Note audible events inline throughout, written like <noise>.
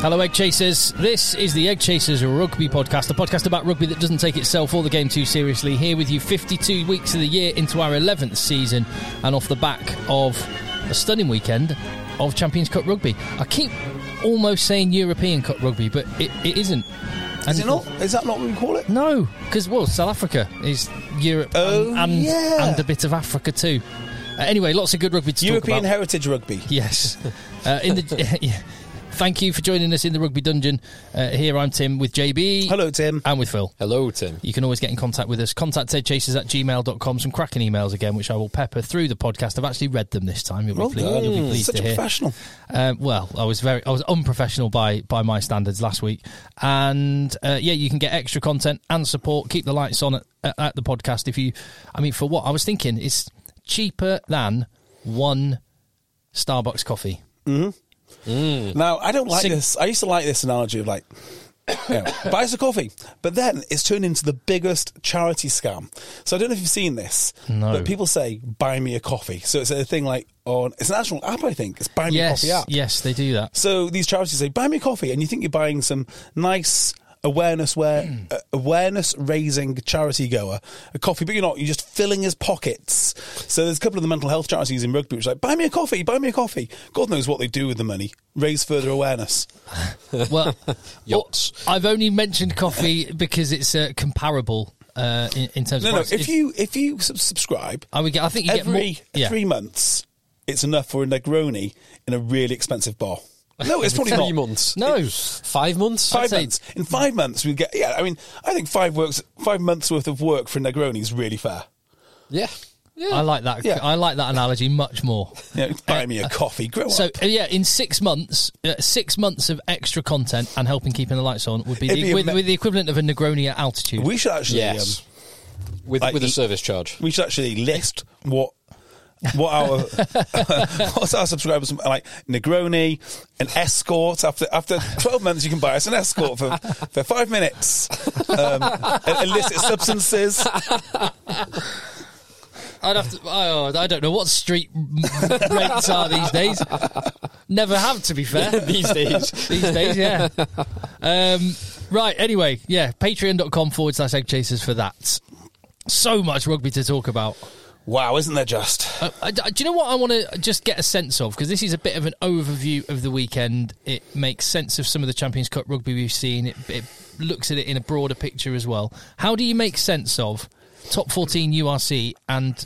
Hello, Egg Chasers. This is the Egg Chasers Rugby Podcast, a podcast about rugby that doesn't take itself or the game too seriously. Here with you 52 weeks of the year into our 11th season, and off the back of a stunning weekend of Champions Cup rugby. I keep almost saying European Cup rugby, but it, it isn't. Is it not? Is that not what we call it? No, because, well, South Africa is Europe Oh, and, and, yeah. and a bit of Africa too. Uh, anyway, lots of good rugby to European talk about. Heritage Rugby. Yes. <laughs> Uh, in the <laughs> yeah. Thank you for joining us in the Rugby Dungeon. Uh, here I'm Tim with JB. Hello, Tim. And with Phil. Hello, Tim. You can always get in contact with us. Contact eggchasers at gmail.com. Some cracking emails again, which I will pepper through the podcast. I've actually read them this time. You'll be, Well pleased, you'll be pleased Such to a hear. professional. Um, well, I was very, I was unprofessional by by my standards last week, and uh, yeah, you can get extra content and support. Keep the lights on at, at, at the podcast. If you, I mean, for what I was thinking, it's cheaper than one Starbucks coffee. Mm. Now, I don't like Sing- this. I used to like this analogy of like, <coughs> you know, buy us a coffee. But then it's turned into the biggest charity scam. So I don't know if you've seen this. No. But people say, buy me a coffee. So it's a thing like on, it's an actual app, I think. It's buy me a Yes, coffee app. yes, they do that. So these charities say, buy me a coffee. And you think you're buying some nice awareness where uh, awareness raising charity goer a coffee but you're not you're just filling his pockets so there's a couple of the mental health charities in rugby which are like buy me a coffee buy me a coffee god knows what they do with the money raise further awareness <laughs> Well, <laughs> Yachts. I've only mentioned coffee <laughs> because it's uh, comparable uh, in, in terms no of no price. if It's- you if you subscribe I would get. I think you get every more. Yeah. three months it's enough for a negroni in a really expensive bar no it's probably Three not months. No. Five months? Five say- months. In five months, we get. Yeah, I mean, I think five works. Five months worth of work for Negroni is really fair. Yeah. Yeah. I like that. Yeah. I like that analogy much more. You know, buy me a coffee. Grow So up. uh, yeah, in six months, uh, six months of extra content and helping keeping the lights on would be, It'd the, be with, me- with the equivalent of a Negroni at altitude. We should actually. yes. Um, with like with a service charge. we should actually list what. What our <laughs> what's our subscribers like Negroni, an escort after after twelve months you can buy us an escort for, for five minutes. Um, illicit substances. I'd have to. Oh, I don't know what street rates are these days. Never have, to be fair. <laughs> These days. these days, yeah. Um, right. Anyway, yeah. Patreon.com forward slash egg chasers for that. So much rugby to talk about. Wow, isn't there just? Uh, I- do you know what I want to just get a sense of? Because this is a bit of an overview of the weekend. It makes sense of some of the Champions Cup rugby we've seen. It, it looks at it in a broader picture as well. How do you make sense of top 14 URC and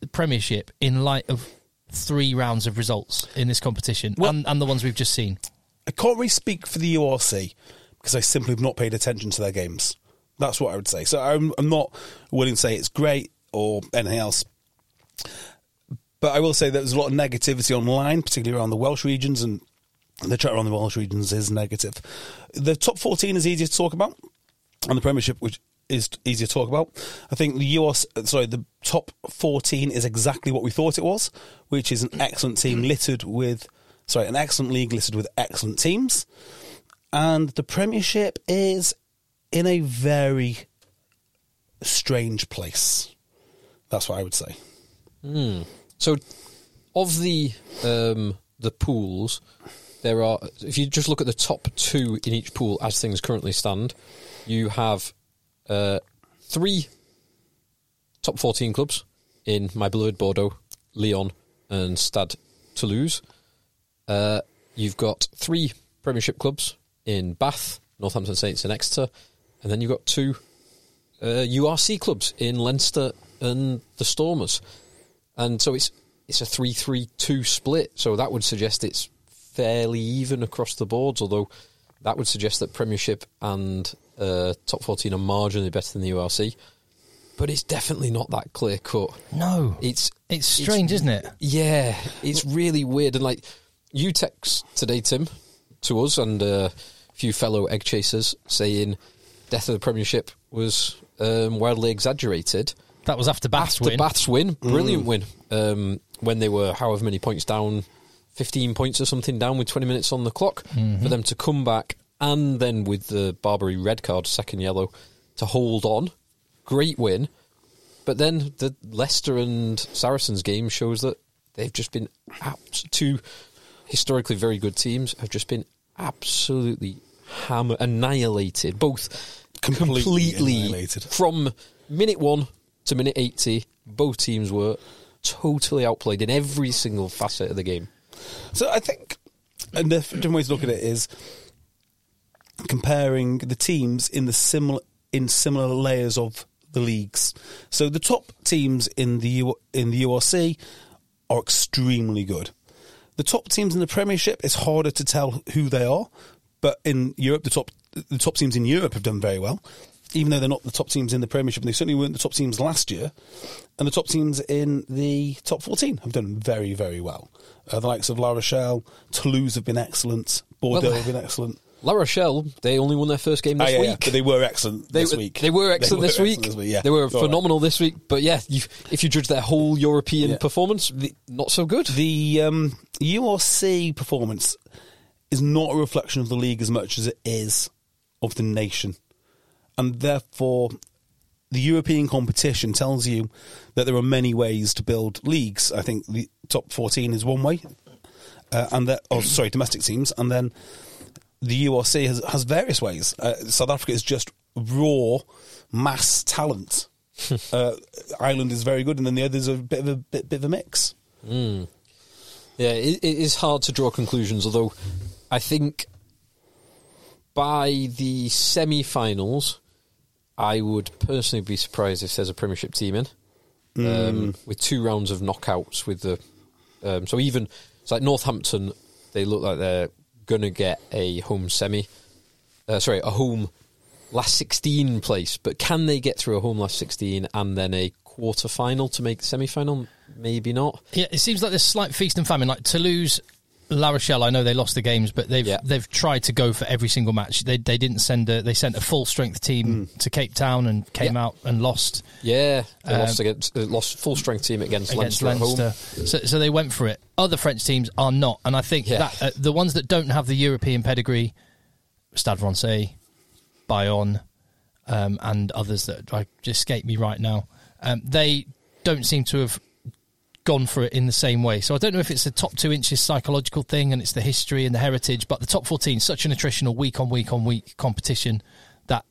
the Premiership in light of three rounds of results in this competition Well- and, and the ones we've just seen? I can't really speak for the URC because I simply have not paid attention to their games. That's what I would say. So I'm, I'm not willing to say it's great or anything else. But I will say that there's a lot of negativity online, particularly around the Welsh regions, and the chat around the Welsh regions is negative. The top 14 is easier to talk about, and the Premiership, which is easier to talk about. I think the US, sorry, the top 14 is exactly what we thought it was, which is an excellent team littered with, sorry, an excellent league littered with excellent teams. And the Premiership is in a very strange place. That's what I would say. So, of the um, the pools, there are. If you just look at the top two in each pool as things currently stand, you have uh, three top fourteen clubs in my beloved Bordeaux, Lyon, and Stade Toulouse. Uh, you've got three Premiership clubs in Bath, Northampton Saints, and Exeter, and then you've got two uh, URC clubs in Leinster and the Stormers, and so it's it's a three-three-two split. So that would suggest it's fairly even across the boards. Although that would suggest that Premiership and uh, top fourteen are marginally better than the URC, but it's definitely not that clear cut. No, It's it's strange, isn't it? yeah, it's really weird. And like, you text today, Tim, to us and uh, a few fellow egg chasers saying death of the Premiership was um, wildly exaggerated. That was after Bath's After win. Bath's win, brilliant win, um, when they were however many points down, 15 points or something down with 20 minutes on the clock, for them to come back and then with the Barbeary red card, second yellow, to hold on. Great win. But then the Leicester and Saracens game shows that they've just been abs- two historically very good teams have just been absolutely hammer annihilated, both Completely completely, annihilated. from minute one to minute eighty. Both teams were totally outplayed in every single facet of the game. So I think a diff- different way to look at it is comparing the teams in the similar in similar layers of the leagues. So the top teams in the U- in the URC are extremely good. The top teams in the Premiership it's harder to tell who they are, but in Europe the top the top teams in Europe have done very well. Even though they're not the top teams in the Premiership, and they certainly weren't the top teams last year, and the top teams in the top 14 have done very, very well. Uh, the likes of La Rochelle, Toulouse have been excellent, Bordeaux Well, have been excellent. La Rochelle, they only won their first game this yeah, yeah, week. but they were excellent They, this week. they were excellent, this, were week. excellent this week. Yeah, They were All right. phenomenal this week. But yeah, you, if you judge their whole European Yeah. performance, not so good. The um, URC performance is not a reflection of the league as much as it is of the nation. And therefore, the European competition tells you that there are many ways to build leagues. I think the top 14 is one way, uh, and that, oh, sorry, domestic teams. And then the URC has, has various ways. Uh, South Africa is just raw mass talent. <laughs> uh, Ireland is very good, and then the others are a bit of a bit, bit of a mix. Yeah, it, it is hard to draw conclusions, although I think by the semi finals, I would personally be surprised if there's a Premiership team in. Um, with two rounds of knockouts, with the. Um, so even. It's like Northampton, they look like they're going to get a home semi. Uh, sorry, a home last 16 place, but can they get through a home last 16 and then a quarter final to make the semi final? Maybe not. Yeah, it seems like there's slight feast and famine. Like Toulouse, La Rochelle. I know they lost the games, but they've Yeah. they've tried to go for every single match. They they didn't send a they sent a full strength team to Cape Town and came Yeah. out and lost Yeah, they Um, lost against lost full strength team against, against Leinster, Leinster. home. So, so they went for it. Other French teams are not, and I think Yeah. that uh, the ones that don't have the European pedigree, Stade Francais, Bayonne, um, and others that I just escape me right now, um, they don't seem to have gone for it in the same way. So I don't know if it's the top two inches psychological thing and it's the history and the heritage, but the top 14 such an attritional week on week on week competition that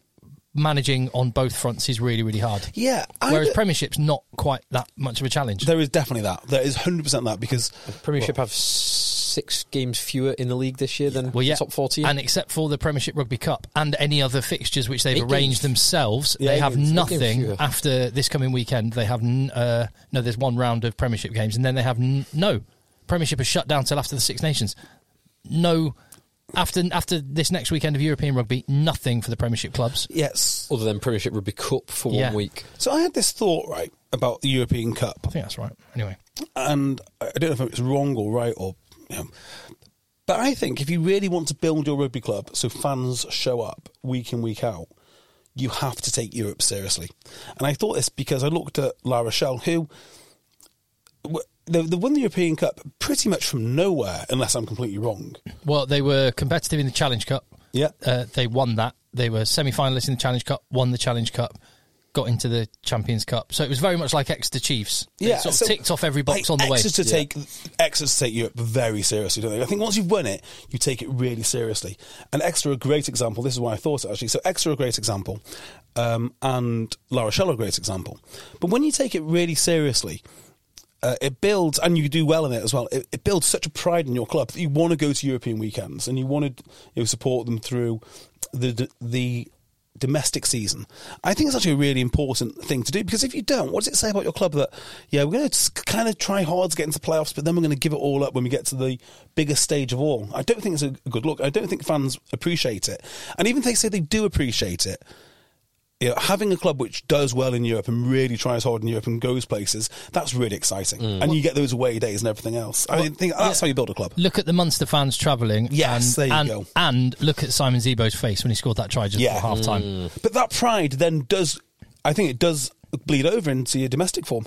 managing on both fronts is really really hard. Yeah, I Whereas d- Premiership's not quite that much of a challenge. there is definitely that. There is hundred percent that because Premiership have six games fewer in the league this year than Well, yeah, top fourteen. and except for the Premiership Rugby Cup and any other fixtures which they've Eight arranged games. themselves, Yeah, they have games, nothing after this coming weekend. They have n- uh, no. There's one round of Premiership games, and then they have n- no Premiership is shut down till after the Six Nations. No, after after this next weekend of European Rugby, nothing for the Premiership clubs. yes. other than Premiership Rugby Cup for Yeah. one week. So I had this thought right about the European Cup. I think that's right. Anyway, and I don't know if it's wrong or right or, but I think if you really want to build your rugby club so fans show up week in week out, you have to take Europe seriously. And I thought this because I looked at La Rochelle, who they, they won the European Cup pretty much from nowhere, unless I'm completely wrong. well, they were competitive in the Challenge Cup. Yeah. Uh, they won that. They were semi-finalists in the Challenge Cup, won the Challenge Cup, got into the Champions Cup. So it was very much like Exeter Chiefs. They Yeah, sort of so, ticked off every box like, on the way. Exeter take Exeter take Europe very seriously, don't they? I think once you've won it, you take it really seriously. And Exeter a great example. This is why I thought it actually. So Exeter a great example, um, and La Rochelle a great example. But when you take it really seriously, uh, it builds, and you do well in it as well. It, it builds such a pride in your club that you want to go to European weekends and you want to you know, support them through the the domestic season. I think it's actually a really important thing to do because if you don't, what does it say about your club that yeah we're going to kind of try hard to get into playoffs, but then we're going to give it all up when we get to the biggest stage of all? I don't think it's a good look. I don't think fans appreciate it, and even if they say they do appreciate it you know, having a club which does well in Europe and really tries hard in Europe and goes places, that's really exciting. Mm. And you get those away days and everything else. I think that's how you build a club. Look at the Munster fans travelling. Yes, and, there you and, go. And look at Simon Zebo's face when he scored that try just Yeah. before half time. Mm. But that pride then does, I think it does bleed over into your domestic form.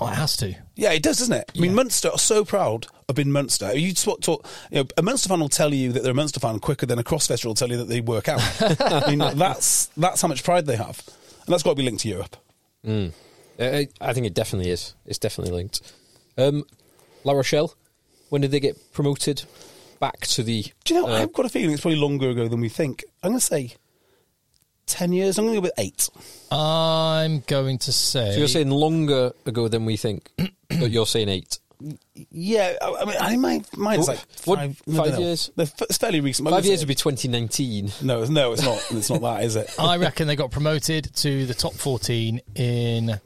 Oh, it has to. Yeah, it does, doesn't it? I mean, Munster are so proud of being Munster. You talk, talk, you know, a Munster fan will tell you that they're a Munster fan quicker than a CrossFitter will tell you that they work out. <laughs> I mean, that's that's how much pride they have, and that's got to be linked to Europe. Uh, I I think it definitely is. It's definitely linked. Um, La Rochelle, when did they get promoted back to the? Do you know? uh, I've got a feeling it's probably longer ago than we think. I'm going to say ten years. I'm going to go with eight. I'm going to say. so you're saying longer ago than we think, <clears throat> but you're saying eight. Yeah, I I mean, I might, mine's like What- five, I five don't years? They're f- It's fairly recent. but Five let's years say- would be 2019. No, no, it's not. It's not that, is it? <laughs> I reckon they got promoted to the top 14 in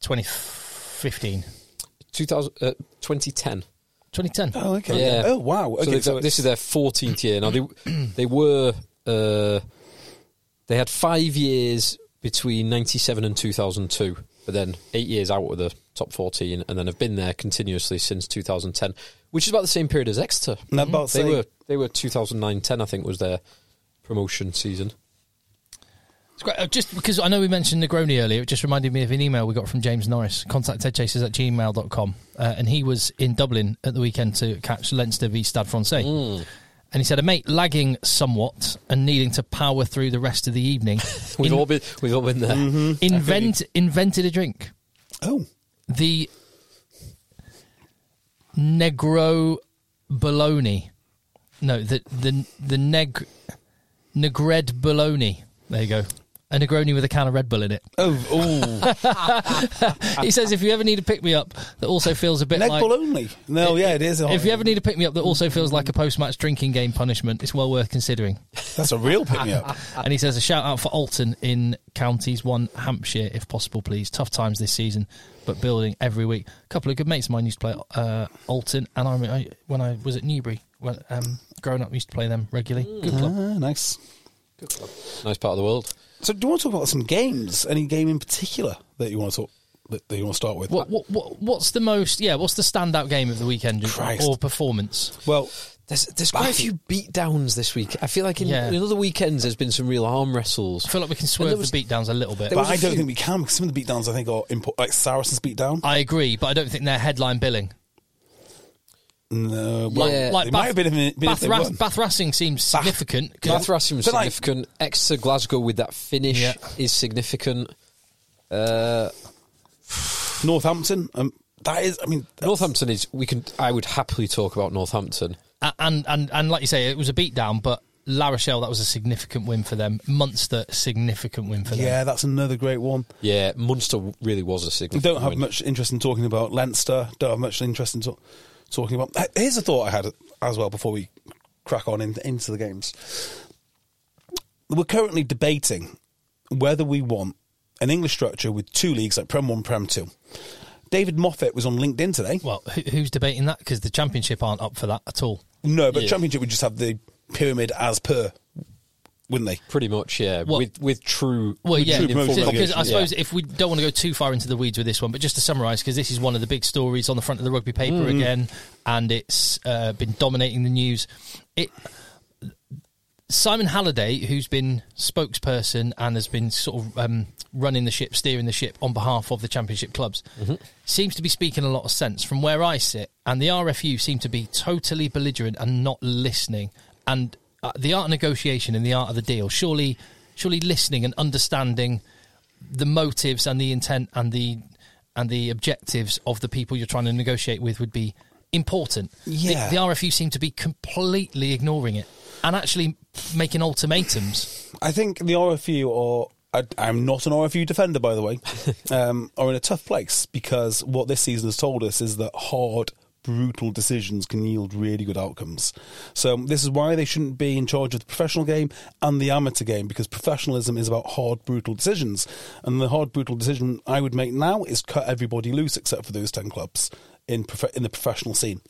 2015. 2000, uh, 2010. 2010. Oh, okay. Yeah. Oh, wow. so Okay, they've so, got- this it's- is their 14th year. Now, they, <clears throat> they were. Uh, they had five years between 97 and 2002, but then eight years out of the top 14, and then have been there continuously since 2010, which is about the same period as Exeter. And I'm about They were they were 2009-10, I think, was their promotion season. It's great. Uh, Just because I know we mentioned Negroni earlier, it just reminded me of an email we got from James Norris, contact eggchasers at gmail.com. Uh, and he was in Dublin at the weekend to catch Leinster v Stade Francais. And he said, a mate lagging somewhat and needing to power through the rest of the evening, <laughs> We've in- all been we've all been there. Mm-hmm. invent, invented a drink. oh, The Negro Bologna. No, the the the neg Negred Bologna. There you go. A Negroni with a can of Red Bull in it. oh, oh. <laughs> He says if you ever need a pick me up that also feels a bit Neck like ball only. No, yeah, it is. if you ever need a pick me up that also feels like a post match drinking game punishment, it's well worth considering. That's a real pick me up. <laughs> And he says a shout out for Alton in counties one Hampshire if possible, please. Tough times this season, but building every week. A couple of good mates of mine used to play uh, Alton, and I, remember- I when I was at Newbury, when um, growing up, we used to play them regularly. Good club. Ah, nice. Good club. Nice part of the world. So, do you want to talk about some games? Any game in particular that you want to talk that, that you want to start with? What, what, what, what's the most? Yeah, what's the standout game of the weekend Christ. or performance? Well, There's there's quite a few beat downs this week. I feel like in, Yeah. in other weekends there's been some real arm wrestles. I feel like we can there swerve was- the beatdowns a little bit. there but was a I don't few- think we can because some of the beatdowns I think are important. Like Saracens beatdown. I agree, but I don't think they're headline billing. No, well, Yeah. Like they Bath, might have been, been if Bath, Ras- Bath Racing seems significant. 'cause- Bath Racing was But like- significant. Exeter Glasgow with that finish Yeah. is significant. Uh, Northampton. Um, that is, I mean, Northampton is. We can. I would happily talk about Northampton. And and and like you say, it was a beatdown, but La Rochelle that was a significant win for them. Munster significant win for them. Yeah, that's another great one. Yeah, Munster really was a significant. We don't have win. much interest in talking about Leinster. Don't have much interest in talk, talking about. Here's a thought I had as well before we crack on in, into the games. We're currently debating whether we want an English structure with two leagues like Prem One, Prem Two. David Moffett was on LinkedIn today. Well, who, who's debating that? Because the Championship aren't up for that at all. No, but Yeah. Championship would just have the pyramid as per, wouldn't they? Pretty much, yeah. Well- with with true. Well, with yeah, true meaningful promotion because I suppose yeah. if we don't want to go too far into the weeds with this one, but just to summarise, because this is one of the big stories on the front of the rugby paper Mm. again, and it's uh, been dominating the news. It Simon Halliday, who's been spokesperson and has been sort of um, running the ship, steering the ship on behalf of the championship clubs, seems to be speaking a lot of sense from where I sit. And the RFU seem to be totally belligerent and not listening. And uh, the art of negotiation and the art of the deal, surely, surely listening and understanding the motives and the intent and the and the objectives of the people you're trying to negotiate with would be important. Yeah. the, RFU seem to be completely ignoring it and actually making ultimatums. I think the RFU or I, I'm not an RFU defender, by the way, <laughs> um, are in a tough place because what this season has told us is that hard, brutal decisions can yield really good outcomes. So this is why they shouldn't be in charge of the professional game and the amateur game because professionalism is about hard, brutal decisions. And the hard, brutal decision I would make now is cut everybody loose except for those ten clubs in prof- in the professional scene.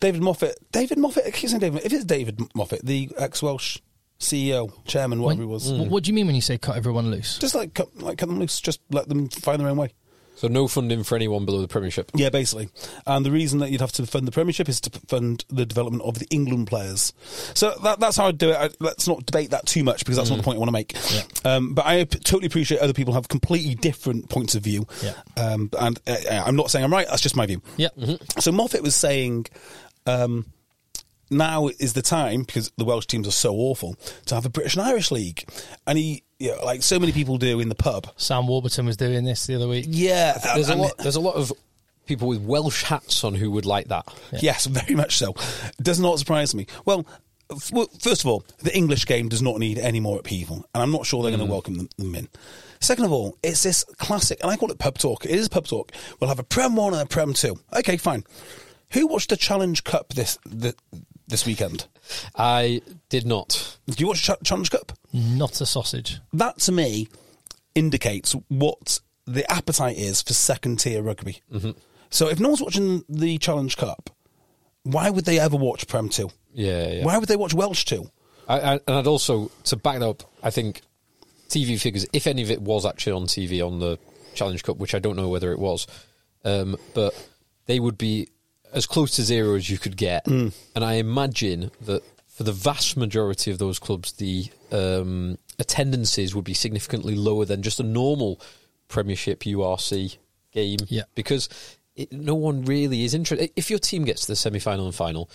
David Moffett, David Moffett, I keep saying David. If it's David Moffett, the ex-Welsh CEO, chairman, whatever he was, What do you mean when you say cut everyone loose? just like cut, like cut them loose, just let them find their own way. So no funding for anyone below the Premiership. Yeah, basically. And the reason that you'd have to fund the Premiership is to fund the development of the England players. So that, that's how I'd do it. I, let's not debate that too much because that's not the point I want to make. Um, but I p- totally appreciate other people have completely different points of view. Yeah. Um, and uh, I'm not saying I'm right, that's just my view. Yep. So Moffett was saying um, now is the time because the Welsh teams are so awful to have a British and Irish league, and he, you know, like so many people do in the pub. Sam Warburton was doing this the other week. Yeah, There's a lot. There's a lot of people with Welsh hats on who would like that. Yes, <laughs> very much so. Does not surprise me. Well, f- well, first of all, the English game does not need any more upheaval, and I'm not sure they're going to mm. welcome them, them in. Second of all, it's this classic, and I call it pub talk. It is pub talk. We'll have a Prem one and a Prem two. Okay, fine. Who watched the Challenge Cup this th- this weekend? I did not. Do you watch Ch- Challenge Cup? Not a sausage. That to me indicates what the appetite is for second tier rugby. So if no one's watching the Challenge Cup, why would they ever watch Prem two? Yeah, yeah. Why would they watch Welsh two? I, I, and I'd also to back that up. I think TV figures, if any of it was actually on TV on the Challenge Cup, which I don't know whether it was, um, but they would be as close to zero as you could get. And I imagine that for the vast majority of those clubs, the um, attendances would be significantly lower than just a normal Premiership URC game. Yeah. because it, no one really is interested. If your team gets to the semi-final and final,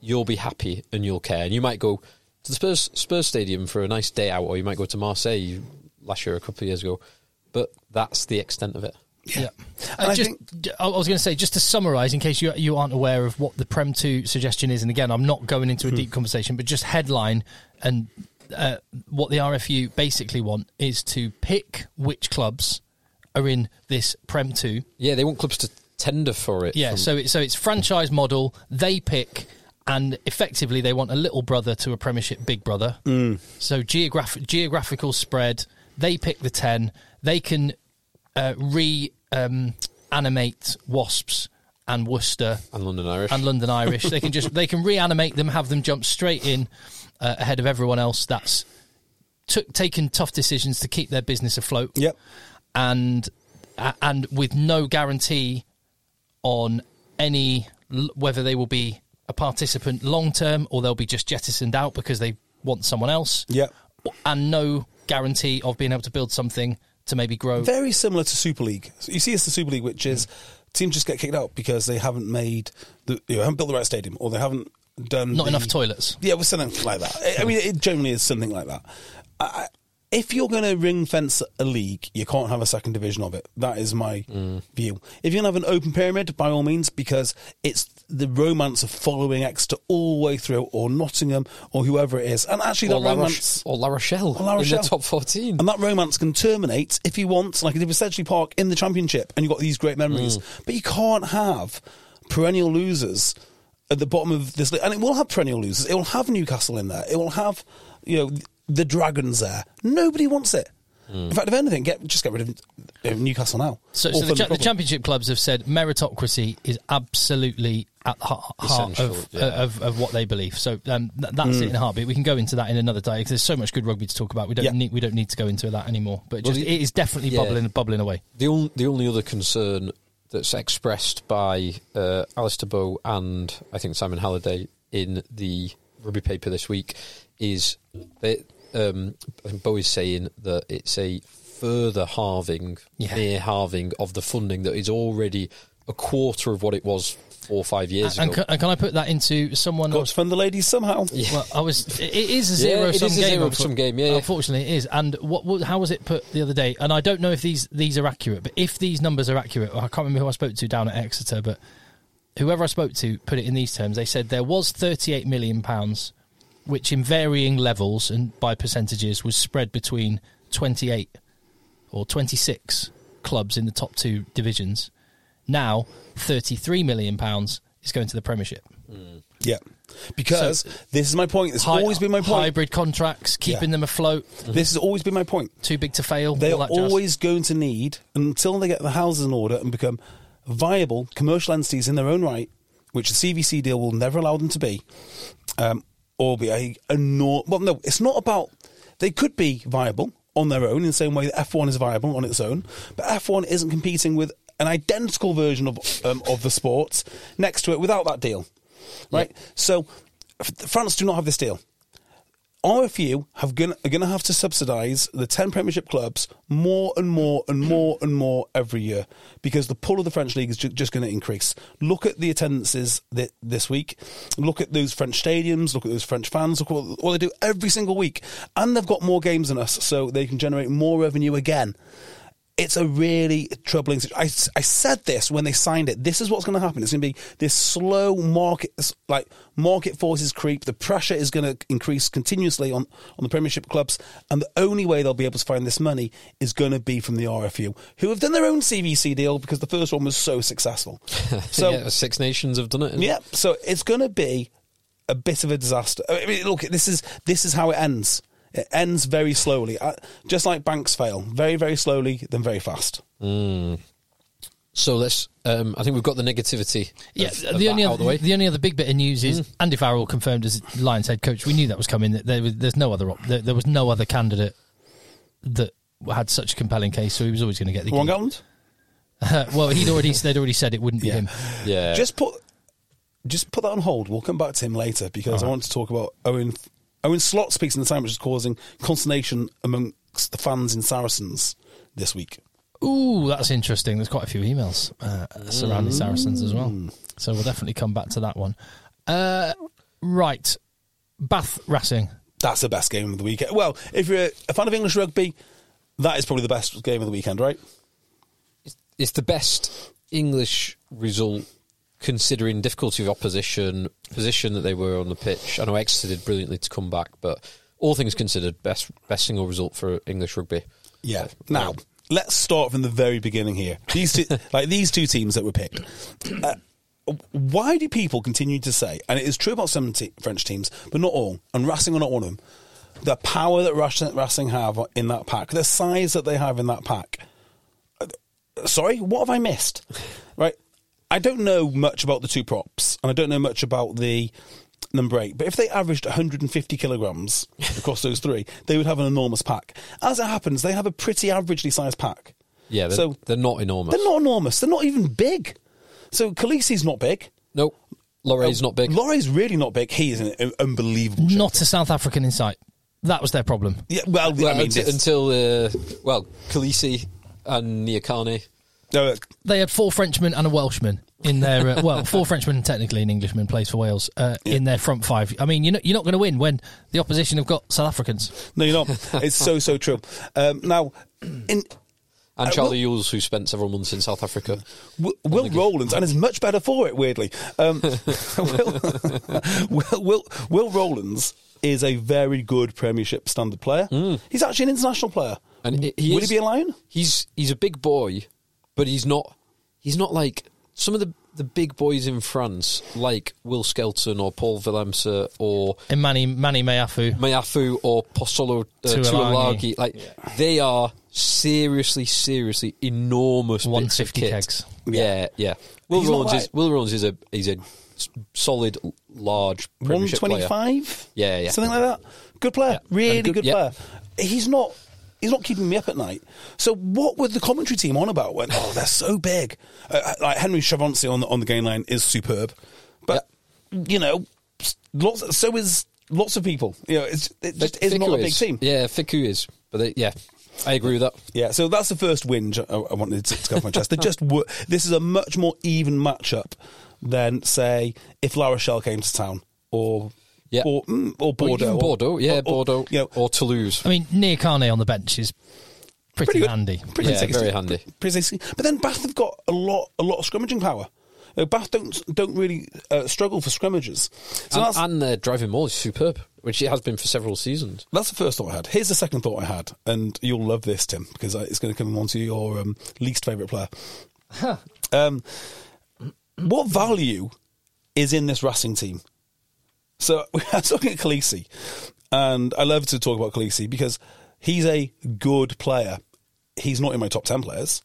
you'll be happy and you'll care, and you might go to the Spurs Spurs Stadium for a nice day out, or you might go to Marseille last year, a couple of years ago. But that's the extent of it. Yeah. And Uh, I think- I was going to say, just to summarise, in case you you aren't aware of what the Prem Two suggestion is, and again, I'm not going into a Hmm. deep conversation, but just headline and uh, what the RFU basically want is to pick which clubs are in this Prem Two. Yeah, they want clubs to tender for it. Yeah, from- so it, so it's franchise model. They pick, and effectively they want a little brother to a Premiership big brother. Mm. So geographic geographical spread. They pick the ten. They can uh, re um, animate Wasps and Worcester and London Irish. and London Irish. they can just they can reanimate them, have them jump straight in uh, ahead of everyone else. That's took taken tough decisions to keep their business afloat Yep. and a- and with no guarantee on any whether they will be a participant long term or they'll be just jettisoned out because they want someone else. Yep. And no guarantee of being able to build something to maybe grow. Very similar to Super League. So you see, it's the Super League, which is teams just get kicked out because they haven't made the you know, haven't built the right stadium or they haven't done Not the- enough toilets. Yeah, well, something like that. I- I mean, it generally is something like that. I, if you're going to ring fence a league, you can't have a second division of it. That is my mm. view. If you're going to have an open pyramid, by all means, because it's the romance of following Exeter all the way through, or Nottingham, or whoever it is. And actually, or that La, romance. Roche- or La Rochelle, Or La in Rochelle. the top 14. And that romance can terminate if you want, like if it's Sedgley Park in the Championship and you've got these great memories. Mm. But you can't have perennial losers at the bottom of this. And it will have perennial losers. It will have Newcastle in there. It will have, you know, the Dragons there. Nobody wants it. In fact, if anything, get just get rid of uh, Newcastle now. So, so the, cha- the championship clubs have said meritocracy is absolutely at the heart, heart of, yeah. of of what they believe. So um, th- that's it in a heartbeat. We can go into that in another day because there's so much good rugby to talk about. We don't Yeah. need we don't need to go into that anymore. But Well, the- it is definitely yeah. bubbling bubbling away. The only, the only other concern that's expressed by uh, Alistair Bow and I think Simon Halliday in the rugby paper this week is that um, I think Bow is saying that it's a further halving, Yeah. near halving of the funding that is already a quarter of what it was four or five years And ago. can, and can I put that into someone Got else? to fund the ladies somehow. Well, I was. It it is a Yeah, zero it sum is a game. zero sum game, yeah, yeah. Unfortunately, it is. And what, what? How was it put the other day? And I don't know if these these are accurate, but if these numbers are accurate, I can't remember who I spoke to down at Exeter, but whoever I spoke to put it in these terms. They said there was 38 million pounds, which in varying levels and by percentages was spread between 28 or 26 clubs in the top two divisions. Now, 33 million pounds is going to the Premiership. Yeah. Because So- this is my point. This has always been my point. Hybrid contracts, keeping Yeah. them afloat. This has always been my point. Too big to fail. They are that jazz. always going to need, until they get the houses in order and become viable commercial entities in their own right, which the CVC deal will never allow them to be, um, or be a, a nor- well, no, it's not about. They could be viable on their own in the same way that F1 is viable on its own, but F1 isn't competing with an identical version of um, of the sports next to it without that deal, right? So France do not have this deal. RFU have gonna, are going to have to subsidise the 10 Premiership clubs more and more and more and more every year because the pull of the French league is ju- just going to increase. Look at the attendances thi- this week. Look at those French stadiums. Look at those French fans. Look what, what they do every single week. And they've got more games than us, so they can generate more revenue again. It's a really troubling situation. I, I said this when they signed it. This is what's going to happen. It's going to be this slow market, like market forces creep. The pressure is going to increase continuously on, on the Premiership clubs, and the only way they'll be able to find this money is going to be from the RFU, who have done their own CVC deal because the first one was so successful. <laughs> So yeah, Six Nations have done it. yeah, so it's going to be a bit of a disaster. I mean, look, this is this is how it ends. It ends very slowly, uh, just like banks fail, very very slowly, then very fast. So let's. Um, I think we've got the negativity. Yeah, of- of the only other, of the way. the only other big bit of news is Andy Farrell confirmed as Lions head coach. We knew that was coming. That there was, there's no other op- there, there was no other candidate that had such a compelling case, so he was always going to get the Wrong gig. Gatland? <laughs> well, he'd already they'd already said it wouldn't be Yeah. him. yeah, Just put just put that on hold. We'll come back to him later because I want to talk about Owen Owen Slot speaks in the time, which is causing consternation amongst the fans in Saracens this week. Ooh, that's interesting. There's quite a few emails uh, surrounding Saracens as well, so we'll definitely come back to that one. Uh, right, Bath Racing. That's the best game of the weekend. Well, if you're a fan of English rugby, that is probably the best game of the weekend, right? it's the best English result considering difficulty of opposition, position that they were on the pitch. I know Exeter did brilliantly to come back, but all things considered, best best single result for English rugby. Yeah. Now, let's start from the very beginning here. These two, <laughs> like these two teams that were picked. Uh, why do people continue to say, and it is true about some te- French teams, but not all, and Racing are not one of them, the power that Racing, Racing have in that pack, the size that they have in that pack. Uh, Sorry, what have I missed? <laughs> Right, I don't know much about the two props, and I don't know much about the number eight. But if they averaged 150 kilograms <laughs> across those three, they would have an enormous pack. As it happens, they have a pretty averagely sized pack. Yeah, they're, so they're not enormous. they're not enormous. They're not even big. So Kolisi's not big. Nope. Laurie's not big. Laurie's really not big. He is an un- unbelievable. shape. Not a South African in sight. That was their problem. Yeah, well, well, I mean, until, until uh, well, Kolisi and Nyakane. Uh, They had four Frenchmen and a Welshman in their uh, well, <laughs> four Frenchmen technically an Englishman plays for Wales uh, in their front five. I mean, you're not, you're not going to win when the opposition have got South Africans. no, you're not. it's so so true. Um, now, in And Uh, Charlie Ewels, who spent several months in South Africa. Will, Will Rowlands, and is much better for it, weirdly. Um, <laughs> Will, <laughs> Will, Will, Will Rowlands is a very good Premiership standard player. He's actually an international player. And he, he Will is, he be a lion? He's he's a big boy, but he's not. He's not like some of the the big boys in France, like Will Skelton or Paul Willemse or And Manny Manny Meafou. Meafou or Posolo uh, Tuilagi. Tuilagi. Like they are seriously, seriously enormous. 150 kit. kegs. Yeah, yeah. Will He's not Rowlands is Will Rowlands is a he's a s- solid, large 125? Yeah, yeah. Something like that. Good player. Yeah. Really And good- good, yeah. player. He's not. He's not keeping me up at night. So what were the commentary team on about? When oh, they're so big. Uh, like Henry Chavancy on the on the game line is superb, but you know, lots. So is lots of people. You know, it's it just is not a big is. team. Yeah, Fickou is, but they, yeah, I agree with that. Yeah, so that's the first whinge I, I wanted to, to go off my chest. They just were, this is a much more even matchup than say if La Rochelle came to town or Yeah. or, mm, or Or Bordeaux, or- Bordeaux, yeah, or- or, Bordeaux, you know, or Toulouse. I mean, Nyakane on the bench is pretty, Pretty handy. pretty Yeah, very handy. Pretty. But then Bath have got a lot a lot of scrummaging power. You know, Bath don't don't really uh, struggle for scrummages. So and, that's, and their driving maul is superb, which it has been for several seasons. That's the first thought I had. Here's the second thought I had, and you'll love this, Tim, because it's going to come on to your um, least favourite player. um, what value is in this Racing team? So <laughs> we are talking at Kolisi, and I love to talk about Kolisi because he's a good player. He's not in my top 10 players.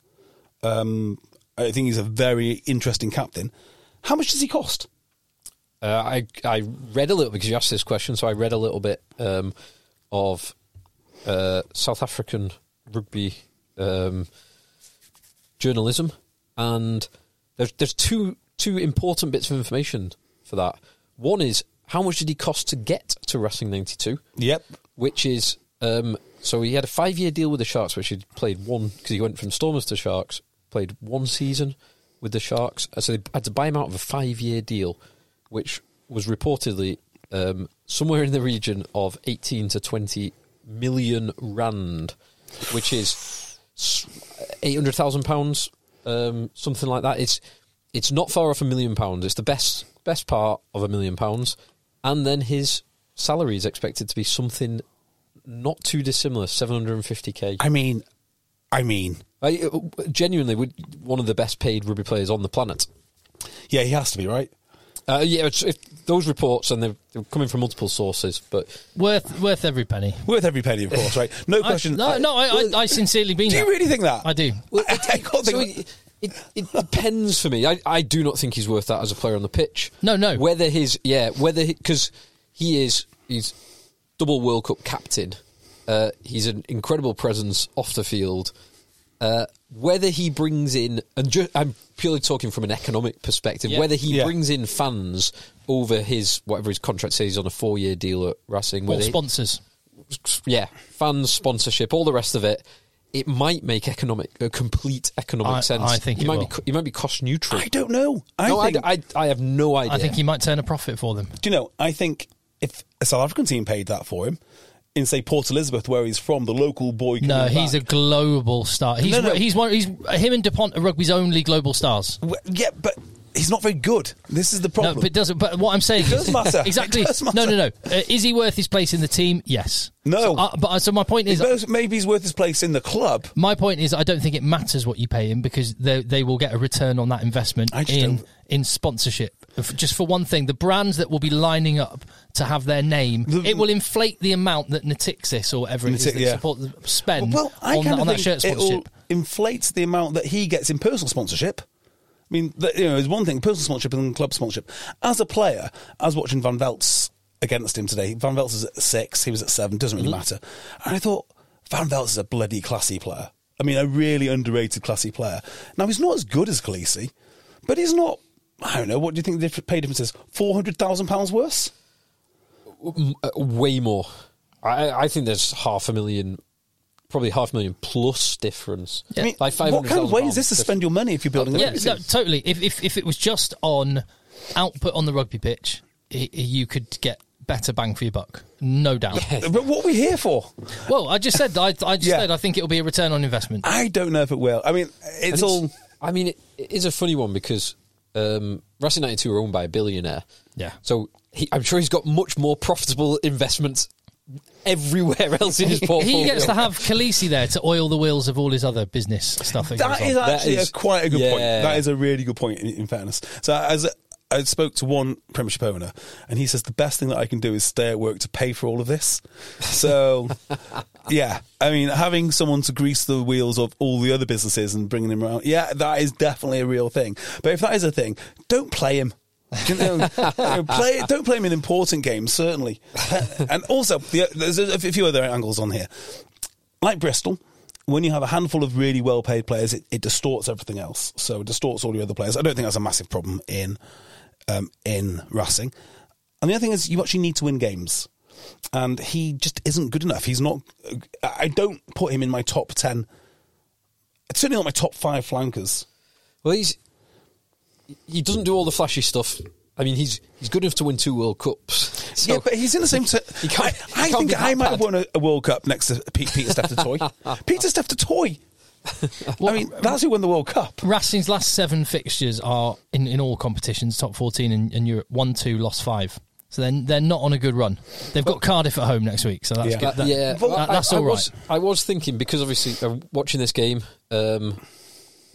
Um, I think he's a very interesting captain. How much does he cost? Uh, I I read a little because you asked this question, so I read a little bit um, of uh, South African rugby um, journalism, and there's there's two two important bits of information for that. One is how much did he cost to get to Racing ninety two? Yep. which is um, so he had a five year deal with the Sharks, which he played one because he went from Stormers to Sharks, played one season with the Sharks, Uh, so they had to buy him out of a five year deal, which was reportedly um, somewhere in the region of eighteen to twenty million rand, which is eight hundred thousand pounds, um, something like that. It's it's not far off a million pounds. It's the best best part of a million pounds, and then his salary is expected to be something not too dissimilar, seven hundred and fifty k. I mean, I mean, I, uh, genuinely, would one of the best paid rugby players on the planet. yeah, he has to be, right? Uh, yeah, it's, if those reports and they're, they're coming from multiple sources, but Worth worth every penny. Worth every penny, of course, right? No I- question. no, no, I, I, I sincerely mean Do you that. really think that? I do. Well, I can't so think. It, it, it depends for me. I, I do not think he's worth that as a player on the pitch. No, no. Whether his yeah, whether because he is he's double World Cup captain. Uh, he's an incredible presence off the field. Uh, whether he brings in, and ju- I'm purely talking from an economic perspective, Yeah. whether he Yeah. brings in fans over his whatever his contract says he's on a four year deal at Racing, Or whether he- sponsors. yeah, fans, sponsorship, all the rest of it. It might make economic, a complete economic I- sense. I think it, it might will. be. co- It might be cost neutral. I don't know. I no, think. I, I have no idea. I think he might turn a profit for them. do you know? I think if a South African team paid that for him, in say Port Elizabeth, where he's from, the local boy. No, coming he's a global star. He's No, no. he's one. He's him and Dupont are rugby's only global stars. Yeah, but he's not very good. This is the problem. No, but it doesn't. But what I'm saying It does is matter. <laughs> exactly. Does matter. No, no, no. Uh, is he worth his place in the team? Yes. No. So, uh, but uh, so my point is, Maybe- maybe he's worth his place in the club. my point is, I don't think it matters what you pay him because they they will get a return on that investment in don't- in sponsorship. Just for one thing, the brands that will be lining up to have their name, The- it will inflate the amount that Natixis or whatever it is Natic- that yeah. support spend Well, I on, that, on that shirt sponsorship. inflate the amount that he gets in personal sponsorship. I mean, you know, there's one thing, personal sponsorship and club sponsorship. As a player, I was watching Van Velt's against him today. Van Velt's is at six, he was at seven, doesn't really matter. And I thought, Van Velt's is a bloody classy player. I mean, a really underrated classy player. Now, he's not as good as Kolisi, but he's not, I don't know, what do you think the pay difference is? £400,000 worse? Uh, way more. I, I think there's half a million, probably half a million plus difference. Yeah. I mean, like five what kind of way is this to spend your money if you're building a Yeah, no, totally. If, if if it was just on output on the rugby pitch, i you could get better bang for your buck, no doubt. But what are we here for? Well, I just said I, I just Yeah. said I think it'll be a return on investment. I don't know if it will. I mean, it's all. I mean, it, it is a funny one because um, Racing 92 are owned by a billionaire. Yeah. So he, I'm sure he's got much more profitable investments everywhere <laughs> else in his portfolio. He gets to have Kolisi there to oil the wheels of all his other business stuff. That, That goes is on. Actually is- a, quite a good point. That is a really good point. In, in fairness, so as I spoke to one Premiership owner, and he says the best thing that I can do is stay at work to pay for all of this. So, <laughs> yeah, I mean, having someone to grease the wheels of all the other businesses and bringing them around, yeah, that is definitely a real thing. But if that is a thing, don't play him. You know, you know, play, don't play him in important games, certainly. Uh, and also, the, there's a, few other angles on here. Like Bristol, when you have a handful of really well paid players, it, it distorts everything else. So it distorts all your other players. I don't think that's a massive problem in um, in Racing. And the other thing is, you actually need to win games. and he just isn't good enough. He's not. I don't put him in my top ten. It's certainly not my top five flankers. Well, he's he doesn't do all the flashy stuff. I mean, he's he's good enough to win two World Cups. <laughs> So yeah, but he's in the same. T- He can't- I, he I can't think I that might have won a, a World Cup next to Pete, Peter Steph Toy. <laughs> Peter Steph Toy. <laughs> I mean, that's who won the World Cup. Racing's last seven fixtures are in, in all competitions, top 14 in, in Europe. One, two, lost five. So then they're not on a good run. They've got Cardiff at home next week, so that's Yeah. good. That- yeah, that- well, I- that's I, all right. Was, I was thinking because obviously uh, watching this game, um,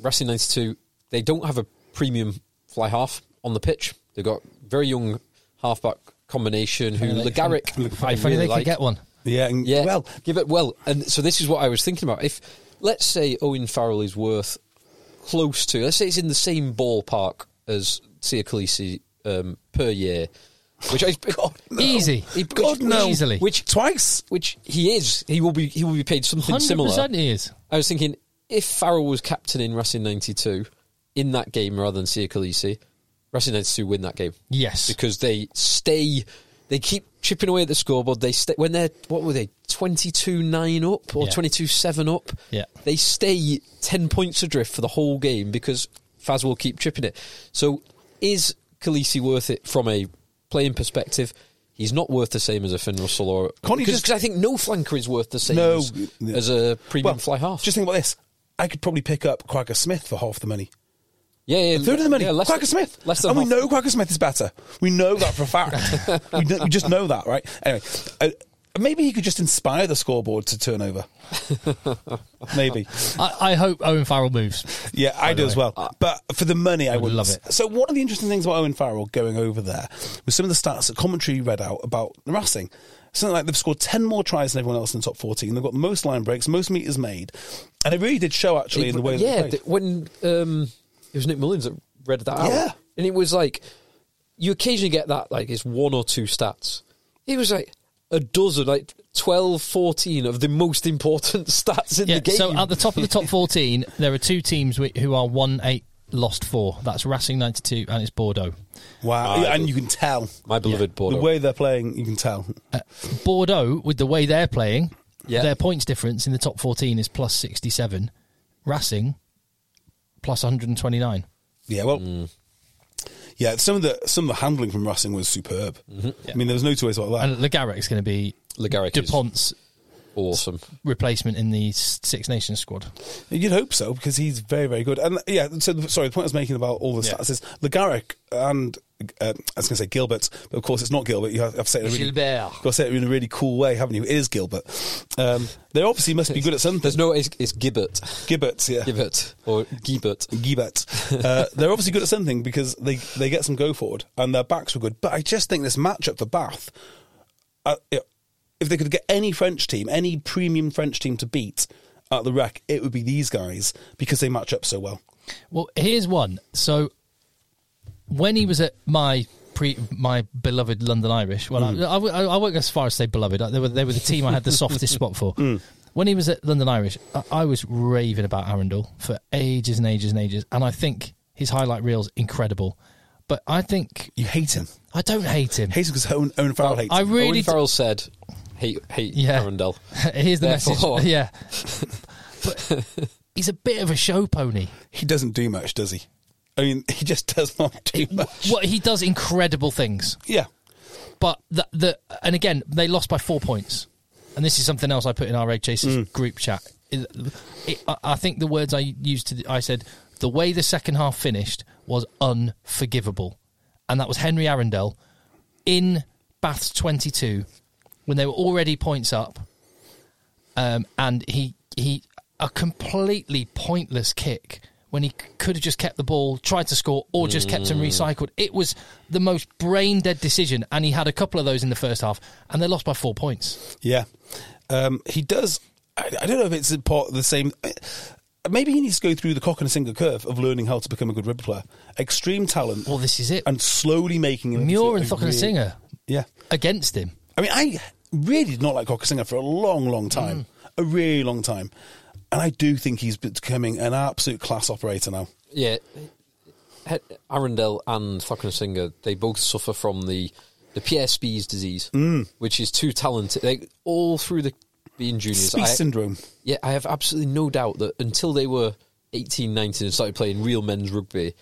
Racing ninety two, they don't have a premium fly half on the pitch. They've got very young halfback combination who Funny they- I funny really they like. could get one. Yeah, and, Yeah, well, give it well. And so this is what I was thinking about. If let's say Owen Farrell is worth close to, let's say it's in the same ballpark as Sia Kolisi um, per year, which I <laughs> God, no. Easy. He- God, which- no. Easily. which twice. which he is. He will be. He will be paid something similar. 100% he is. I was thinking if Farrell was captain in Racing '92 in that game rather than Sia Kolisi, Racing '92 win that game Yes. because they stay. They keep chipping away at the scoreboard. They stay when they're what were they twenty two nine up or Yeah. twenty two seven up. Yeah. they stay ten points adrift for the whole game because Faz will keep chipping it. So is Kolisi worth it from a playing perspective? He's not worth the same as a Finn Russell or Can't because I think no flanker is worth the same No, as, yeah. as a premium Well, fly half. Just think about this. I could probably pick up Quacker Smith for half the money. Yeah, yeah, A third of the money. yeah, less- Quacker Smith. less than and we know Quacker Smith is better. We know that for a fact. <laughs> we, we just know that, right? Anyway, uh, maybe he could just inspire the scoreboard to turn over. <laughs> maybe. I, I hope Owen Farrell moves. Yeah, I the do as well. But for the money, I would would love it. So one of the interesting things about Owen Farrell going over there was some of the stats that commentary read out about Racing. Something like they've scored 10 more tries than everyone else in the top 14. They've got the most line breaks, most meters made. And it really did show, actually, in the way that yeah, they played. th- when um, it was Nick Mullins that read that out, Yeah. and it was like you occasionally get that like it's one or two stats. It was like a dozen, like 12, 14 of the most important <laughs> stats in Yeah, the game. so at the top of the top 14, there are two teams who are 1 8 lost 4. That's Racing 92 and it's Bordeaux. Wow. Ah, and you can tell. my beloved Bordeaux. The way they're playing, you can tell. Bordeaux, with the way they're playing, Yeah. their points difference in the top 14 is plus 67. Racing, plus 129. Yeah, well, Mm. yeah. Some of the some of the handling from Racing was superb. Mm-hmm. I mean, there was no two ways about that. And Le Garrec's going to be Le Garrec is Dupont's awesome. replacement in the Six Nations squad. You'd hope so because he's very, very good. And yeah, so sorry, the point I was making about all the Yeah. stats is Le Garrec and uh, I was going to say Gilbert, but of course it's not Gilbert. You have, have to say it in a really, Gilbert. Got to say it in a really cool way, haven't you? It is Gilbert. Um, they obviously must be good at something. There's no, it's, it's Gibbet. Gibbert, yeah. Gibbet. Or Gibbet. Gibbert. Uh, they're obviously good at something because they, they get some go forward and their backs were good. But I just think this matchup for Bath, uh, if they could get any French team, any premium French team to beat at the wreck, it would be these guys because they match up so well. Well, here's one. So when he was at my pre, my beloved London Irish, well, Mm. I, I, I won't go as far as say beloved. They were they were the team I had the <laughs> softest spot for. Mm. When he was at London Irish, I, I was raving about Arundell for ages and ages and ages, and I think his highlight reel's incredible. But I think You hate him. I don't hate him. Hate him because Owen, Owen Farrell hates I him. really Owen d- Farrell said, hate, hate Yeah. Arundell. <laughs> Here's the Therefore- message. <laughs> Yeah, but he's a bit of a show pony. He doesn't do much, does he? I mean, <laughs> he just does not do much. Well, he does incredible things. Yeah. But the, the and again they lost by four points, and this is something else I put in our Egg Chasers group chat. It- it- I- I think the words I used to I said the way the second half finished was unforgivable, and that was Henry Arundell in Bath's twenty two when they were already points up, um, and he he a completely pointless kick when he could have just kept the ball, tried to score, or just kept him recycled. It was the most brain dead decision, and he had a couple of those in the first half, and they lost by four points. Yeah. Um, he does. I, I don't know if it's part of the same. Maybe he needs to go through the Cokanasiga curve of learning how to become a good rugby player. Extreme talent. Well, this is it. And slowly making him. Muir and really- Singer Yeah. against him. I mean, I really did not like Cock Cokanasiga for a long, long time. Mm. A really long time. And I do think he's becoming an absolute class operator now. Yeah, Arundell and Cokanasiga, they both suffer from the the PSB's disease, Mm. which is too talented. Like all through the being juniors, Speed I, syndrome. yeah, I have absolutely no doubt that until they were 18, 19 and started playing real men's rugby,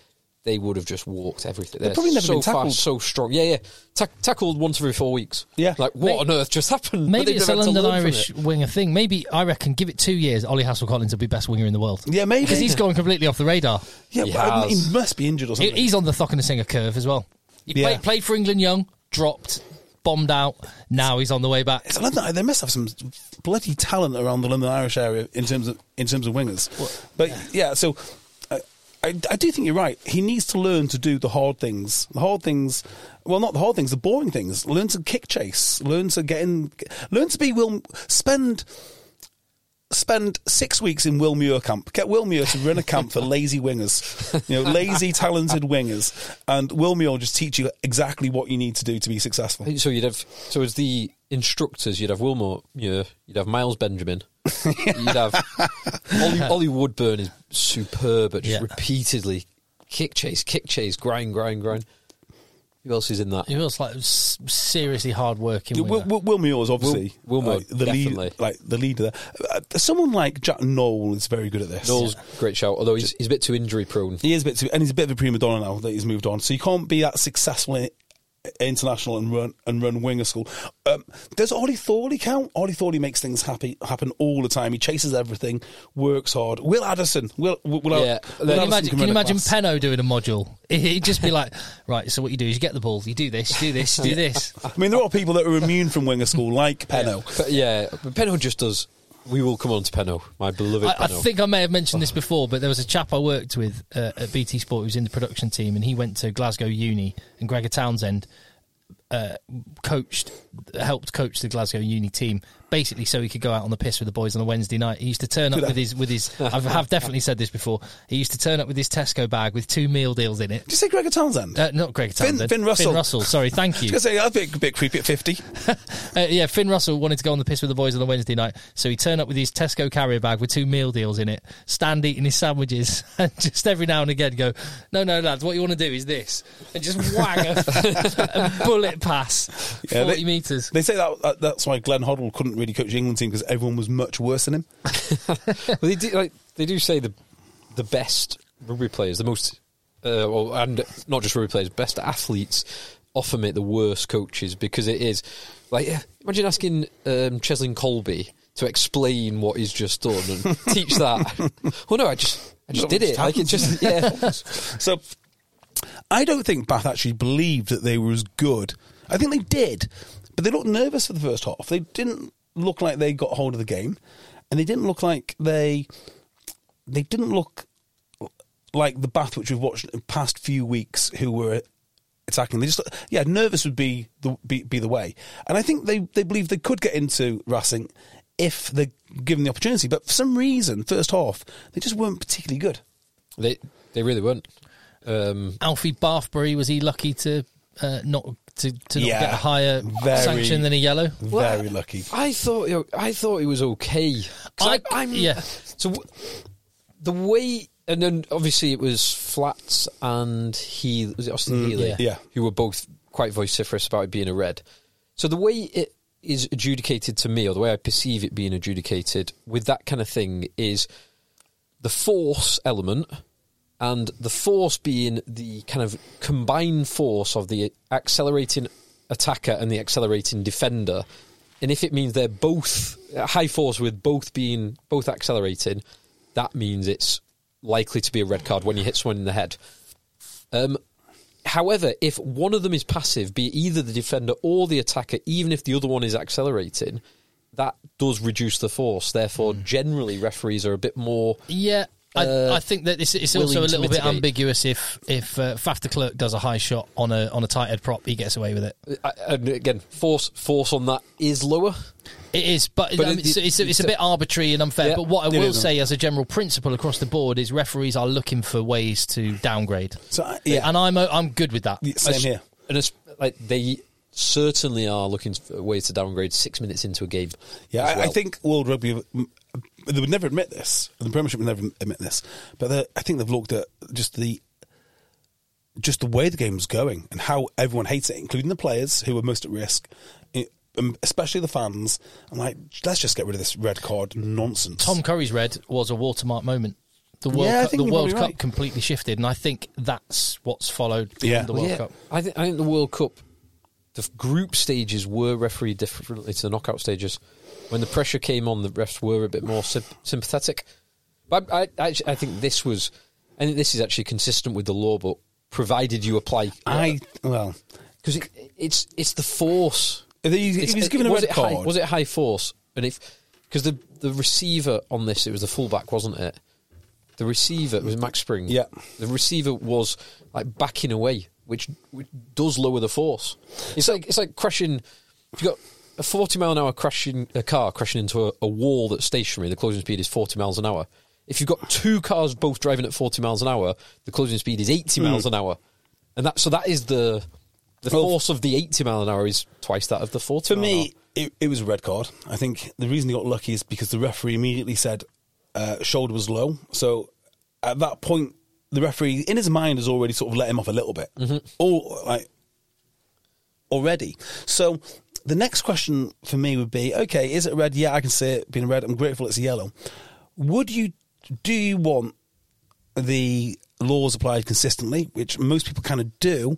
they would have just walked everything. They've They're probably never so been tackled. fast, so strong. Yeah, yeah. Tack tackled once every four weeks. Yeah. Like, what May- on earth just happened? <laughs> Maybe it's a never had to London Irish winger thing. Maybe I reckon give it two years, Ollie Hassell-Collins will be best winger in the world. Yeah, maybe. because he's gone completely off the radar. Yeah, He but I mean, has. he must be injured or He- something. He's on the Cokanasiga curve as well. He Yeah. played, played for England young, dropped, bombed out. Now he's on the way back. It's London, they must have some bloody talent around the London Irish area in terms of in terms of wingers. but yeah, so I, I, do think you're right. He needs to learn to do the hard things. The hard things, well, not the hard things, the boring things. Learn to kick chase. Learn to get in. Learn to be Will. Spend spend six weeks in Will Muir camp. Get Will Muir to run a camp for lazy wingers, you know, lazy talented wingers, and Will Muir will just teach you exactly what you need to do to be successful. So you'd have so as the instructors, you'd have Wilmore, Muir, you'd have Miles Benjamin, <laughs> you'd have Ollie, <laughs> Ollie Woodburn is superb, but just Yeah. repeatedly kick chase, kick chase, grind, grind, grind. Who else is in that? He was like s- seriously hard working. Yeah, Will, winger. Will, Will Muir is obviously Will- Will Muir, like, the definitely. lead, like the leader. There. Uh, someone like Jack Nowell is very good at this. Nowell, great shout. Although he's, he's a bit too injury prone. He is a bit too, and he's a bit of a prima donna now that he's moved on. So you can't be that successful in, international and run and run winger school. Um, does Ollie Thorley count? Ollie Thorley makes things happy happen all the time. He chases everything, works hard. Will Addison, Will, Will, Will, Yeah. Will Can Can you imagine, can you imagine. Penno doing a module? <laughs> He'd just be like, right, so what you do is you get the ball, you do this, you do this, you do this. <laughs> I mean, there are people that are immune from winger school, like Penno. But yeah, but Penno just does. We will come on to Penno, my beloved I, I think I may have mentioned this before, but there was a chap I worked with uh, at BT Sport who was in the production team, and he went to Glasgow Uni, and Gregor Townsend uh, coached, helped coach the Glasgow Uni team, basically so he could go out on the piss with the boys on a Wednesday night. He used to turn up with his with his. I have definitely said this before. He used to turn up with his Tesco bag with two meal deals in it. Did you say Gregor Townsend? Uh, not Gregor Finn- Townsend. Finn Russell. Finn Russell. Sorry, thank <laughs> I you. was going to say, a bit, a bit creepy at 50. <laughs> Uh, yeah, Finn Russell wanted to go on the piss with the boys on a Wednesday night, so he turned up with his Tesco carrier bag with two meal deals in it, stand eating his sandwiches, <laughs> and just every now and again go, "No, no, lads, what you want to do is this," and just whang a, a bullet pass Yeah, forty they- meters. They say that, that that's why Glenn Hoddle couldn't really coach the England team because everyone was much worse than him. <laughs> Well, they do like they do say the the best rugby players, the most, uh, well, and not just rugby players, best athletes often make the worst coaches because it is like imagine asking um, Cheslin Kolbe to explain what he's just done and <laughs> teach that. oh no, I just I just That did it. just Like it just yeah. <laughs> So I don't think Bath actually believed that they were as good. I think they did, but they looked nervous for the first half. They didn't look like they got hold of the game, and they didn't look like they they didn't look like the Bath which we've watched in the past few weeks who were attacking. They just yeah, nervous would be the be, be the way, and I think they they believed they could get into Racing if they're given the opportunity. But for some reason, first half they just weren't particularly good. They they really weren't. Um, Alfie Barbeary was he lucky to uh, not to, to not Yeah, get a higher very- sanction than a yellow? Very lucky. I thought you know, I thought he was okay. I- I'm, yeah. So the way, and then obviously it was Flats and he was it Austin mm, Healey, yeah. Yeah. who were both quite vociferous about it being a red. So the way it is adjudicated to me, or the way I perceive it being adjudicated with that kind of thing, is the force element, and the force being the kind of combined force of the accelerating attacker and the accelerating defender. And if it means they're both uh, high force with both being both accelerating, that means it's likely to be a red card when you hit someone in the head. Um, however, if one of them is passive, be it either the defender or the attacker, even if the other one is accelerating, that does reduce the force. Therefore, generally, referees are a bit more. Yeah. I, Uh, I think that it's, it's also a little bit ambiguous if if uh, Faf de Klerk does a high shot on a on a tight head prop, he gets away with it. uh, And again, force force on that is lower. It is, but, But I mean, it- it's, it's, it's a bit arbitrary and unfair. Yeah. but what I It will is. say as a general principle across the board is referees are looking for ways to downgrade. So I- yeah, and I'm I'm good with that. Yeah, same As- here. And it's like they certainly are looking for ways to downgrade six minutes into a game. Yeah, as I, I think World Rugby they would never admit this, and the Premiership would never admit this. But I think they've looked at just the just the way the game was going and how everyone hates it, including the players who were most at risk, um, especially the fans. I'm like, let's just get rid of this red card nonsense. Tom Curry's red was a watermark moment. The World, Yeah, I Cup, the World probably Cup right. completely shifted, and I think that's what's followed Yeah. the Well, World yeah, Cup. I, think I think the World Cup, the f- group stages were refereed differently to the knockout stages. When the pressure came on, the refs were a bit more sym- sympathetic. But I, I, I think this was, I think this is actually consistent with the law, but provided you apply, uh, I well, because it, it's it's the force. he, he It's- was given a was red it high- card. was it high force? And if because the the receiver on this, it was the fullback, wasn't it? The receiver it was Max Spring. Yeah. the receiver was like backing away, which, which does lower the force. It's like it's like crashing. If you got a forty mile an hour crashing a car crashing into a, a wall that's stationary, the closing speed is forty miles an hour. If you've got two cars both driving at forty miles an hour, the closing speed is eighty miles an hour, and that so that is the the. Well, force of the eighty mile an hour is twice that of the forty. For mile an hour. me, it, it was a red card. I think the reason he got lucky is because the referee immediately said uh, shoulder was low. So at that point, the referee, in his mind, has already sort of let him off a little bit, or like already. So the next question for me would be: Okay, is it red? Yeah, I can see it being red. I'm grateful it's yellow. Would you? Do you want the laws applied consistently, which most people kind of do,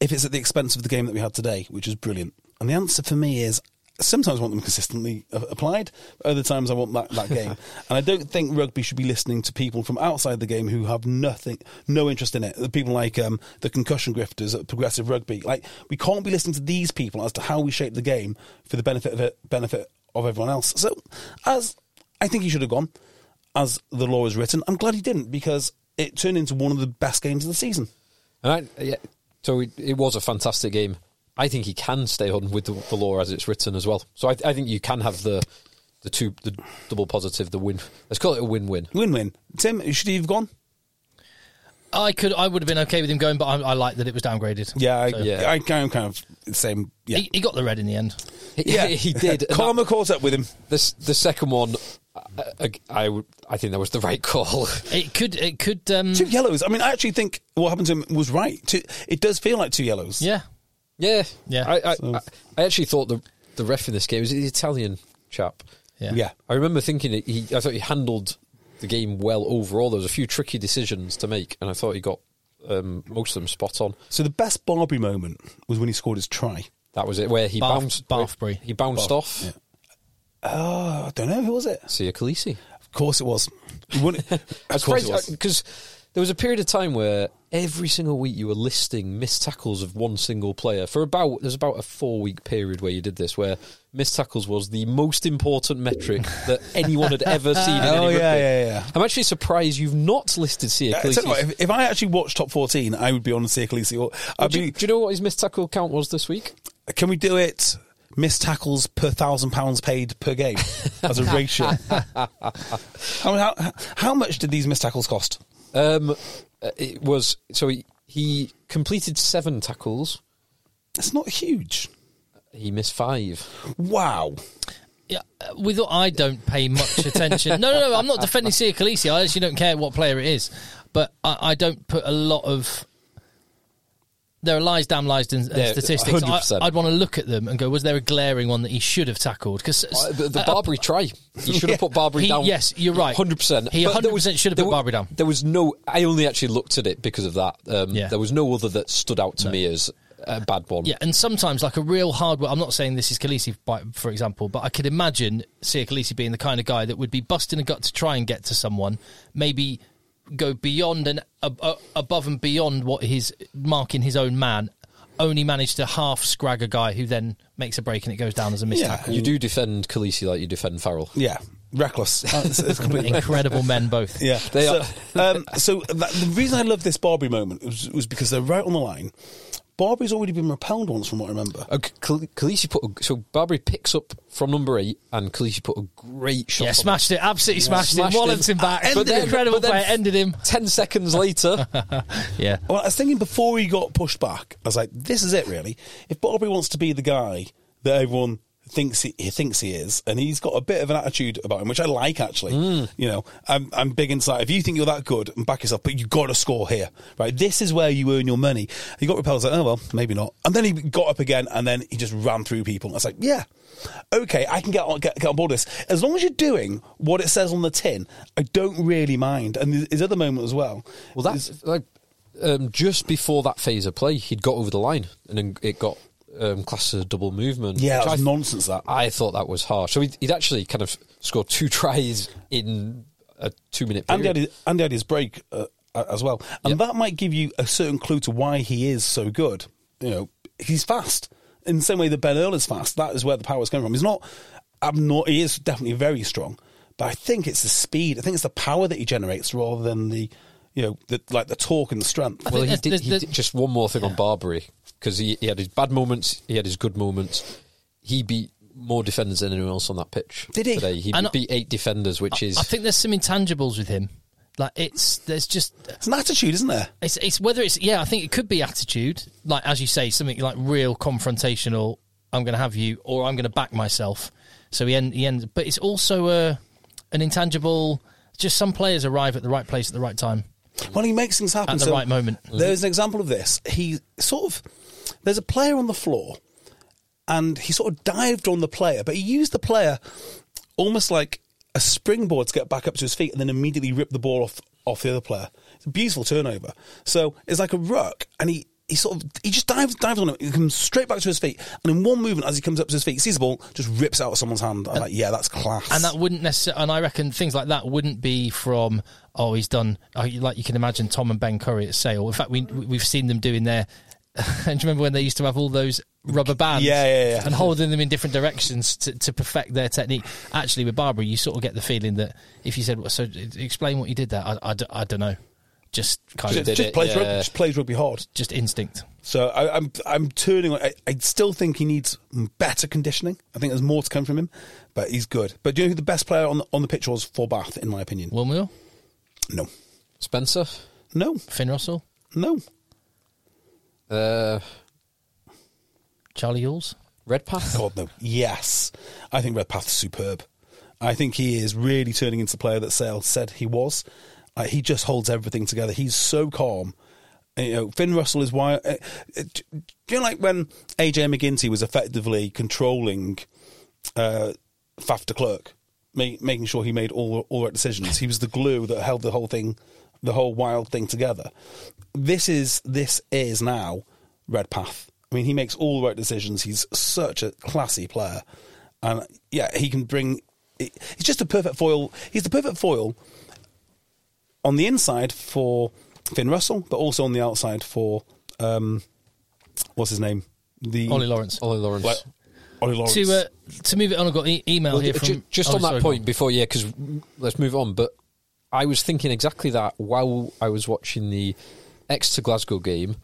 if it's at the expense of the game that we had today, which is brilliant? And the answer for me is sometimes I want them consistently applied, other times I want that, that <laughs> game. and I don't think rugby should be listening to people from outside the game who have nothing, no interest in it. The people like um, the concussion grifters at Progressive Rugby. Like, we can't be listening to these people as to how we shape the game for the benefit of it, benefit of everyone else. So, as I think he should have gone, as the law is written, I'm glad he didn't because it turned into one of the best games of the season. And I, yeah, so it, it was a fantastic game. I think he can stay on with the, the law as it's written as well. So I, I think you can have the the two the double positive, the win. Let's call it a win-win. Win-win. Tim, should he have gone? I could, I would have been okay with him going, but I, I like that it was downgraded. Yeah, I, So- Yeah. I kind of, kind of the same. Yeah, He, he got the red in the end. He, yeah, he did. <laughs> Karma that- caught up with him. this the second one, I, I, I think that was the right call. <laughs> It could, it could, um, Two yellows. I mean, I actually think what happened to him was right. Two, it does feel like two yellows. yeah. Yeah, Yeah. I, I, So- I, I actually thought the the ref in this game was the Italian chap. Yeah. yeah. I remember thinking that he. I thought he handled the game well overall. There was a few tricky decisions to make, and I thought he got um, most of them spot on. So the best Barbeary moment was when he scored his try. That was it, where he Bath- bounced. Barbeary. He bounced off. yeah. Oh, I don't know who was it. Sia Kolisi. Of course it was. He won it- <laughs> of course it was. because there was a period of time where every single week you were listing missed tackles of one single player for about there's about a four week period where you did this where missed tackles was the most important metric <laughs> that anyone had ever seen in Oh, yeah, yeah, yeah. I'm actually surprised you've not listed Sia Uh, what, Kolisi. if, if I actually watched top fourteen, I would be on Sia Kolisi. Or I'd do, you, do you know what his missed tackle count was this week? can we do it? Missed tackles per thousand pounds paid per game as a ratio. <laughs> how, how, how much did these missed tackles cost? Um, uh, it was so he, he completed seven tackles. That's not huge. He missed five. Wow. Yeah, uh, with I don't pay much <laughs> attention. no, no, no. I'm not defending Sia Kolisi. I actually don't care what player it is, but I, I don't put a lot of. There are lies, damn lies, and, and Yeah, statistics. 100%. I, would want to look at them and go, was there a glaring one that he should have tackled? Because Uh, the, the Barbeary try. He should have <laughs> put Barbeary He- down. yes, you're right. Hundred percent. He 100% should have put Barbeary down. There was no. I only actually looked at it because of that. Um, Yeah. There was no other that stood out to me as a bad one. Yeah, and sometimes like a real hard. One, I'm not saying this is Kolisi, for example, but I could imagine Sia Kolisi being the kind of guy that would be busting a gut to try and get to someone, maybe go beyond and uh, uh, above and beyond what he's marking his own man. Only managed to half scrag a guy who then makes a break and it goes down as a missed Yeah. tackle. You do defend Kolisi like you defend Farrell. Yeah. Reckless. <laughs> It's, it's completely Incredible men both. Yeah, They so, are. um, so that, the reason I love this Barbie moment was, was because they're right on the line. Barbie's already been repelled once, from what I remember. Uh, Khal- Kolisi put a, so Barbeary picks up from number eight, and Kolisi put a great shot. Yeah, on smashed it. Absolutely smashed, Smashed it. Wallets him. him back. But then- Incredible but then- player. Ended him. <laughs> Ten seconds later, <laughs> Yeah. Well, I was thinking before he got pushed back, I was like, this is it, really. If Barbeary wants to be the guy that everyone thinks he, he thinks he is, and he's got a bit of an attitude about him, which I like actually. Mm. You know, I'm I'm big inside. If you think you're that good, and back yourself, but you got to score here, right? This is where you earn your money. He got repelled. Like, oh well, maybe not. And then he got up again, and then he just ran through people. I was like, yeah, okay, I can get on get, get on board with this as long as you're doing what it says on the tin. I don't really mind. And his other moment as well. Well, that's like um, just before that phase of play, he'd got over the line, and then it got um, classed as a double movement. Yeah, which that was I, nonsense, that. I thought that was harsh. So he'd, he'd actually kind of scored two <laughs> tries in a two-minute and he period. had his, and he had his break uh, as well, and Yeah. that might give you a certain clue to why he is so good. You know, he's fast in the same way that Ben Earl is fast. That is where the power is coming from. He's not abnor- He is definitely very strong, but I think it's the speed. I think it's the power that he generates rather than the you know the, like the talk and the strength. well, he there's- did, there's- he there's- did just one more thing on Barbeary because he, he had his bad moments, he had his good moments. He beat more defenders than anyone else on that pitch. Did he? Today. He And I- beat eight defenders, which is I think there's some intangibles with him. Like it's there's just It's an attitude, isn't there? it's it's whether it's yeah I think it could be attitude like as you say something like real confrontational I'm going to have you or I'm going to back myself. So he end he ends but it's also a an intangible. Just some players arrive at the right place at the right time Well, he makes things happen at the so right moment. There's an example of this. He sort of there's a player on the floor, and he sort of dived on the player, but he used the player almost like a springboard to get back up to his feet, and then immediately rip the ball off off the other player. It's a beautiful turnover. So it's like a ruck, and he. He sort of he just dives dives on him. He comes straight back to his feet, and in one movement, as he comes up to his feet, he sees the ball, just rips out of someone's hand. I'm like, yeah, that's class. And that wouldn't necessarily, and I reckon things like that wouldn't be from, oh, he's done, oh, like you can imagine Tom and Ben Curry at Sale. In fact, we, we've seen them doing their, and <laughs> do you remember when they used to have all those rubber bands? Yeah, yeah, yeah. And holding them in different directions to, to perfect their technique. Actually, with Barbara, you sort of get the feeling that if you said, well, so explain what you did there, I don't know. Just kind just, of, did just it, plays rugby, just plays rugby hard. just instinct. So I, I'm I'm turning. I, I still think he needs better conditioning. I think there's more to come from him, but he's good. But do you know who the best player on the, on the pitch was for Bath, in my opinion? Will Muir, No, Spencer. no, Finn Russell, no. Uh, Charlie Ewels. Redpath. <laughs> God no. Yes, I think Redpath's superb. I think he is really turning into the player that Sale said he was. Uh, he just holds everything together. He's so calm. You know, Finn Russell is why. Uh, uh, do you know, like when AJ MacGinty was effectively controlling uh, Faf de Klerk, ma- making sure he made all all right decisions. He was the glue that held the whole thing, the whole wild thing together. This is this is now Redpath. I mean, he makes all the right decisions. He's such a classy player, and yeah, he can bring. He's just a perfect foil. He's the perfect foil on the inside for Finn Russell, but also on the outside for um, what's his name? The Ollie Lawrence. Ollie Lawrence. Like, Ollie Lawrence. To uh, to move it on, I've got e- email Well, here from just oh, on that sorry, point before, yeah, because let's move on. But I was thinking exactly that while I was watching the Exeter Glasgow game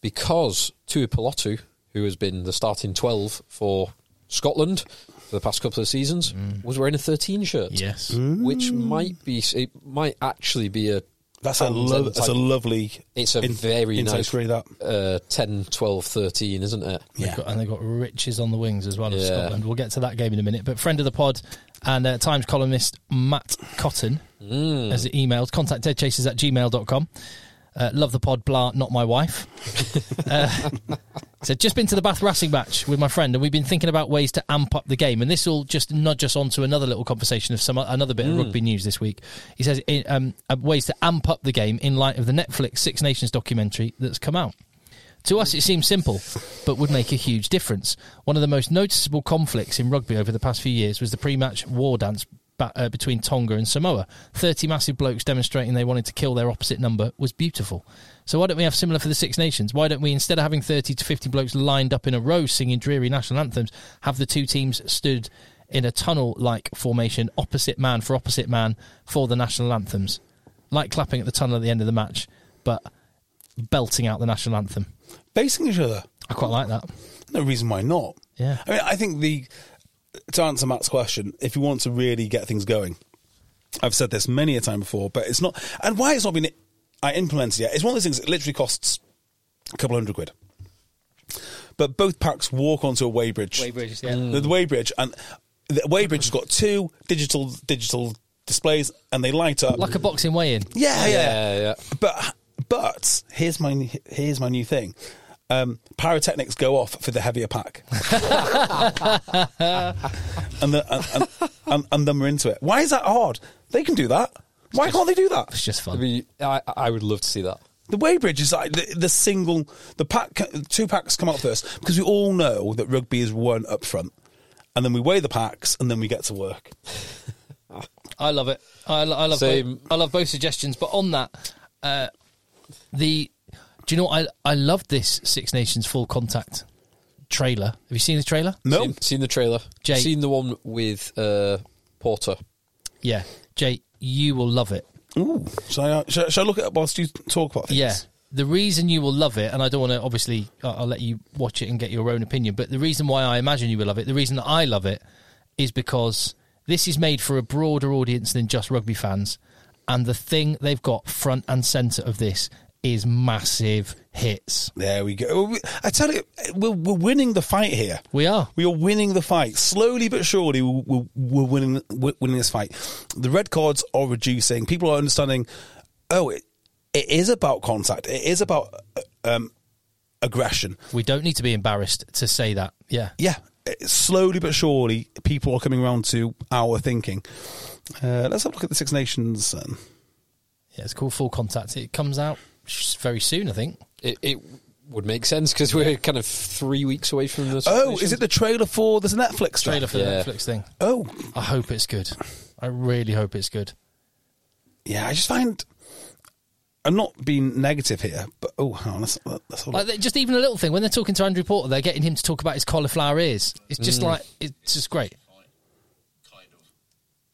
because Tuipulotu, who has been the starting 12 for Scotland for the past couple of seasons, was wearing a 13 shirt. Yes. Which might be, it might actually be a. That's a lo- that's a lovely. It's a in- very inside nice screen, that. uh, 10, 12, 13, isn't it? Yeah. got, and they've got riches on the wings as well of Yeah. Scotland. We'll get to that game in a minute. But friend of the pod and uh, Times columnist Matt Cotton Mm. has emailed contact eggchasers at gmail.com. Uh, love the pod, blah, not my wife. <laughs> uh, said, just been to the Bath Racing match with my friend, and we've been thinking about ways to amp up the game. And this will just nudge us on to another little conversation of some another bit of rugby news this week. He says, in, um, uh, ways to amp up the game in light of the Netflix Six Nations documentary that's come out. To us, it seems simple, but would make a huge difference. One of the most noticeable conflicts in rugby over the past few years was the pre match war dance ba- uh, between Tonga and Samoa. 30 massive blokes demonstrating they wanted to kill their opposite number was beautiful. So, why don't we have similar for the Six Nations? Why don't we, instead of having 30 to 50 blokes lined up in a row singing dreary national anthems, have the two teams stood in a tunnel like formation, opposite man for opposite man, for the national anthems? Like clapping at the tunnel at the end of the match, but belting out the national anthem. Facing each other. I quite like that. No reason why not. Yeah. I mean, I think the to answer Matt's question, if you want to really get things going, I've said this many a time before, but it's not. And why it's not been I implemented yet? It's one of those things that literally costs a couple hundred quid. but both packs walk onto a weighbridge. Weybridge, yeah. The, the weighbridge, and the weighbridge has got two digital digital displays, and they light up Like a boxing weigh-in. yeah, yeah, Yeah, yeah. But but here's my here's my new thing. Um, pyrotechnics go off for the heavier pack, <laughs> and, the, and, and, and, and then we're into it. Why is that hard? They can do that. Why can't they do that? It's just I fun. mean, I, I would love to see that. The weighbridge is like the, the single. The pack, two packs come out first because we all know that rugby is one up front, and then we weigh the packs, and then we get to work. <laughs> I love it. I, I love both, I love both suggestions. But on that, uh, the do you know what I I love this Six Nations full contact trailer. Have you seen the trailer? No, Seen, seen the trailer. Jay. Seen the one with uh, Porter. Yeah, Jay, you will love it. Ooh, shall I, uh, shall, shall I look at it whilst you talk about things? Yeah. The reason you will love it, and I don't want to obviously, I'll I'll let you watch it and get your own opinion, but the reason why I imagine you will love it, the reason that I love it, is because this is made for a broader audience than just rugby fans. And the thing they've got front and centre of this is massive hits. There we go. I tell you, we're, we're winning the fight here. We are. We are winning the fight slowly but surely. We're, we're, winning we're winning this fight. The red cards are reducing. People are understanding. Oh, it, it is about contact. It is about uh, um, aggression. We don't need to be embarrassed to say that. Yeah. Yeah, slowly but surely, people are coming around to our thinking. Uh, let's have a look at the Six Nations. Um, Yeah, it's called Full Contact. It comes out very soon, I think. It, it would make sense because we're kind of three weeks away from the. oh, is it the trailer for there's a Netflix stuff? Trailer for the Yeah. Netflix thing. Oh, I hope it's good. I really hope it's good. yeah. I just find I'm not being negative here, but oh, hang on, let's, let's Like they- just even a little thing when they're talking to Andrew Porter, they're getting him to talk about his cauliflower ears. It's just mm. like it's just great. kind of.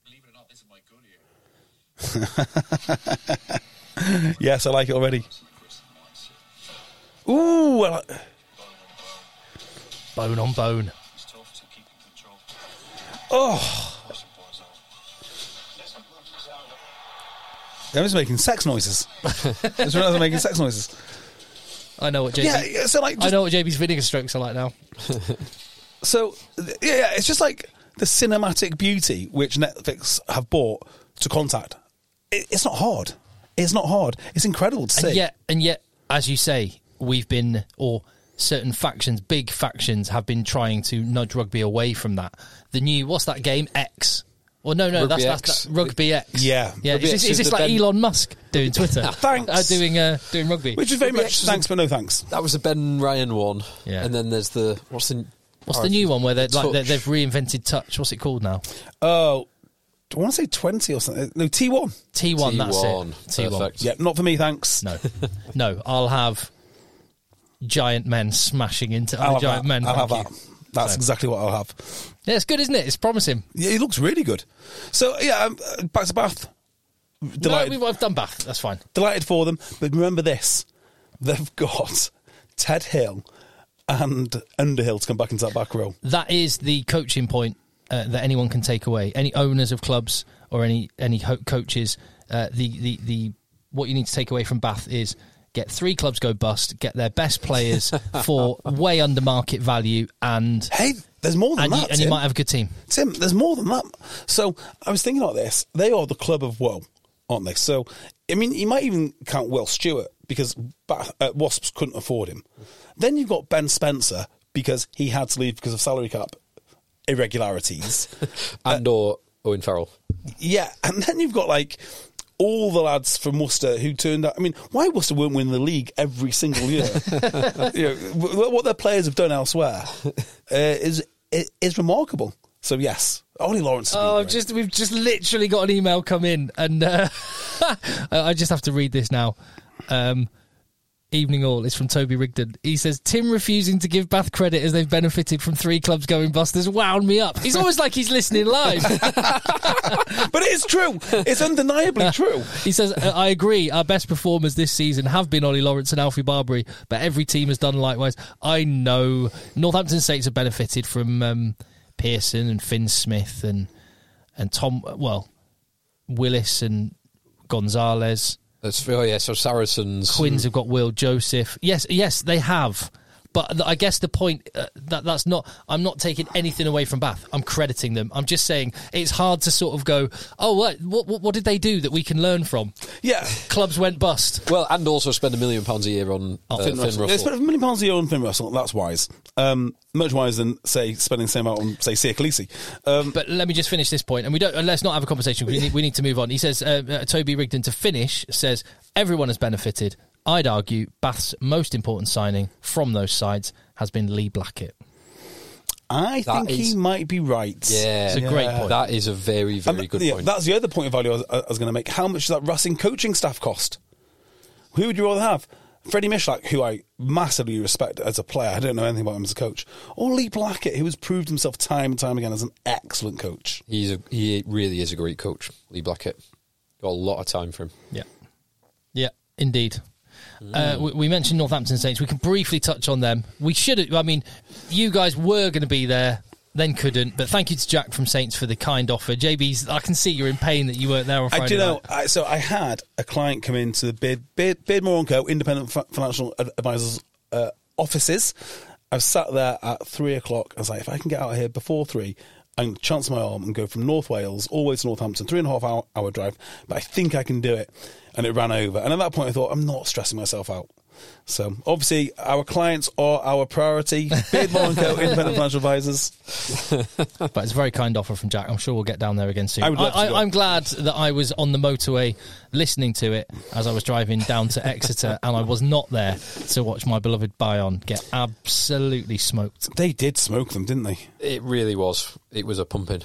Believe it or not, this is my good ear. <laughs> <laughs> Yes, I like it already. Ooh, I like- Bone on bone. It's tough to keep in control. oh, Listen, boys, out. Listen, boys, out. I was making sex noises. I just realised I'm making <laughs> sex noises. I know what JB. Yeah, yeah, so like, I know what JB's vinegar strokes are like now. <laughs> so yeah, yeah, it's just like the cinematic beauty which Netflix have bought to Contact. It, it's not hard. It's not hard. It's incredible to see. And yet, and yet, as you say, we've been or certain factions, big factions, have been trying to nudge rugby away from that. The new what's that game X? Well, no, no, Rugby that's, X. that's that, rugby X. Yeah. yeah. Rugby Is this, is is this like Ben- Elon Musk doing Twitter? <laughs> Thanks. Uh, doing uh, doing rugby. which is very Rugby much X thanks a- but no thanks. That was the Ben Ryan one. Yeah. And then there's the what's the What's the new one where they're like they- Touch. they've reinvented touch? What's it called now? Oh, do I want to say twenty or something? No, T one. T one. That's T1. it. T one. Perfect. Yeah, not for me, thanks. No, no. I'll have giant men smashing into I'll other have giant that. men. I'll have Thank that. That's So- exactly what I'll have. Yeah, it's good, isn't it? It's promising. Yeah, it looks really good. So yeah, um, back to Bath. Delighted, No, we've, I've done Bath. That's fine. delighted for them. But remember this: they've got Ted Hill and Underhill to come back into that back row. That is the coaching point uh, that anyone can take away. Any owners of clubs or any any ho- coaches, uh, the, the the what you need to take away from Bath is get three clubs go bust, get their best players <laughs> for way under market value, and Hey, there's more than and, that. you, and you might have a good team. Tim, there's more than that. So I was thinking about this. They are the club of woe, aren't they? So I mean, you might even count Will Stewart because Bath, uh, Wasps couldn't afford him. Then you've got Ben Spencer because he had to leave because of salary cap irregularities. <laughs> and or Owen Farrell. yeah, and then you've got like all the lads from Worcester who turned out. I mean, why Worcester won't win the league every single year? <laughs> you know, what their players have done elsewhere uh, is is is remarkable. So yes, Ollie Lawrence. Has been Oh, great. just we've just literally got an email come in, and uh, <laughs> I just have to read this now. Um, Evening all is from Toby Rigdon. He says Tim refusing to give Bath credit as they've benefited from three clubs going bust has wound me up. He's almost like he's listening live. <laughs> but it is true. It's undeniably <laughs> true. He says, "Uh, I agree. Our best performers this season have been Ollie Lawrence and Alfie Barbeary, but every team has done likewise. I know Northampton Saints have benefited from um, Pearson and Fin Smith and and Tom, well, Willis and Gonzalez. That's, oh yeah, so Saracens. Quins have got Will Joseph. Yes, yes, they have. But I guess the point uh, that that's not. I'm not taking anything away from Bath. I'm crediting them. I'm just saying it's hard to sort of go. Oh, what what what, what did they do that we can learn from? Yeah. Clubs went bust. Well, and also spend a million pounds a year on uh, Finn, Russell. They spent a million pounds a year on Finn Russell. That's wise. Um, much wiser than say spending the same amount on say Sia Kolisi. Um, But let me just finish this point, and we don't. uh, Let's not have a conversation. We <laughs> need, we need to move on. He says uh, uh, Toby Rigdon to finish says everyone has benefited. I'd argue Bath's most important signing from those sides has been Lee Blackett. I That think is- he might be right. Yeah, It's a great point. That is a very, very And good yeah, point. That's the other point of value I was, was going to make. How much does that Racing coaching staff cost? Who would you rather have? Freddie Michalak, who I massively respect as a player, I don't know anything about him as a coach, or Lee Blackett, who has proved himself time and time again as an excellent coach. He's a, he really is a great coach, Lee Blackett. Got a lot of time for him. Yeah, yeah, indeed. Uh, we, we mentioned Northampton Saints. We can briefly touch on them. We should. have I mean, you guys were going to be there, then couldn't. But thank you to Jack from Saints for the kind offer. JB's. I can see you're in pain that you weren't there on Friday. I do know. I, so I had a client come into the Bid Bid Bidmore and Co. Independent Fi- Financial Advisors uh, offices. I was sat there at three o'clock. I was like, if I can get out of here before three, I can chance my arm and go from North Wales all the way to Northampton, three and a half hour, hour drive. But I think I can do it. And it ran over. And at that point, I thought, I'm not stressing myself out. So obviously, our clients are our priority. <laughs> Bidmore and Co. Independent Financial Advisors. <laughs> But it's a very kind offer from Jack. I'm sure we'll get down there again soon. I would love to go. am glad that I was on the motorway listening to it as I was driving down to Exeter, <laughs> and I was not there to watch my beloved Bayonne get absolutely smoked. They did smoke them, didn't they? It really was. It was a pumping.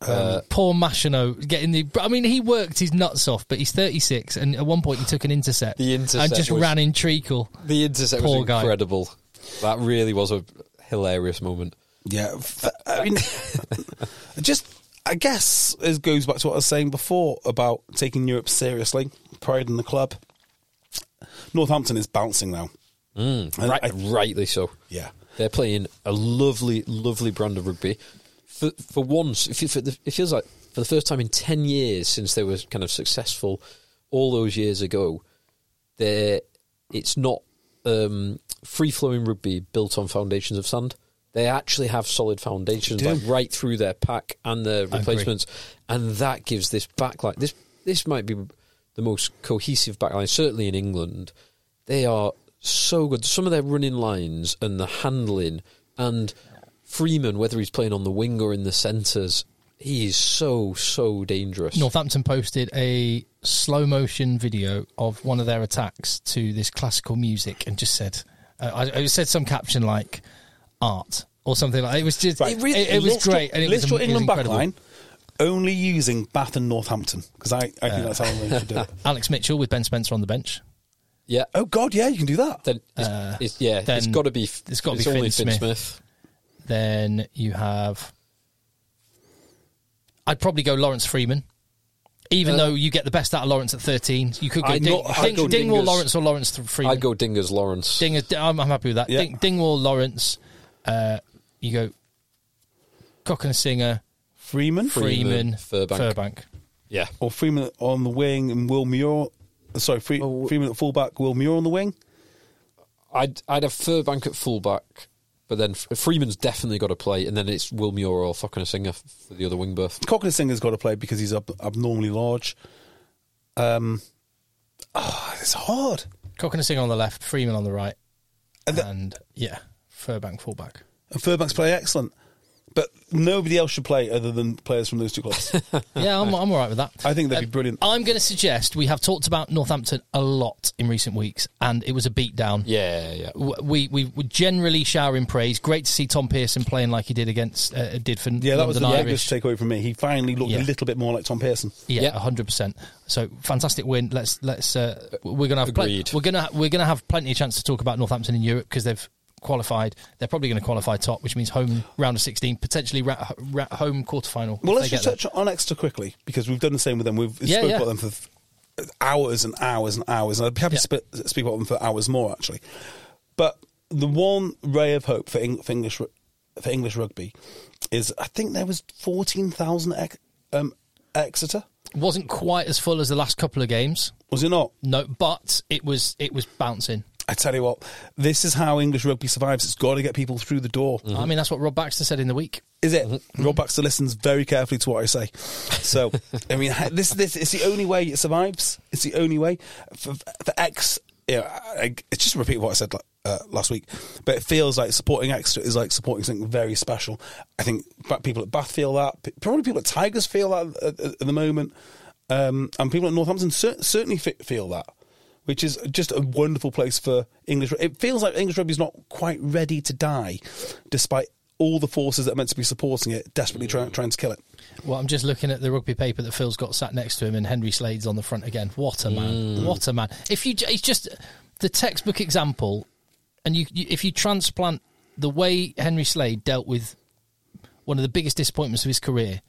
Uh, Poor Machino getting the. I mean, he worked his nuts off, but he's 36, and at one point he took an intercept, The intercept and just was- ran in treacle. the intercept Poor was guy. incredible. That really was a hilarious moment. Yeah, I mean, <laughs> just I guess it goes back to what I was saying before about taking Europe seriously, pride in the club. Northampton is bouncing now. And Right, I- rightly so. yeah, They're playing a lovely, lovely brand of rugby. For for once, it for the- it feels like for the first time in ten years since they were kind of successful all those years ago, they it's not um, free flowing rugby built on foundations of sand. They actually have solid foundations, like right through their pack and their replacements, and that gives this backline. This this might be the most cohesive backline, certainly in England. They are so good. Some of their running lines and the handling, and Freeman, whether he's playing on the wing or in the centres, he is so so dangerous. Northampton posted a slow motion video of one of their attacks to this classical music and just said, uh, I, it said some caption like art or something like. It was just, right. it, it, it was List your- great, and it list was, your it was England incredible. backline only using Bath and Northampton because I, I think that's how they should do it. <laughs> Alex Mitchell with Ben Spencer on the bench. Yeah, Oh God, yeah, you can do that. then it's, Uh, it's- yeah, then it's got to be. it's gotta be only Finn Finn Smith. Smith. Then you have. I'd probably go Lawrence Freeman. Even Uh, though you get the best out of Lawrence at 13, you could go I'd Ding, not- Ding, go Dingwall Dingus. Lawrence or Lawrence Freeman. I'd go Dingers Lawrence. Ding, I'm, I'm happy with that. Yeah. Ding, Dingwall Lawrence. Uh, you go Cokanasiga, Freeman, Freeman, Furbank. Furbank. yeah, or Freeman on the wing and Will Muir. Sorry, Free, Oh. Freeman at fullback, Will Muir on the wing. I'd I'd have Furbank at fullback, but then Freeman's definitely got to play, and then it's Will Muir or fucking a singer for the other wing berth. Cokanasiga's got to play because he's up, abnormally large. Um, oh, it's hard. Cokanasiga on the left, Freeman on the right. And And, yeah, Furbank fullback. And Furbank's play excellent, but nobody else should play other than players from those two clubs. <laughs> Yeah, I'm, I'm all right with that. I think they'd be brilliant. I'm going to suggest we have talked about Northampton a lot in recent weeks, and it was a beatdown. Yeah, yeah. W- We we were generally showering praise. Great to see Tom Pearson playing like he did against uh, did for Yeah, that was the London biggest Irish. takeaway from me. He finally looked Yeah. a little bit more like Tom Pearson. Yeah, Yeah. hundred percent. So fantastic win. Let's let's uh, we're gonna have plen- Agreed. we're gonna we're gonna have plenty of chance to talk about Northampton in Europe because they've qualified. They're probably going to qualify top, which means home round of sixteen, potentially ra- ra- home quarterfinal. Well, let's just there. touch on Exeter quickly because we've done the same with them. We've Yeah, spoke yeah. about them for hours and hours and hours, and I'd be happy Yeah. to sp- speak about them for hours more actually. But the one ray of hope for, Eng- for English for English rugby is I think there was fourteen thousand ex- um, Exeter. wasn't quite as full as the last couple of games. Was it not? No, but it was it was bouncing. I tell you what, this is how English rugby survives. It's got to get people through the door. I mean, that's what Rob Baxter said in the week. Is it? Rob Baxter listens very carefully to what I say. So, I mean, <laughs> this this it's the only way it survives. It's the only way for, for X. You know, I, it's just a repeat what I said uh, last week, but it feels like supporting Exeter is like supporting something very special. I think people at Bath feel that. Probably people at Tigers feel that at, at, at the moment, um, and people at Northampton cer- certainly f- feel that. Which is just a wonderful place for English. It feels like English rugby is not quite ready to die, despite all the forces that are meant to be supporting it desperately trying trying to kill it. Well, I'm just looking at the rugby paper that Phil's got sat next to him, and Henry Slade's on the front again. What a man! What a man! If you, it's just the textbook example, and you, you, if you transplant the way Henry Slade dealt with one of the biggest disappointments of his career,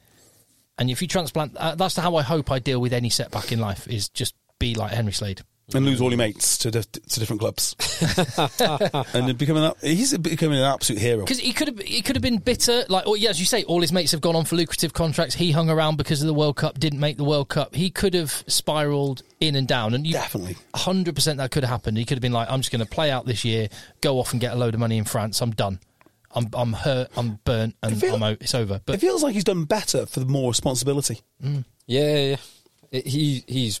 and if you transplant, uh, that's how I hope I deal with any setback in life is just be like Henry Slade. And lose all your mates to dif- to different clubs, <laughs> and then becoming that he's becoming an absolute hero. Because he could have, he could have been bitter. Like, or, yeah, as you say, all his mates have gone on for lucrative contracts. He hung around because of the World Cup, didn't make the World Cup. He could have spiraled in and down, and you, Definitely. hundred percent that could have happened. He could have been like, "I'm just going to play out this year, go off and get a load of money in France. I'm done. I'm I'm hurt. I'm burnt, and feel- I'm out. It's over." But it feels like he's done better for the more responsibility. Mm. Yeah, yeah, yeah. It- he he's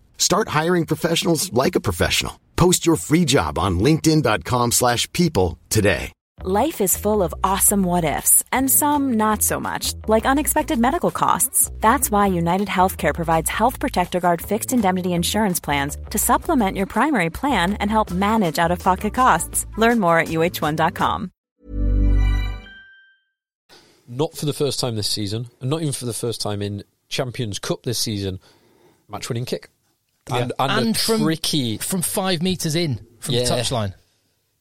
Start hiring professionals like a professional. Post your free job on linkedin.com/people slash people today. Life is full of awesome what ifs, and some not so much, like unexpected medical costs. That's why United Healthcare provides Health Protector Guard fixed indemnity insurance plans to supplement your primary plan and help manage out of pocket costs. Learn more at uh1.com. not for the first time this season, and not even for the first time in Champions Cup this season, match winning kick. And, and, and from tricky from five meters in from Yeah. the touchline,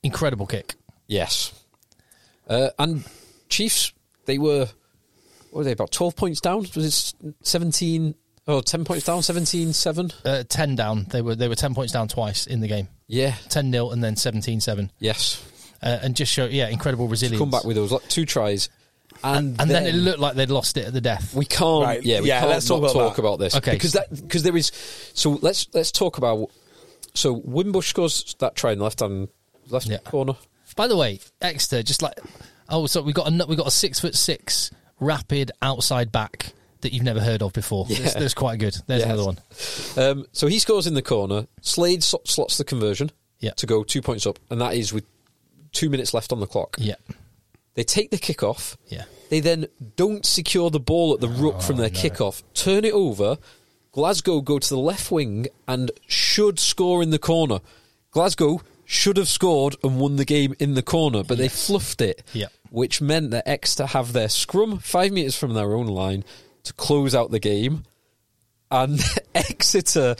incredible kick. Yes. Uh, and Chiefs, they were, what were they, about 12 points down? Was it 17, oh, 10 points down, 17 7? Uh, ten down. They were they were ten points down twice in the game. Yeah. Ten 0 and then 17-7. Yes. Uh, and just show yeah incredible resilience. Come back with those like, two tries. And, and then, it looked like they'd lost it at the death. We can't. Right, Yeah, we yeah, can't let's talk not about talk that. about this. Okay. because that because there is. So let's let's talk about. So Wimbush scores that try in the left hand left Yeah. corner. By the way, Exeter just like oh, so we got a we got a six foot six rapid outside back that you've never heard of before. Yeah. That's, that's quite good. There's Yes. another one. Um, so he scores in the corner. Slade slots the conversion Yeah. to go two points up, and that is with two minutes left on the clock. Yeah, They take the kick off. yeah. They then don't secure the ball at the oh, ruck from their kickoff, turn it over. Glasgow go to the left wing and should score in the corner. Glasgow should have scored and won the game in the corner, but they fluffed it, Yep. which meant that Exeter have their scrum five metres from their own line to close out the game. And <laughs> Exeter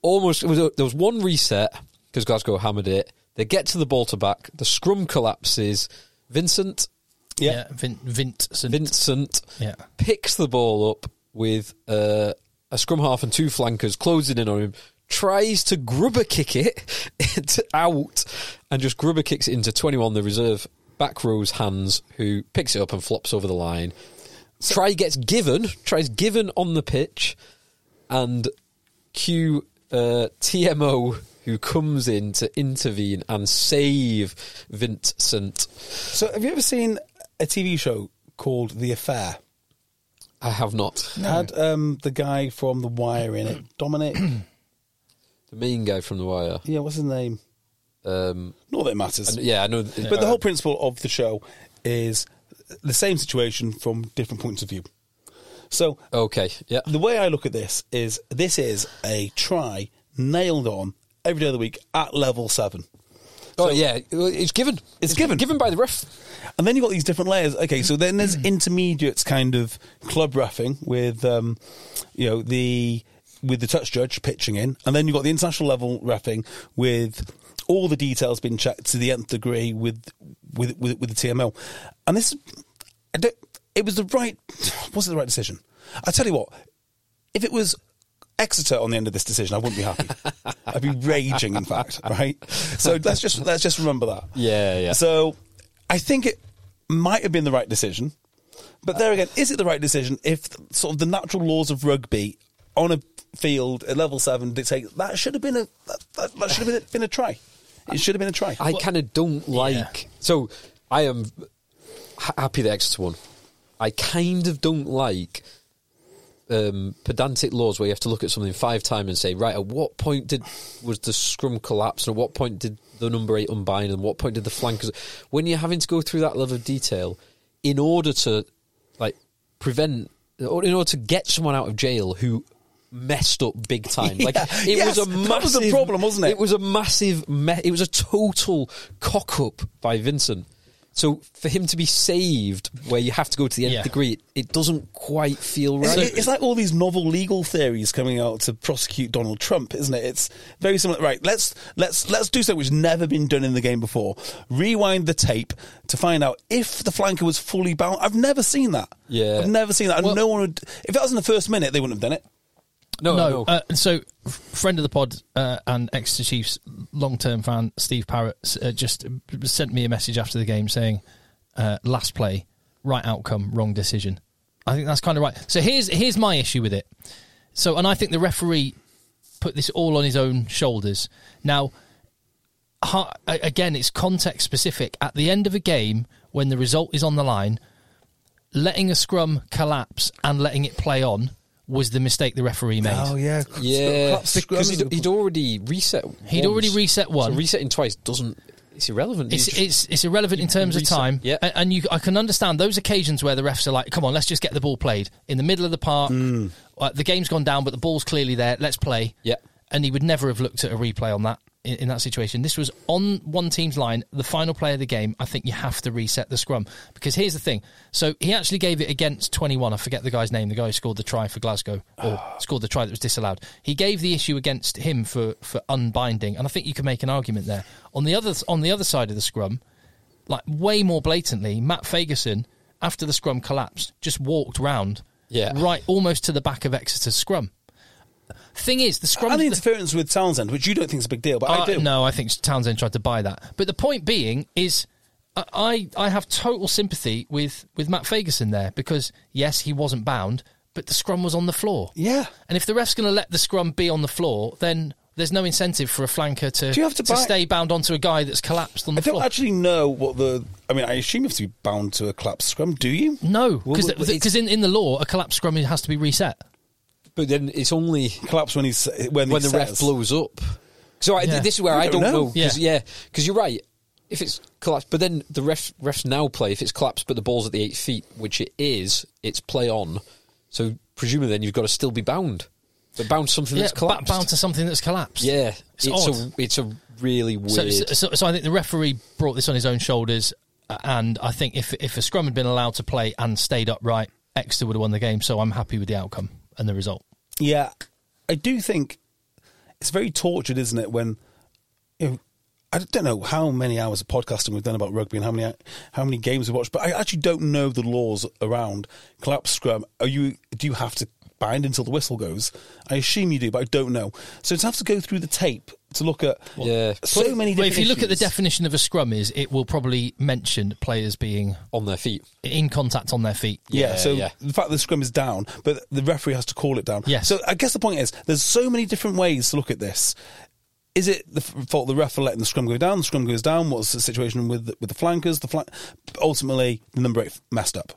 almost it was a, there was one reset because Glasgow hammered it. They get to the ball to back. The scrum collapses. Vincent Yeah. Yeah, Vin, Vincent. Vincent Yeah. picks the ball up with uh, a scrum half and two flankers closing in on him. Tries to grubber kick it <laughs> out and just grubber kicks it into 21, the reserve back row's hands, who picks it up and flops over the line. Try gets given, tries given on the pitch, and Q uh, TMO who comes in to intervene and save Vincent. So, have you ever seen a TV show called The Affair? I have not. It Had um, the guy from The Wire in it, <clears throat> Dominic. The main guy from The Wire. yeah, what's his name? Um, Not that it matters. and- yeah, I know. But the whole principle of the show is the same situation from different points of view. So Okay, yeah. the way I look at this is this is a try nailed on every day of the week at level seven. Oh, yeah. It's given. It's given. Given by the ref. And then you've got these different layers. Okay, so then there's <clears throat> intermediates kind of club reffing with, um, you know, the with the touch judge pitching in, and then you've got the international level reffing with all the details been checked to the nth degree with with with, with the TMO. and this it was the right <sighs> was it the right decision? I tell you what, if it was Exeter on the end of this decision, I wouldn't be happy. <laughs> I'd be raging, in fact. Right. So let's just let's just remember that. Yeah, yeah. So I think it might have been the right decision, but there again, is it the right decision if sort of the natural laws of rugby on a field at level seven dictate that should have been a that, that, that should have been a, been a try. It should have been a try. I kind of don't like. So I am happy that Exeter won. I kind of don't like um, pedantic laws where you have to look at something five times and say, right, at what point did was the scrum collapse, and at what point did the number eight unbind, and what point did the flankers? When you're having to go through that level of detail in order to like prevent, or in order to get someone out of jail who messed up big time. <laughs> Like Yeah, it yes, was a that massive was the problem, wasn't it? It was a massive. Me- it was a total cock up by Vincent. So for him to be saved, where you have to go to the nth Yeah. degree, it, it doesn't quite feel right. It- it's like all these novel legal theories coming out to prosecute Donald Trump, isn't it? It's very similar. Right, let's let's let's do something which has never been done in the game before. Rewind the tape to find out if the flanker was fully bound. I've never seen that. Yeah. I've never seen that. And Well- no one would. If that was in the first minute, they wouldn't have done it. No, no. no. Uh, so, friend of the pod uh, and Exeter Chiefs long-term fan Steve Parrott uh, just sent me a message after the game saying, uh, "Last play, right outcome, wrong decision." I think that's kind of right. So here's here's my issue with it. So, and I think the referee put this all on his own shoulders. Now, again, it's context specific. At the end of a game, when the result is on the line, letting a scrum collapse and letting it play on was the mistake the referee made. Oh, yeah, yeah, because he'd, he'd already reset. He'd once. already reset one. So resetting twice doesn't. It's irrelevant. It's, You it's it's irrelevant in terms of time, Yeah. A- and you I can understand those occasions where the refs are like, "Come on, let's just get the ball played in the middle of the park. Uh, the game's gone down, but the ball's clearly there. Let's play." Yeah. and he would never have looked at a replay on that in, in that situation. This was on one team's line, the final play of the game. I think you have to reset the scrum because here's the thing. So he actually gave it against 21. I forget the guy's name. The guy who scored the try for Glasgow or ah. scored the try that was disallowed. He gave the issue against him for for unbinding, and I think you can make an argument there. On the other on the other side of the scrum, like way more blatantly, Matt Fagerson after the scrum collapsed just walked round, Yeah. right almost to the back of Exeter's scrum. Thing is, the scrum And the interference with Townsend, which you don't think is a big deal, but I uh, do. No, I think Townsend tried to buy that. But the point being is, I- I I have total sympathy with with Matt Fagerson there because yes, he wasn't bound, but the scrum was on the floor. Yeah. and if the ref's going to let the scrum be on the floor, then there's no incentive for a flanker to have to buy- stay bound onto a guy that's collapsed on the floor. I don't actually know what the. I mean, I assume you have to be bound to a collapsed scrum. Do you? no, because well, in, in the law, a collapsed scrum has to be reset. But then it's only Collapse when he's when, when he the ref blows up. So I, Yeah. this is where I I don't don't know. know. Cause, Yeah. yeah, because you're right. If it's collapsed, but then the ref refs now play. If it's collapsed, but the ball's at the eight feet, which it is, it's play on. So presumably, then you've got to still be bound, but bound to something Yeah, that's collapsed. bound to something that's collapsed. yeah, It's it's, odd. a it's a really So, weird. so, so I think the referee brought this on his own shoulders, and I think if if a scrum had been allowed to play and stayed upright, Exeter would have won the game. So I'm happy with the outcome and the result. Yeah, I do think it's very tortured, isn't it? When you know, I don't know how many hours of podcasting we've done about rugby and how many how many games we watched, but I actually don't know the laws around collapse scrum. Are you do you have to bind until the whistle goes? I assume you do, but I don't know. So to have to go through the tape to look at Yeah. so many. Well, if you look at the definition of a scrum, is it will probably mention players being on their feet. in contact on their feet. Yeah, Yeah, so yeah. the fact that the scrum is down, but the referee has to call it down. Yes. So I guess the point is, there's so many different ways to look at this. Is it the f- fault of the ref for letting the scrum go down? The scrum goes down. What's the situation with the, with the flankers? The flank, ultimately, the number eight messed up,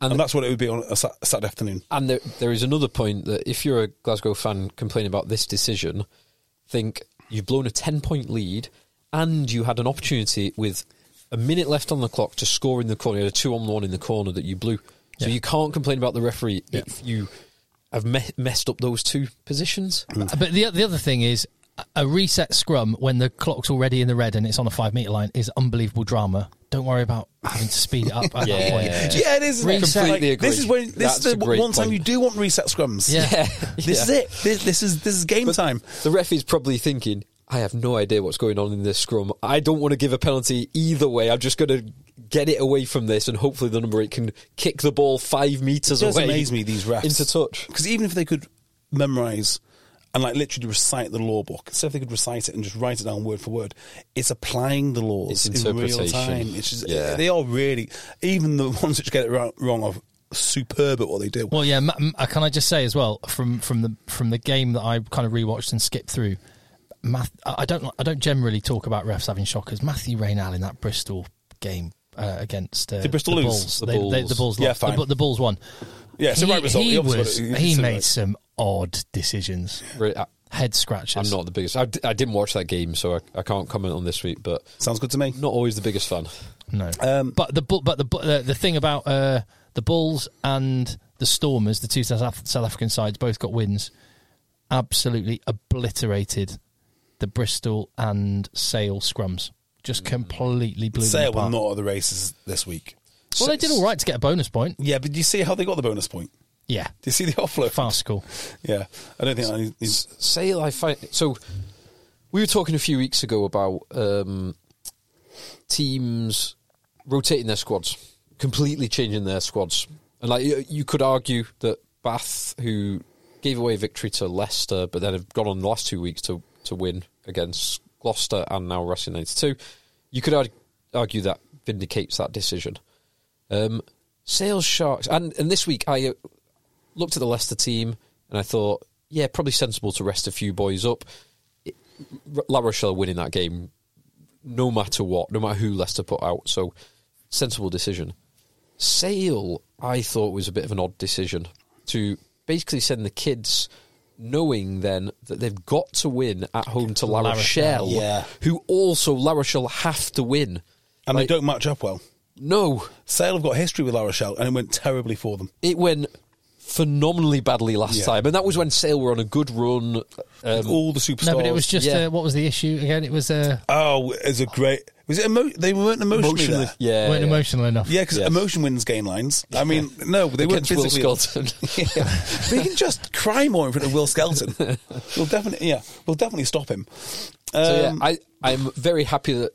and, And- that's what it would be on a, Sa- Saturday afternoon. And there, there is another point that if you're a Glasgow fan complaining about this decision, think you've blown a 10 point lead and you had an opportunity with a minute left on the clock to score in the corner. You had a two on one in the corner that you blew. So Yeah. you can't complain about the referee if you have me- messed up those two positions. Mm. But the the other thing is a reset scrum when the clock's already in the red and it's on a five meter line is unbelievable drama. Don't worry about having to speed it up at that Yeah. point. Yeah. <laughs> Yeah, it is. Reset. Completely Like, This is when this That's is the great one time you do want reset scrums. Yeah. <laughs> This is it. This, this is this is game But time. The ref is probably thinking, I have no idea what's going on in this scrum. I don't want to give a penalty either way. I'm just going to get it away from this, and hopefully the number eight can kick the ball five meters It does away. amaze me these refs into touch. because even if they could memorize and like literally recite the law book, instead if they could recite it and just write it down word for word, it's applying the laws It's in real time. It's just, Yeah. they are really even the ones which get it wrong, wrong are superb at what they do. Well, yeah. Ma- m- uh, can I just say as well from from the from the game that I kind of rewatched and skipped through. Math, I I don't. I don't generally talk about refs having shockers. Mathieu Raynal in that Bristol game uh, against uh, Did Bristol the lose? Bulls. The They- they- Bulls. the Bulls. Yeah, lost. fine. The, Bu- the Bulls won. yeah, it's the he, right result. He, The opposite was, he made right. some odd decisions, Right, I- head scratches. I'm not the biggest. I, d- I didn't watch that game, so I, I can't comment on this week. But Sounds good to me. not always the biggest fan. No, Um, but the Bu- but the Bu- the, the thing about uh, the Bulls and the Stormers, the two South, Af- South African sides, both got wins. Absolutely obliterated the Bristol and Sale scrums. Just completely blew them Sale were apart. not at the races this week. well, they did all right to get a bonus point. Yeah, but do you see how they got the bonus point? Yeah, Do you see the <laughs> offload? farcical. Yeah, I don't think I he's, Sale, I find so. We were talking a few weeks ago about um, teams rotating their squads, completely changing their squads, and like you, you could argue that Bath, who gave away victory to Leicester, but then have gone on the last two weeks to to win against Gloucester and now Racing ninety two, you could arg- argue that vindicates that decision. Um, Sales Sharks, and and this week I uh, looked at the Leicester team and I thought, yeah, probably sensible to rest a few boys up. It, La Rochelle winning that game, no matter what, no matter who Leicester put out. So, sensible decision. Sale, I thought was a bit of an odd decision to basically send the kids knowing then that they've got to win at home to La La Rochelle, Rochelle, yeah. who also La Rochelle have to win. and Like, they don't match up well. No, Sale have got history with La Rochelle, and it went terribly for them. it went phenomenally badly last Yeah. time, and that was when Sale were on a good run. Um, All the superstars. No, but it was just yeah. uh, what was the issue again? It was uh, Oh, it's a great. Was it emo- They weren't emotionally, emotionally, there. yeah, weren't yeah. emotional enough. Yeah, because Yes. emotion wins game lines. I mean, no, they weren't Against Will. Skelton. <laughs> yeah. But you can just cry more in front of Will Skelton. <laughs> we'll definitely, yeah, we'll definitely stop him. Um, So yeah, I I'm very happy that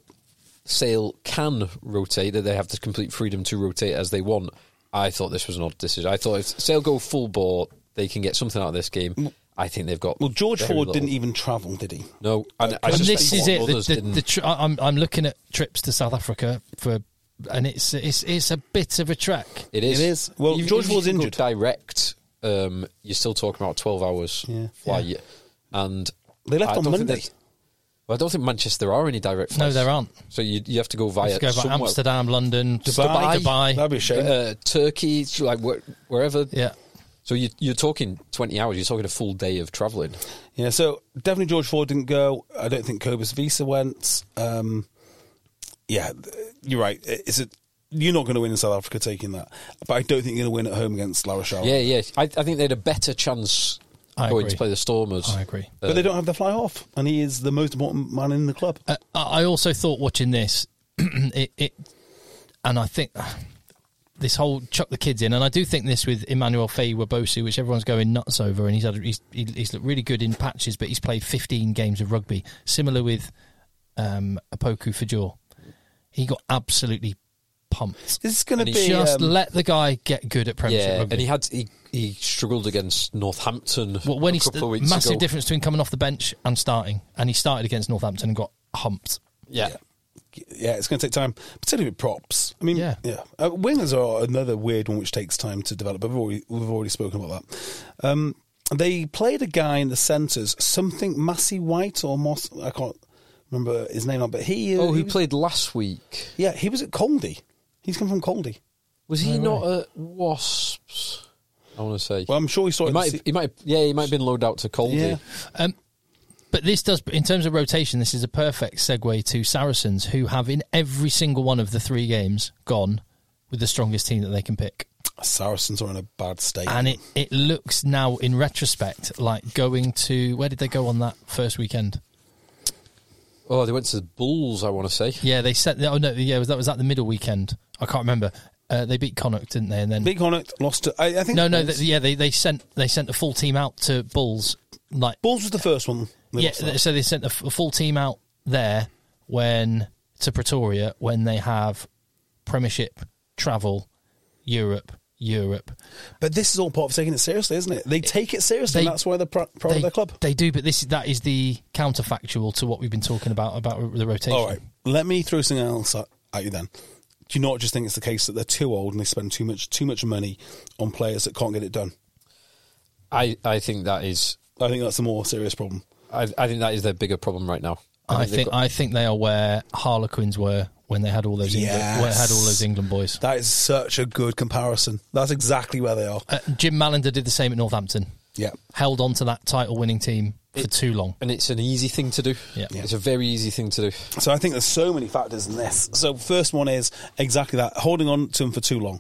Sale can rotate. That they have the complete freedom to rotate as they want. I thought this was an odd decision. I thought if Sale go full bore, they can get something out of this game. I think they've got. well, George Ford little. didn't even travel, did he? No, and I and this is it. The, the, the I'm I'm looking at trips to South Africa for, and it's it's it's a bit of a trek. It is. It is. Well, George if you Ford's injured. Direct. Um, you're still talking about 12 hours Yeah. flight, and They left I on Monday. That- Well, I don't think Manchester there are any direct flights. No, there aren't. So you you have to go via Let's go back somewhere. Amsterdam, London, Dubai. Dubai. That'd be a shame. uh, Turkey, like wherever. Yeah. So you, you're talking 20 hours. You're talking a full day of travelling. Yeah, so definitely George Ford didn't go. I don't think Cobus Wiese went. Um, yeah, you're right. Is it? You're not going to win in South Africa taking that, but I don't think you're going to win at home against La Rochelle. Yeah, yeah. I, I think they had a better chance I going agree. to play the Stormers. I agree. but they don't have the fly off, and he is the most important man in the club. Uh, I also thought watching this, <clears throat> it, it, and I think this whole chuck the kids in, and I do think this with Emmanuel Feyi-Waboso, which everyone's going nuts over, and he's had he's, he- he's looked really good in patches, but he's played 15 games of rugby. Similar with um, Opoku-Fordjour, he got absolutely pumped. This is going to be Just um, let the guy get good at Premiership Yeah, rugby. and he had he, he struggled against Northampton well, when a he's couple of weeks massive ago. difference between coming off the bench and starting, and he started against Northampton and got humped. Yeah. yeah, it's going to take time, particularly with props. I mean, Yeah. yeah, Uh, wingers are another weird one which takes time to develop. But We've already we've already spoken about that. Um, they played a guy in the centres, something Massey White or Moss. I can't remember his name, now, but he. Uh, Oh, he who was- played last week? Yeah, he was at Caldy. He's come from Caldy. Was he No not at Wasps? I want to say. Well, I'm sure he saw he it. might, have, he might, have- yeah, he might have been loaned out to Caldy. Yeah. Um, but this does, in terms of rotation, this is a perfect segue to Saracens, who have in every single one of the three games gone with the strongest team that they can pick. Saracens are in a bad state. And it, it looks now, in retrospect, like going to where did they go on that first weekend? Oh, they went to the Bulls. I want to say. Yeah, they set. Oh no, yeah, was that was that the middle weekend? I can't remember. Uh, they beat Connacht, didn't they? And then Big Connacht lost to. I, I think no, no, Bulls, th- yeah, they, they sent they sent a full team out to Bulls. Like Bulls was the first one. yeah, th- so they sent a, f- a full team out there when to Pretoria when they have Premiership travel, Europe, Europe. But this is all part of taking it seriously, isn't it? They take it seriously, They- and that's why they're pr- proud they, of their club. They do, but this is that is the counterfactual to what we've been talking about about the rotation. All right, let me throw something else at, at you then. Do you not just think it's the case that they're too old and they spend too much too much money on players that can't get it done? I, I think that is I think that's a more serious problem. I, I think that is their bigger problem right now. I they've think got- I think they are where Harlequins were when they had all those England, Yes. they had all those England boys. That is such a good comparison. That's exactly where they are. Uh, Jim Mallinder did the same at Northampton. Yeah. Held on to that title winning team for It- too long. and it's an easy thing to do. Yeah. It's a very easy thing to do. So I think there's so many factors in this. So first one is exactly that, holding on to them for too long.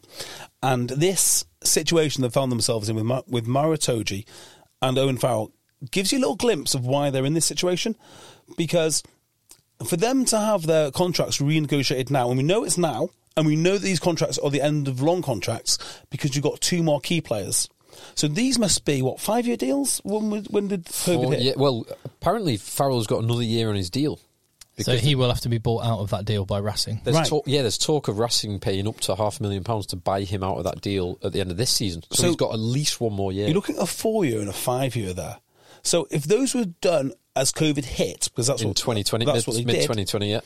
And this situation they found themselves in with, Ma- with Maro Itoje and Owen Farrell gives you a little glimpse of why they're in this situation. Because for them to have their contracts renegotiated now, and we know it's now, and we know that these contracts are the end of long contracts because you've got two more key players. So these must be, what, five year deals? When, was- when did COVID Or- hit? yeah, well, apparently Farrell's got another year on his deal. So he will have to be bought out of that deal by Racing. There's Right. talk, yeah, there's talk of Racing paying up to half a million pounds to buy him out of that deal at the end of this season. So, So- he's got at least one more year. You're looking at a four year and a five year there. So if those were done as COVID hit, because that's in what 2020, that's what they mid did. 2020, yeah.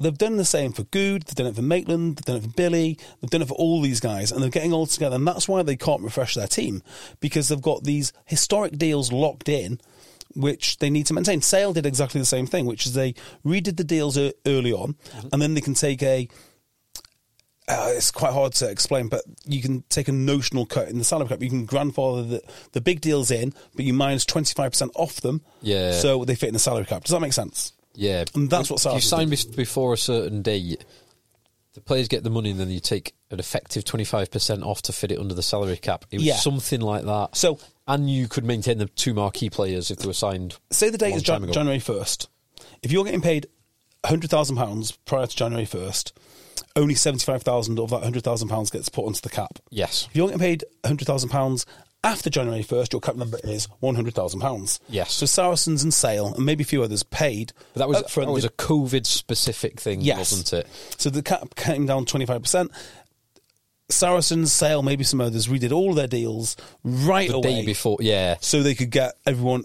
They've done the same for Goode, they've done it for Maitland, they've done it for Billy, they've done it for all these guys, and they're getting all together, and that's why they can't refresh their team because they've got these historic deals locked in, which they need to maintain. Sale did exactly the same thing, which is they redid the deals early on, mm-hmm. and then they can take a uh, it's quite hard to explain, but you can take a notional cut in the salary cap. You can grandfather the, the big deals in, but you minus 25% off them. Yeah. So they fit in the salary cap. Does that make sense? Yeah, And that's what If you sign before a certain date. The players get the money, and then you take an effective twenty five percent off to fit it under the salary cap. It was Yeah. something like that. So- and you could maintain the two marquee players if they were signed. Say the date is Jan- January 1st. If you're getting paid £100,000 prior to January 1st, only 75000 of that £100,000 gets put onto the cap. Yes, If you're getting paid £100,000 after January 1st, your cap number is £100,000. Yes. So Saracens and Sale, and maybe a few others, paid. but that was that was a COVID specific thing, Yes. wasn't it? So the cap came down 25%. Saracens, Sale, maybe some others redid all their deals right The away day before, yeah, so they could get everyone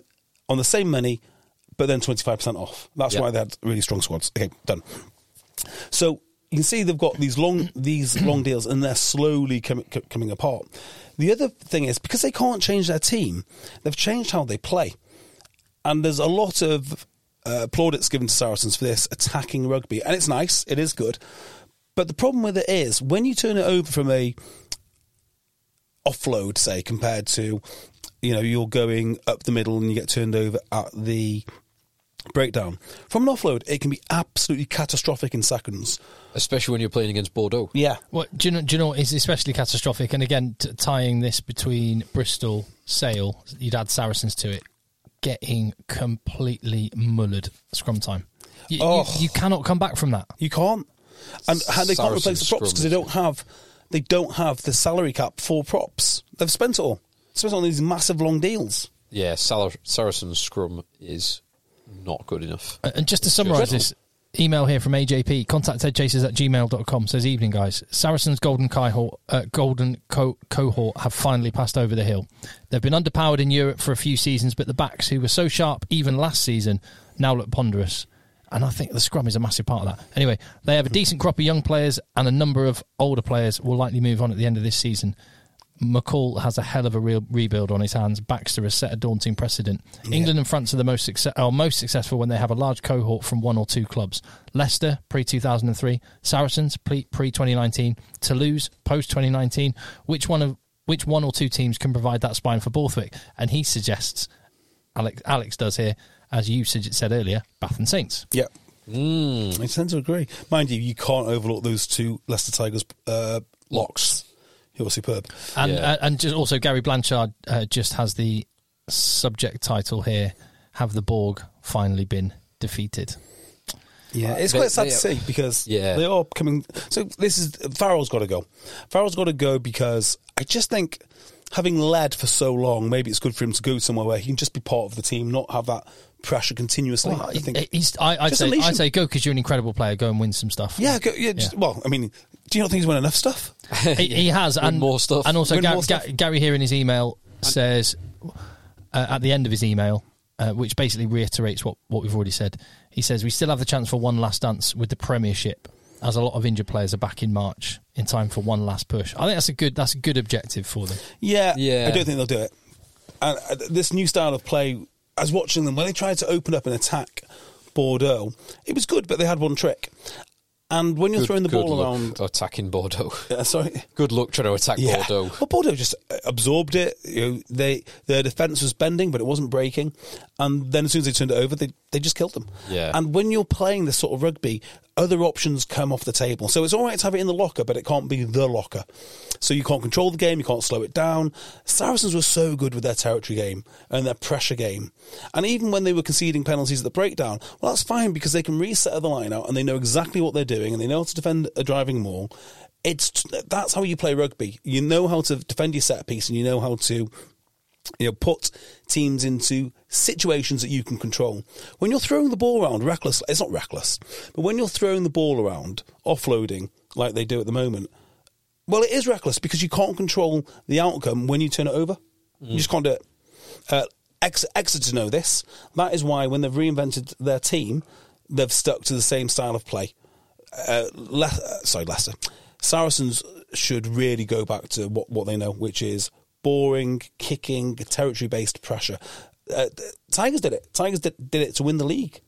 on the same money, but then 25% off. That's Yeah. why they had really strong squads. Okay, done. So you can see they've got these long these <clears throat> long deals, and they're slowly com- co- coming apart. The other thing is because they can't change their team, they've changed how they play, and there's a lot of uh, plaudits given to Saracens for this attacking rugby, and it's nice, it is good. But the problem with it is when you turn it over from a offload, say, compared to, you know, you're going up the middle and you get turned over at the breakdown. From an offload, it can be absolutely catastrophic in seconds. especially when you're playing against Bordeaux. Yeah. What do you know? Do you know what is especially catastrophic? And again, t- tying this between Bristol, Sale, you'd add Saracens to it, getting completely mullered scrum time. You, you- Oh. you cannot come back from that. You can't. And how they can't replace the props because they don't have they don't have the salary cap for props. They've spent it all. Spent it on these massive long deals. Yeah, Sar- Saracen's scrum is not good enough. Uh, And just to summarise this, email here from AJP, contact eggchasers at gmail.com says, Evening, guys. Saracens' golden cohort, uh, golden co- cohort have finally passed over the hill. They've been underpowered in Europe for a few seasons, but the backs, who were so sharp even last season, now look ponderous. And I think the scrum is a massive part of that. Anyway, they have a decent crop of young players, and a number of older players will likely move on at the end of this season. McCall has a hell of a real rebuild on his hands. Baxter has set a daunting precedent. England and France are the most success- are most successful when they have a large cohort from one or two clubs. Leicester pre two thousand and three, Saracens pre twenty nineteen, Toulouse post twenty nineteen. Which one of which one or two teams can provide that spine for Borthwick? And he suggests, Alex Alex does here, as you said earlier, Bath and Saints. Yeah. I tend to agree. Mind you, you can't overlook those two Leicester Tigers uh, locks. Who are superb. And Yeah. uh, and just also Gary Blanchard uh, just has the subject title here: "Have the Borg finally been defeated?" Yeah, it's They- quite sad they- to see because Yeah. they are coming. So this is Farrell's got to go. Farrell's got to go because I just think having led for so long, maybe it's good for him to go somewhere where he can just be part of the team, not have that pressure continuously. Well, I think. he's, I, I'd say, I'd say go because you're an incredible player. Go and win some stuff. yeah, go, yeah, just, Yeah. Well, I mean, do you not think he's won enough stuff? <laughs> he, he has, Win and more stuff. And also, Win Ga- stuff. Ga- Gary here in his email says uh, at the end of his email, uh, which basically reiterates what, what we've already said. He says we still have the chance for one last dance with the Premiership, as a lot of injured players are back in March in time for one last push. I think that's a good that's a good objective for them. Yeah, Yeah. I don't think they'll do it. And uh, this new style of play, I was watching them when they tried to open up and attack Bordeaux. It was good, but they had one trick. And when you're Good- throwing the ball around, attacking Bordeaux. <laughs> Yeah, sorry. Good luck trying to attack Yeah. Bordeaux. Well, Bordeaux just uh, absorbed it. You know, they their defence was bending, but it wasn't breaking. And then as soon as they turned it over, they they just killed them. Yeah. And when you're playing this sort of rugby, other options come off the table. So it's all right to have it in the locker, but it can't be the locker. So you can't control the game, you can't slow it down. Saracens were so good with their territory game and their pressure game. And even when they were conceding penalties at the breakdown, well, that's fine because they can reset the line out and they know exactly what they're doing and they know how to defend a driving maul. It's that's how you play rugby. You know how to defend your set piece and you know how to you know, put teams into situations that you can control. When you're throwing the ball around reckless, it's not reckless, but when you're throwing the ball around, offloading like they do at the moment, well, it is reckless because you can't control the outcome when you turn it over. You just can't do it. Uh, Ex- Exeter know this. That is why when they've reinvented their team, they've stuck to the same style of play. Uh, Le- uh, sorry, Leicester. Saracens should really go back to what, what they know, which is boring, kicking, territory based pressure. Uh, Tigers did it. Tigers did, did it to win the league.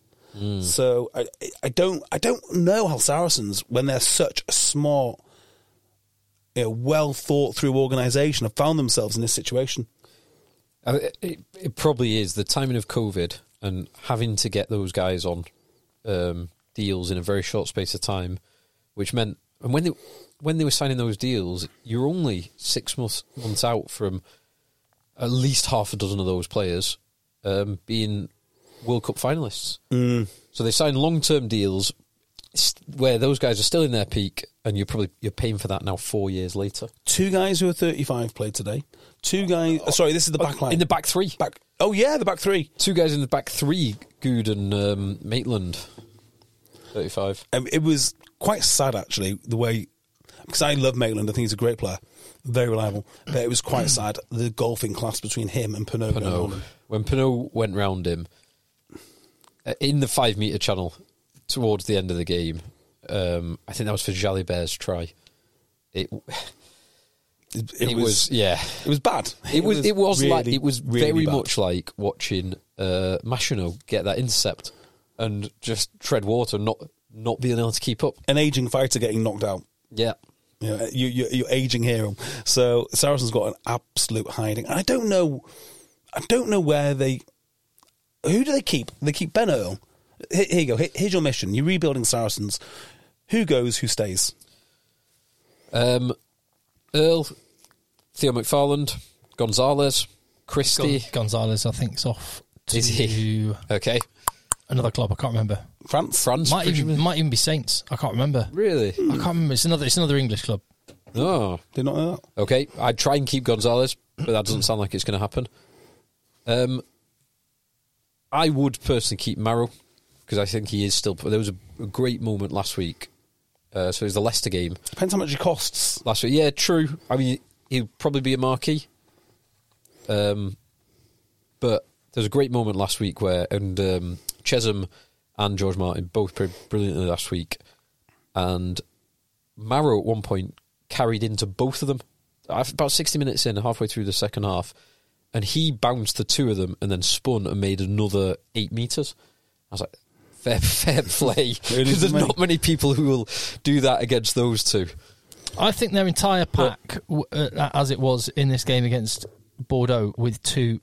So I, I don't I don't know how Saracens, when they're such a smart, you know, well thought through organisation, have found themselves in this situation. I mean, It, it probably is the timing of COVID and having to get those guys on um, deals in a very short space of time, which meant and when they when they were signing those deals, you're only six months months out from at least half a dozen of those players um, being World Cup finalists. Mm. So they signed long term deals where those guys are still in their peak, and you're probably you're paying for that now four years later. Two guys who are 35 played today. Two guys. uh, sorry, this is the back line. In the back three, back. Oh yeah, the back three. Two guys in the back three, Goode and um, Maitland. 35. Um, it was quite sad actually the way because I love Maitland. I think he's a great player, very reliable. But it was quite <clears throat> sad the golfing class between him and Penaud. Penaud. When Penaud went round him, uh, in the five metre channel towards the end of the game, um, I think that was for Jalibert's try. It, It, it, was, yeah. It was bad. It was. It was like it was really very bad. much like watching uh, Machino get that intercept and just tread water, not not being able to keep up. an aging fighter getting knocked out. Yeah, You know, you, you, you're aging hero. So Saracens got an absolute hiding. And I don't know. I don't know where they. Who do they keep? They keep Ben Earl. Here, here you go. Here- Here's your mission. You're rebuilding Saracens. Who goes? Who stays? um, Earl, Theo McFarland, Gonzalez, Christie. Gon- Gonzalez, I think, is off to Is he? Okay, another club. I can't remember. France. France. Might even might even be Saints. I can't remember. really? I can't remember. It's another. It's another English club. Oh, Did not know that. okay. I'd try and keep Gonzalez, but that doesn't sound like it's going to happen. Um, I would personally keep Maro because I think he is still. There was a, a great moment last week. Uh, so it was the Leicester game Depends how much it costs. last week. Yeah, true. I mean, he'd probably be a marquee. Um, but there was a great moment last week where, and um, Chessum and George Martin both played brilliantly last week, and Maro at one point carried into both of them. Af- About sixty minutes in, halfway through the second half, and he bounced the two of them and then spun and made another eight meters. I was like, fair, <laughs> fair play, because there's not many people who will do that against those two. I think their entire pack, w uh, as it was in this game against Bordeaux, with two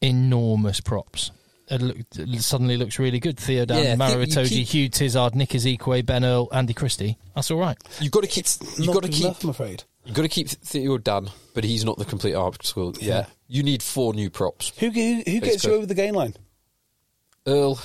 enormous props. It, looked, suddenly looks really good. Theo Dan, Yeah, I Maro think you Itoje, keep- Hugh Tizard, Nick Isiekwe, Ben Earl, Andy Christie. That's all right. You've got to keep. You've Not got to keep. enough, I'm afraid. You've got to keep Theo Dan, but he's not the complete article. Yeah, you need four new props. Who, who, who gets you over the gain line? Earl,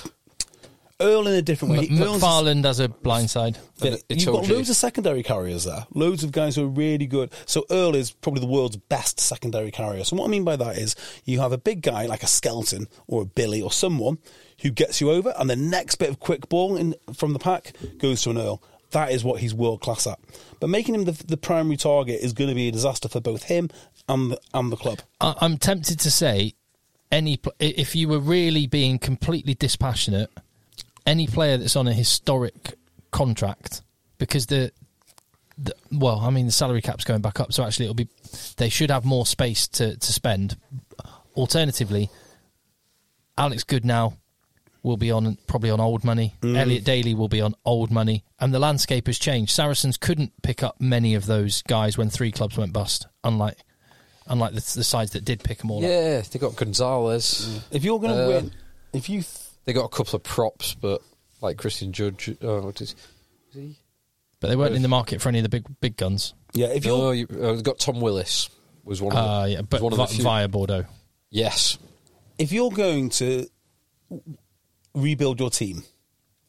Earl in a different way. M- McFarland as a blindside. Yeah, You've got loads of secondary carriers there. Loads of guys who are really good. So Earl is probably the world's best secondary carrier. So what I mean by that is you have a big guy like a Skelton or a Billy or someone who gets you over, and the next bit of quick ball in, from the pack goes to an Earl. That is what he's world class at. But making him the, the primary target is going to be a disaster for both him and the, and the club. I, I'm tempted to say, any if you were really being completely dispassionate, any player that's on a historic contract, because the, the well, I mean the salary cap's going back up, so actually it'll be they should have more space to to spend. Alternatively, Alex Goodnow will be on probably on old money. Elliot Daly will be on old money, and the landscape has changed. Saracens couldn't pick up many of those guys when three clubs went bust, unlike unlike the, the sides that did pick them all up. Yeah, they got Gonzalez. If you're going to Uh, win, if you th- They got a couple of props, but like Christian Judge. Oh, what is, is he? But they weren't in the market for any of the big big guns. yeah, if you're No, you, uh, they got Tom Willis. Was one of the, Uh, yeah, but was one of vi- the few. via Bordeaux. Yes, if you're going to rebuild your team,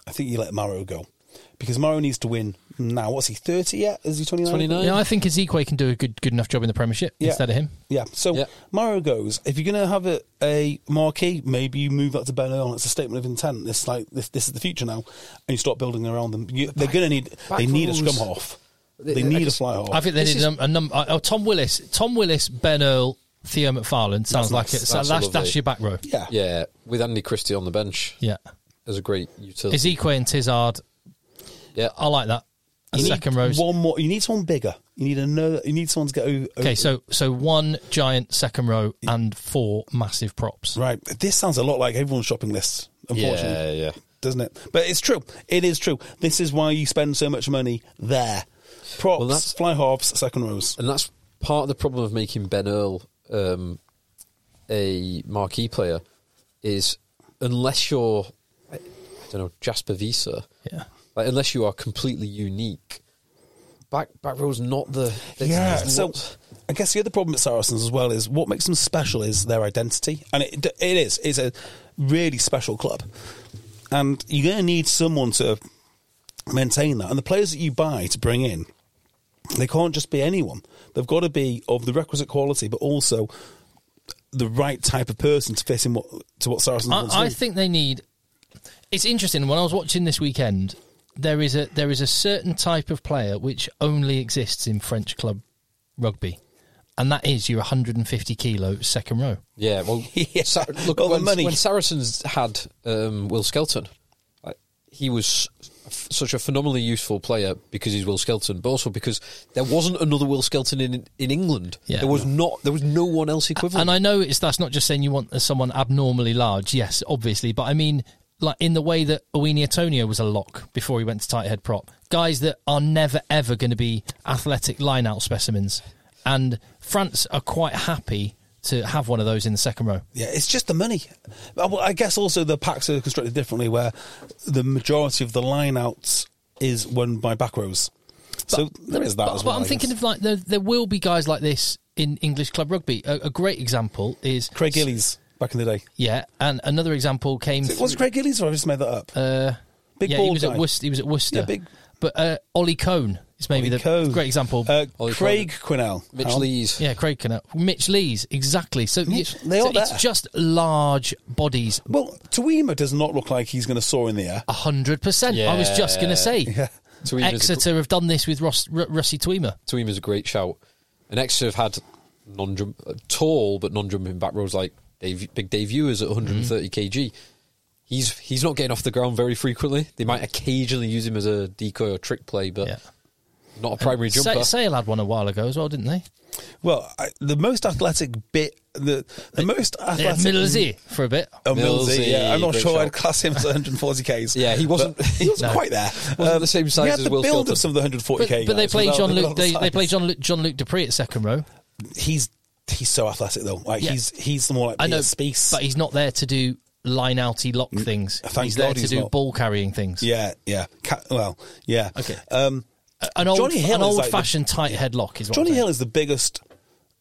I think you let Maro go because Maro needs to win now. What's he? Thirty yet? Is he twenty nine? 29. Yeah, I think Isiekwe can do a good good enough job in the Premiership Yeah. instead of him. Yeah. So Yeah. Maro goes. If you're going to have a, a marquee, maybe you move that to Ben Earl. It's a statement of intent. It's like this. This is the future now, and you start building around them. You, they're going to need. back They need a rows. scrum half. They They- need I a just- fly half. I think they This need is- a, a number. Oh, Tom Willis, Tom Willis, Ben Earl, Theo McFarland sounds That's like nice. it. So That's that's, that's your back row. yeah. yeah, with Andy Christie on the bench Yeah, as a great utility. Isiekwe and Tizard. yeah, I like that. A You need second row. One more. You need someone bigger. You need another. You need someone to get over. Okay, so so one giant second row and four massive props. right. This sounds a lot like everyone's shopping list. Unfortunately. yeah, yeah. doesn't it? But it's true. It is true. This is why you spend so much money there. Props, Well, that's- fly halves, second rows. And that's part of the problem of making Ben Earl um, a marquee player is unless you're, I don't know, Jasper Wiese, Yeah. Like unless you are completely unique, back back row's not the it's- Yeah. it's So not- I guess the other problem with Saracens as well is what makes them special is their identity, and it it is it's a really special club, and you're going to need someone to maintain that. And the players that you buy to bring in, they can't just be anyone. They've got to be of the requisite quality, but also the right type of person to fit in what to what Saracens want to I, I think they need. It's interesting. When I was watching this weekend, there is a there is a certain type of player which only exists in French club rugby, and that is your 150 kilo second row. yeah. Well, <laughs> Yeah. Sa- look when, money. when Saracens had um, Will Skelton, he was f- such a phenomenally useful player because he's Will Skelton, but also because there wasn't another Will Skelton in in England. Yeah. there was not. There was no one else equivalent. And I know it's that's not just saying you want someone abnormally large. Yes, obviously, but I mean like in the way that Uini Atonio was a lock before he went to tight head prop. Guys that are never ever going to be athletic line out specimens, and France are quite happy to have one of those in the second row. Yeah, it's just the money. Uh, I guess also the packs are constructed differently, where the majority of the lineouts is won by back rows. So there is that but, as but. I'm I thinking guess. of like there, there will be guys like this in English club rugby. A, a great example is Craig Gillies back in the day. Yeah, and another example came. Was it- Was it Craig Gillies or I just made that up? Uh, Big yeah, bald he was guy. at Worcester. He was at Worcester. Yeah, big- But uh, Ollie Kohn is maybe Ollie the Cohn. great example. Uh, Ollie Craig Quinnell. Mitch Hal. Lees. yeah, Craig Quinnell. Mitch Lees, exactly. So, Mitch- you- they so are there. it's just large bodies. Well, Tuima does not look like he's going to soar in the air. A hundred percent. I was just going to say. Yeah. Tuima's a Exeter have done this with Ross, R- Rusi Tuima. Tweem is a great shout. And Exeter have had non-jump, uh, tall but non-jumping back rows like Dave, Big Dave Ewers at 130 kg. He's he's not getting off the ground very frequently. They might occasionally use him as a decoy or trick play, but Yeah. not a primary Sa- jumper. Sale had one a while ago as well, didn't they? Well, I, the most athletic bit, the the most They had athletic. Millsy for a bit. Oh, Millsy, Millsy, yeah. I'm not sure shout. I'd class him as 140 Ks. <laughs> Yeah, he wasn't- but He wasn't No. quite there. Um, Wasn't the same size he had as the Will build Skelton. of some of the 140 But, K. but they guys played Jean-Luc. They, they played John Luke, Jean-Luc du Preez at second row. He's he's so athletic though. Like Yeah. he's he's more like I know, Spieth. but he's not there to do line outy lock things. thank he's there to he's do not. ball carrying things. yeah, yeah. Ca- well, yeah. Okay. Um, An old, Johnny Hill an old like the- fashioned tight head lock is what Johnny. Hill is the biggest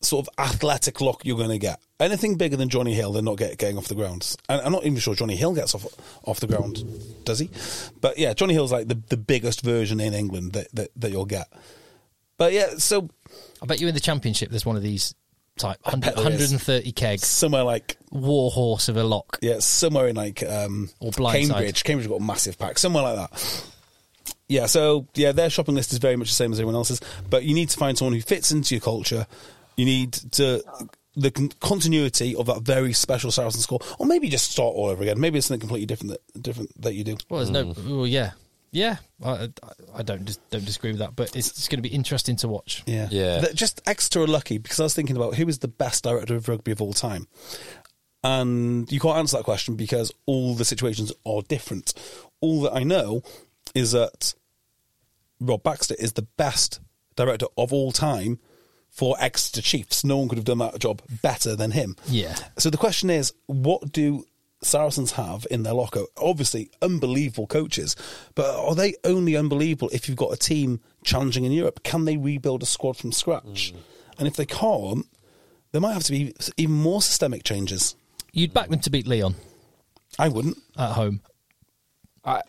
sort of athletic lock you're going to get. anything bigger than Johnny Hill, they're not get, getting off the ground. And I'm not even sure Johnny Hill gets off off the ground, does he? But yeah, Johnny Hill's like the, the biggest version in England that, that, that you'll get. But yeah, so I bet you in the championship there's one of these type 100, bet there is. 130 keg somewhere like war horse of a lock. yeah, somewhere in like um, Or Blindside. Cambridge. Cambridge got a massive pack, somewhere like that. Yeah, so yeah, their shopping list is very much the same as everyone else's, but you need to find someone who fits into your culture. You need to the con- continuity of that very special Saracen score, or maybe just start all over again. Maybe it's something completely different that different that you do. Well, there's no. Well, yeah, yeah. I, I- I don't dis- don't disagree with that, but it's, it's going to be interesting to watch. Yeah, Yeah. Th- just extra lucky because I was thinking about who is the best director of rugby of all time, and you can't answer that question because all the situations are different. All that I know is that Rob Baxter is the best director of all time for Exeter Chiefs. No one could have done that job better than him. Yeah. So the question is, what do Saracens have in their locker? Obviously, unbelievable coaches, but are they only unbelievable if you've got a team challenging in Europe? Can they rebuild a squad from scratch? Mm. And if they can't, there might have to be even more systemic changes. You'd back them to beat Lyon I wouldn't. at home. I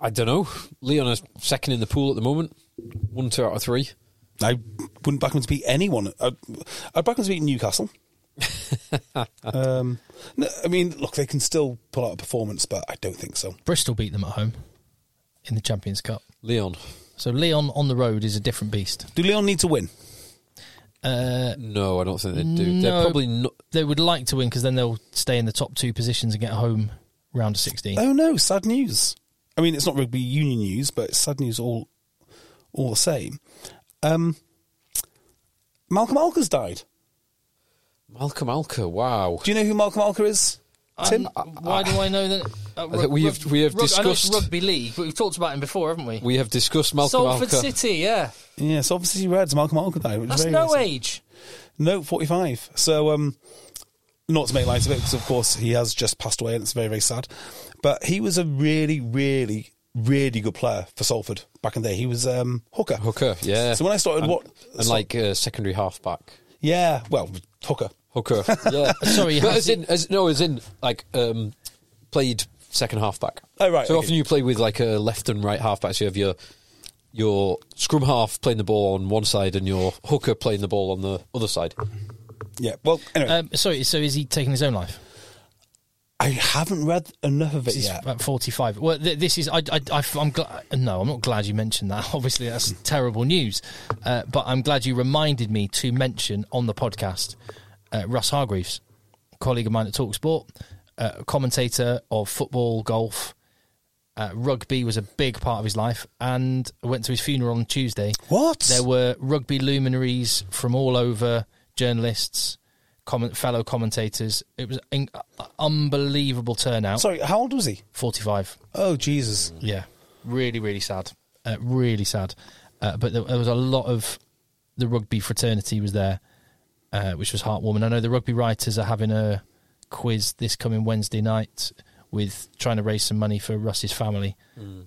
I don't know. Lyon is second in the pool at the moment. One, two out of three. I wouldn't back them to beat anyone. I'd, I'd back them to beat Newcastle. <laughs> um, no, I mean, look, they can still pull out a performance, but I don't think so. Bristol beat them at home in the Champions Cup. Lyon. So Lyon on the road is a different beast. Do Lyon need to win? Uh, No, I don't think they do. They're probably not. they would like to win because then they'll stay in the top two positions and get home round of 16. Oh no, sad news. I mean, it's not rugby union news, but it's sad news all, all the same. Um, Malcolm Alker's died. Malcolm Alker. Wow. Do you know who Malcolm Alker is? Tim? Um, why do I know that? Uh, think we have- we have I know it's discussed- rugby league, but we've talked about him before, haven't we? We have discussed Malcolm Alker. Salford Alker. City, yeah. yes, obviously Reds. Malcolm Alker died. which That's very, no very age. No, 45. So, um, not to make light of it, because of course he has just passed away and it's very, very sad. But he was a really, really, really good player for Salford back in the day. He was um, hooker. Hooker, yeah. So when I started, and, what? and like uh, secondary halfback. Yeah, well, hooker. Hooker. <laughs> Yeah. Sorry, but has as in, as, no, as in like um, played second halfback. Oh, right, So okay. often you play with like a left and right halfback. So you have your your scrum half playing the ball on one side and your hooker playing the ball on the other side. Yeah, well, anyway, Um, sorry, so is he taking his own life? I haven't read enough of it He's yet. about 45. Well, th- this is, I, I, I, am glad, no, I'm not glad you mentioned that. <laughs> Obviously, that's terrible news. Uh, but I'm glad you reminded me to mention on the podcast uh, Russ Hargreaves, colleague of mine at Talksport, uh, commentator of football, golf, uh, rugby was a big part of his life. And I went to his funeral on Tuesday. What? There were rugby luminaries from all over, journalists, comment, fellow commentators. It was an unbelievable turnout. Sorry, how old was he? 45. Oh, Jesus. Yeah, really, really sad. Uh, really sad. Uh, but there, there was a lot of the rugby fraternity was there, uh, which was heartwarming. I know the rugby writers are having a quiz this coming Wednesday night with trying to raise some money for Russ's family.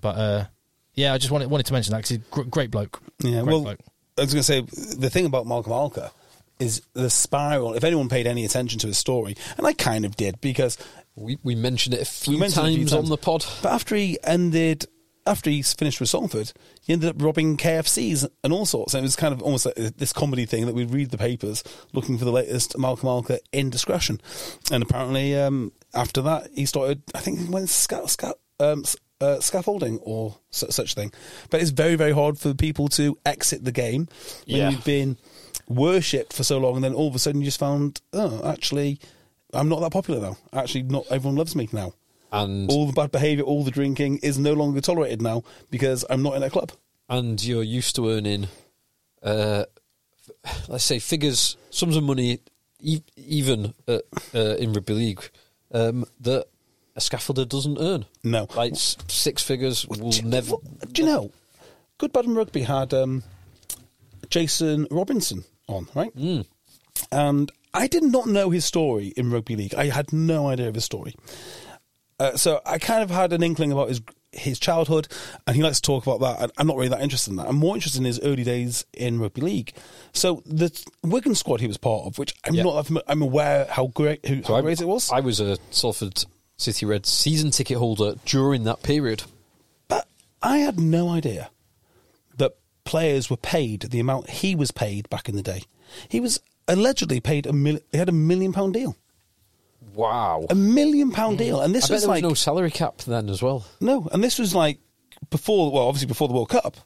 But uh, yeah, I just wanted wanted to mention that because he's a gr- great bloke. Yeah, Great well, bloke. I was going to say the thing about Malcolm Alker is the spiral. If anyone paid any attention to his story, and I kind of did because We we mentioned it a few, we mentioned it a times, on the pod. But after he ended, after he finished with Salford, he ended up robbing KFCs and all sorts. And it was kind of almost like this comedy thing that we'd read the papers looking for the latest Malcolm Alker indiscretion. And apparently, um, after that, he started. I think he went sca- sca- um, uh, scaffolding or su- such thing. But it's very, very hard for people to exit the game when Yeah. you've been worshipped for so long, and then all of a sudden you just found, oh, actually. I'm not that popular now. Actually, not everyone loves me now And all the bad behaviour, all the drinking is no longer tolerated now because I'm not in a club. and you're used to earning, uh, let's say, figures, sums of money, e- even uh, uh, in rugby league, um, that a scaffolder doesn't earn. No. like s- six figures will do, never. what- do you know? Good Bad and Rugby had um, Jason Robinson on, right? Mm. And I did not know his story in rugby league. I had no idea of his story. Uh, so I kind of had an inkling about his his childhood, and he likes to talk about that. And I'm not really that interested in that. I'm more interested in his early days in rugby league. So the Wigan squad he was part of, which I'm Yeah. not, I'm aware how great, So how I- great it was. I was a Salford City Red season ticket holder during that period. But I had no idea that players were paid the amount he was paid back in the day. He was allegedly paid a mil- he had a million pound deal, Wow. a million pound deal, and I this bet was there like was no salary cap then as well. no, and this was like before, well, obviously before the World Cup,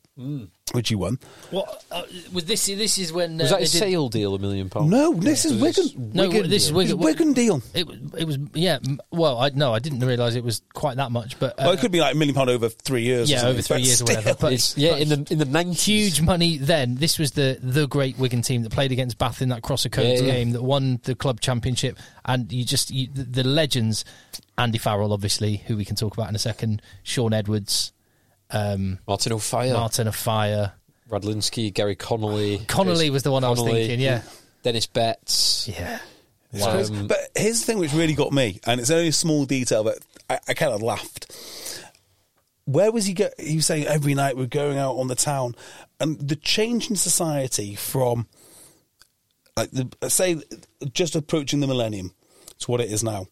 which he won. What uh, was this? This is when Was uh, that a they did- sale deal, a million pounds? No, this is Was this Wigan. No, Wigan this is deal? It was Wigan. Wigan deal. It, was- it was yeah. Well, I no, I didn't realise it was quite that much, but uh, well, it could be like a million pound over three years. yeah, something, over three but years or whatever. But It's, yeah, in the in the nineties. huge money then. This was the the great Wigan team that played against Bath in that Cross of Codes Yeah, yeah. game that won the club championship, and you just you, the, the legends, Andy Farrell, obviously, who we can talk about in a second, Shaun Edwards, um, Martin Offiah, Martin Offiah, Fire, Radlinski, Gary Connolly. Connolly was the one I was thinking, yeah. Dennis Betts. yeah. It's crazy. Um, but here's the thing which really got me, and it's only a small detail, but I, I kind of laughed. Where was he? Go- he was saying every night we're going out on the town, and the change in society from, like the say, just approaching the millennium to what it is now.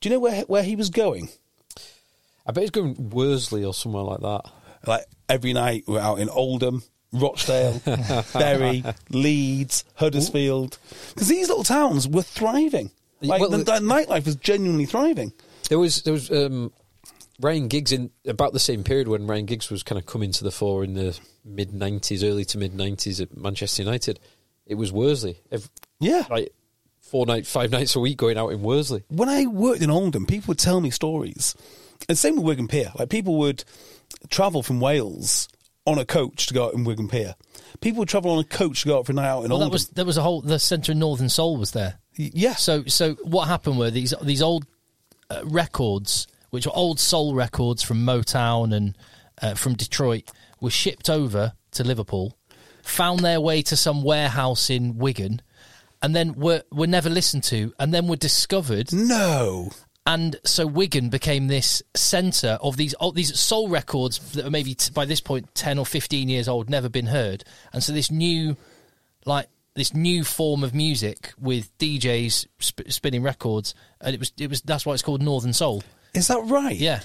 Do you know where where he was going? I bet he's going Worsley or somewhere like that. Like every night we're out in Oldham, Rochdale, <laughs> Bury, Leeds, Huddersfield, because these little towns were thriving. Like Well, the, the nightlife was genuinely thriving. There was there was um, Ryan Giggs in about the same period when Ryan Giggs was kind of coming to the fore in the mid nineties, early to mid nineties at Manchester United. It was Worsley, Ev Yeah. like four night, five nights a week going out in Worsley. when I worked in Oldham, people would tell me stories. And same with Wigan Pier. Like people would travel from Wales on a coach to go out in Wigan Pier. People would travel on a coach to go out for a night out in Well, Oldham. that was there was a whole the centre of Northern Soul was there. Y- yeah. So so what happened were these these old uh, records, which were old soul records from Motown and uh, from Detroit, were shipped over to Liverpool, found their way to some warehouse in Wigan, and then were were never listened to, and then were discovered. no. And so Wigan became this centre of these these soul records that were maybe t- by this point ten or fifteen years old, never been heard. And so this new, like this new form of music with DJs sp- spinning records, and it was it was that's why it's called Northern Soul. Is that right? Yeah,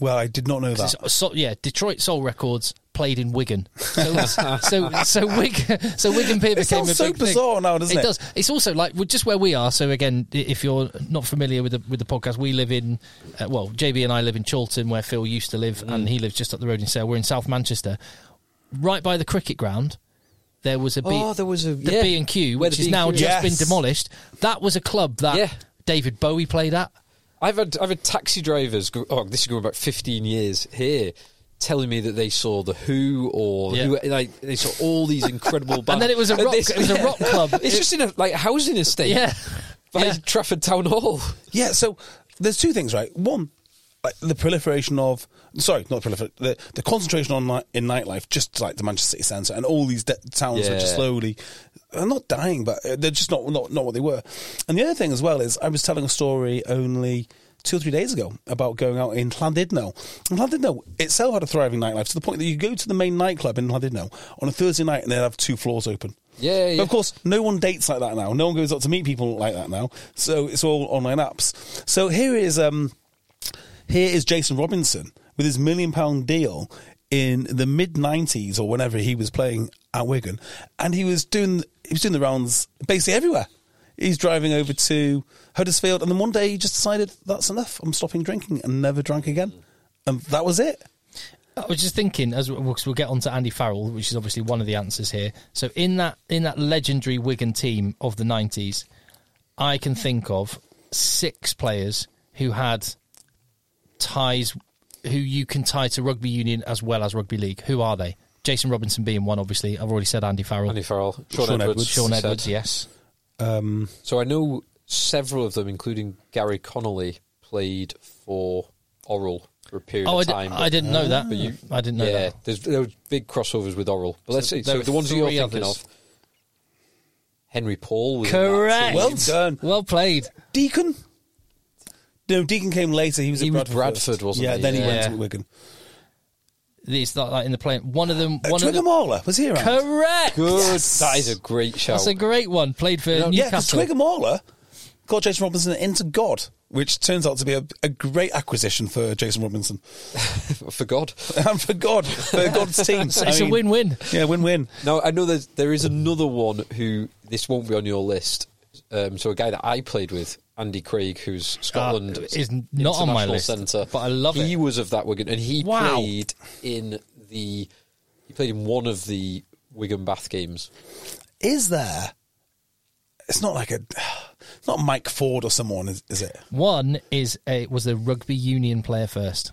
Well, I did not know that. Uh, so, yeah, Detroit Soul Records played in Wigan. So <laughs> so so Wigan so Wigan Pier It became a so big thing. now, doesn't it? does. It's also like well, just where we are. So again, if you're not familiar with the with the podcast, we live in uh, well, JB and I live in Chorlton, where Phil used to live, Mm. and he lives just up the road in Sale. We're in South Manchester, right by the cricket ground. There was a B, Oh, there was a- the yeah. B and Q, which is now just is. been demolished. That was a club that Yeah. David Bowie played at. I've had I've had taxi drivers. Go, oh, this is going back fifteen years here. Telling me that they saw the Who or Yeah. who, like they saw all these incredible bands, <laughs> and then it was a <laughs> rock- it was a rock <laughs> club. It's just in a like housing estate, Yeah. by Yeah. Trafford Town Hall. Yeah, so there's two things, right? One, like the proliferation of sorry, not proliferation, the, the concentration on night, in nightlife, just like the Manchester City Centre and all these de- towns are just slowly, they're not dying, but uh, they're just not, not not what they were. And the other thing as well is, I was telling a story only two or three days ago about going out in Llandudno. And Llandudno itself had a thriving nightlife to the point that you go to the main nightclub in Llandudno on a Thursday night and they'd have two floors open. Yeah, But of course, no one dates like that now. No one goes out to meet people like that now. So it's all online apps. So here is um, here is Jason Robinson with his million pound deal in the mid '90s or whenever he was playing at Wigan, and he was doing he was doing the rounds basically everywhere. He's driving over to Huddersfield, and then one day he just decided that's enough. I'm stopping drinking and never drank again, and that was it. I was just thinking, as we'll, 'cause we'll get on to Andy Farrell, which is obviously one of the answers here. So in that in that legendary Wigan team of the nineties, I can think of six players who had ties, who you can tie to rugby union as well as rugby league. Who are they? Jason Robinson being one, obviously. I've already said Andy Farrell, Andy Farrell, Sean, Shaun Edwards, Edwards. Sean said. Edwards, yes. Um, So I know several of them, including Gary Connolly, played for Orrell for a period Oh, I, of di- time. I didn't know that. But you, I didn't know yeah, that. there's there was big crossovers with Orrell. But let's So see. So the ones you're thinking others. of, Henry Paul. Was Correct. well done, Well played. Deacon. No, Deacon came later. He was He at was Bradford, Bradford, first. wasn't he? yeah, he? then he Yeah. went to Wigan. These not like in the play. One of them. Uh, One of them. Tuigamala, was he around? Correct. Good. That is a great shout. That's a great one. Played for Newcastle. Yeah, because Newcastle. Tuigamala got Jason Robinson into God, which turns out to be a, a great acquisition for Jason Robinson <laughs> For God. <laughs> and for God, for God's team. it's I a mean, win-win. Yeah, win-win. Now I know there's, there is another one who this won't be on your list. Um, so a guy that I played with, Andy Craig, who's Scotland Ah, is not on my list, centre, but I love he it. was of that Wigan, and he Wow. played in the he played in one of the Wigan Bath games. Is there? It's not like a, it's not Mike Ford or someone, is, is it? One is a was a rugby union player first.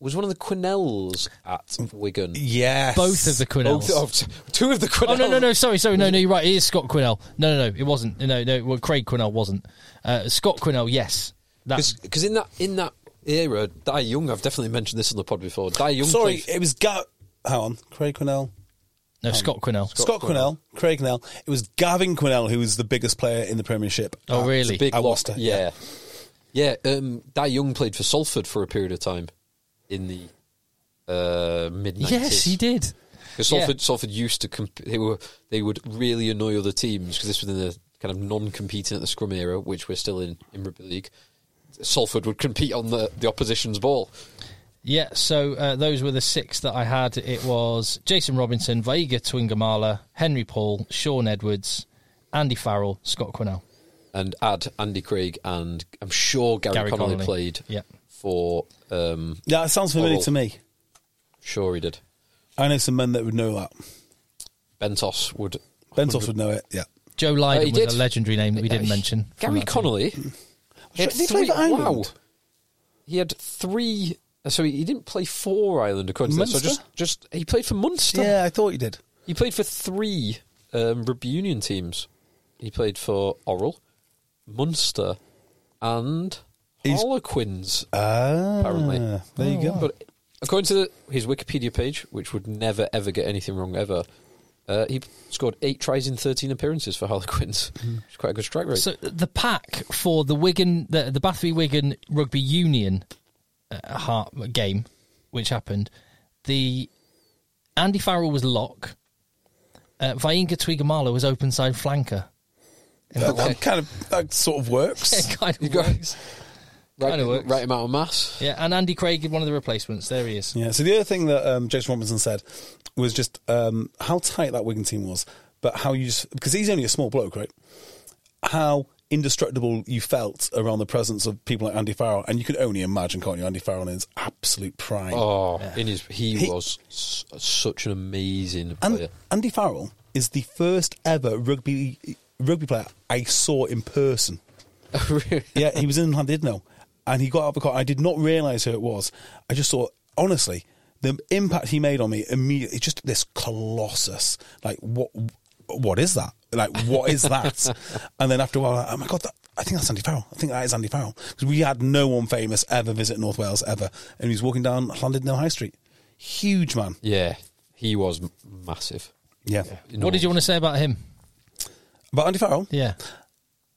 Was one of the Quinnells at Wigan? Yes. Both of the Quinnells. T- oh, two of the Quinnells. Oh no no no! Sorry sorry no no you're right. It is Scott Quinnell. No no no it wasn't. No no well Craig Quinnell wasn't. Uh, Scott Quinnell yes. That, Because in that in that era, Dai Young, I've definitely mentioned this on the pod before. Dai Young, Sorry, played- it was Ga- Hang on, Craig Quinnell. No Scott Quinnell. Scott, Quinnell, Craig Quinnell. It was Gavin Quinnell who was the biggest player in the Premiership. Oh, Uh, really? big I lock. lost it, Yeah, yeah. um, Dai Young played for Salford for a period of time in the uh, mid nineties. Yes he did. Because Salford, Salford used to comp- they were they would really annoy other teams because this was in the kind of non-competing at the scrum era, which we're still in in rugby league. Salford would compete on the, the opposition's ball. Yeah, so uh, those were the six that I had. It was Jason Robinson, Va'aiga Tuigamala, Henry Paul, Shaun Edwards, Andy Farrell, Scott Quinnell. And add Andy Craig and I'm sure Gary, Gary Connolly, Connolly. played Yeah. for. Um, Yeah, it sounds familiar Orrell. to me. sure, he did. I know some men that would know that. Bentos would. Bentos would know it, yeah. Joe Uh, Lydon he was did. a legendary name that we didn't mention. Gary. Connolly. He had Did he play for Wow. He had three. Uh, So he didn't play for Ireland, according to this. So just, just he played for Munster. Yeah, I thought he did. He played for three um, rugby union teams. He played for Orrell, Munster, and He's- Harlequins. Ah, Apparently. There you go. But according to the, his Wikipedia page, which would never ever get anything wrong ever, uh, he scored eight tries in thirteen appearances for Harlequins. It's quite a good strike rate. So the pack for the Wigan, the, the Bath Wigan Rugby Union uh, heart game, which happened, the Andy Farrell was lock. Uh, Vainga Tuigamala was open side flanker. That, that kind of that sort of works. <laughs> It kind of got- works. right, kinda works. right amount of mass. Yeah, and Andy Craig, one of the replacements. There he is. Yeah. So the other thing that um, Jason Robinson said was just um, how tight that Wigan team was, but how you just because he's only a small bloke, right? How indestructible you felt around the presence of people like Andy Farrell, and you can only imagine, can't you? Andy Farrell in his absolute prime. Oh, in his he, He- was s- such an amazing player. And Andy Farrell is the first ever rugby rugby player I saw in person. <laughs> Oh, really? yeah, he was in Llandudno, and he got out of the car. I did not realise who it was. I just saw, honestly, the impact he made on me immediately. Just this colossus. Like what? What is that? Like what is that? <laughs> and then after a while, oh my god, that, I think that's Andy Farrell. I think that is Andy Farrell because we had no one famous ever visit North Wales ever, and he was walking down Llandudno High Street. Huge man. yeah, he was m- massive. Yeah. What did you want to say about him? About Andy Farrell? Yeah.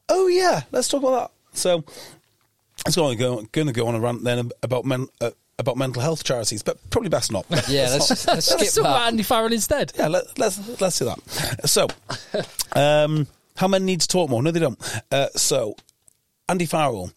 Oh yeah, let's talk about that. So, I'm going to go, going to go on a rant then about men, uh, about mental health charities, but probably best not. <laughs> Yeah, let's, let's <laughs> skip Let's talk about that. Andy Farrell instead. yeah, let, let's let's do that. So, <laughs> um, how men need to talk more? No, they don't. Uh, so, Andy Farrell,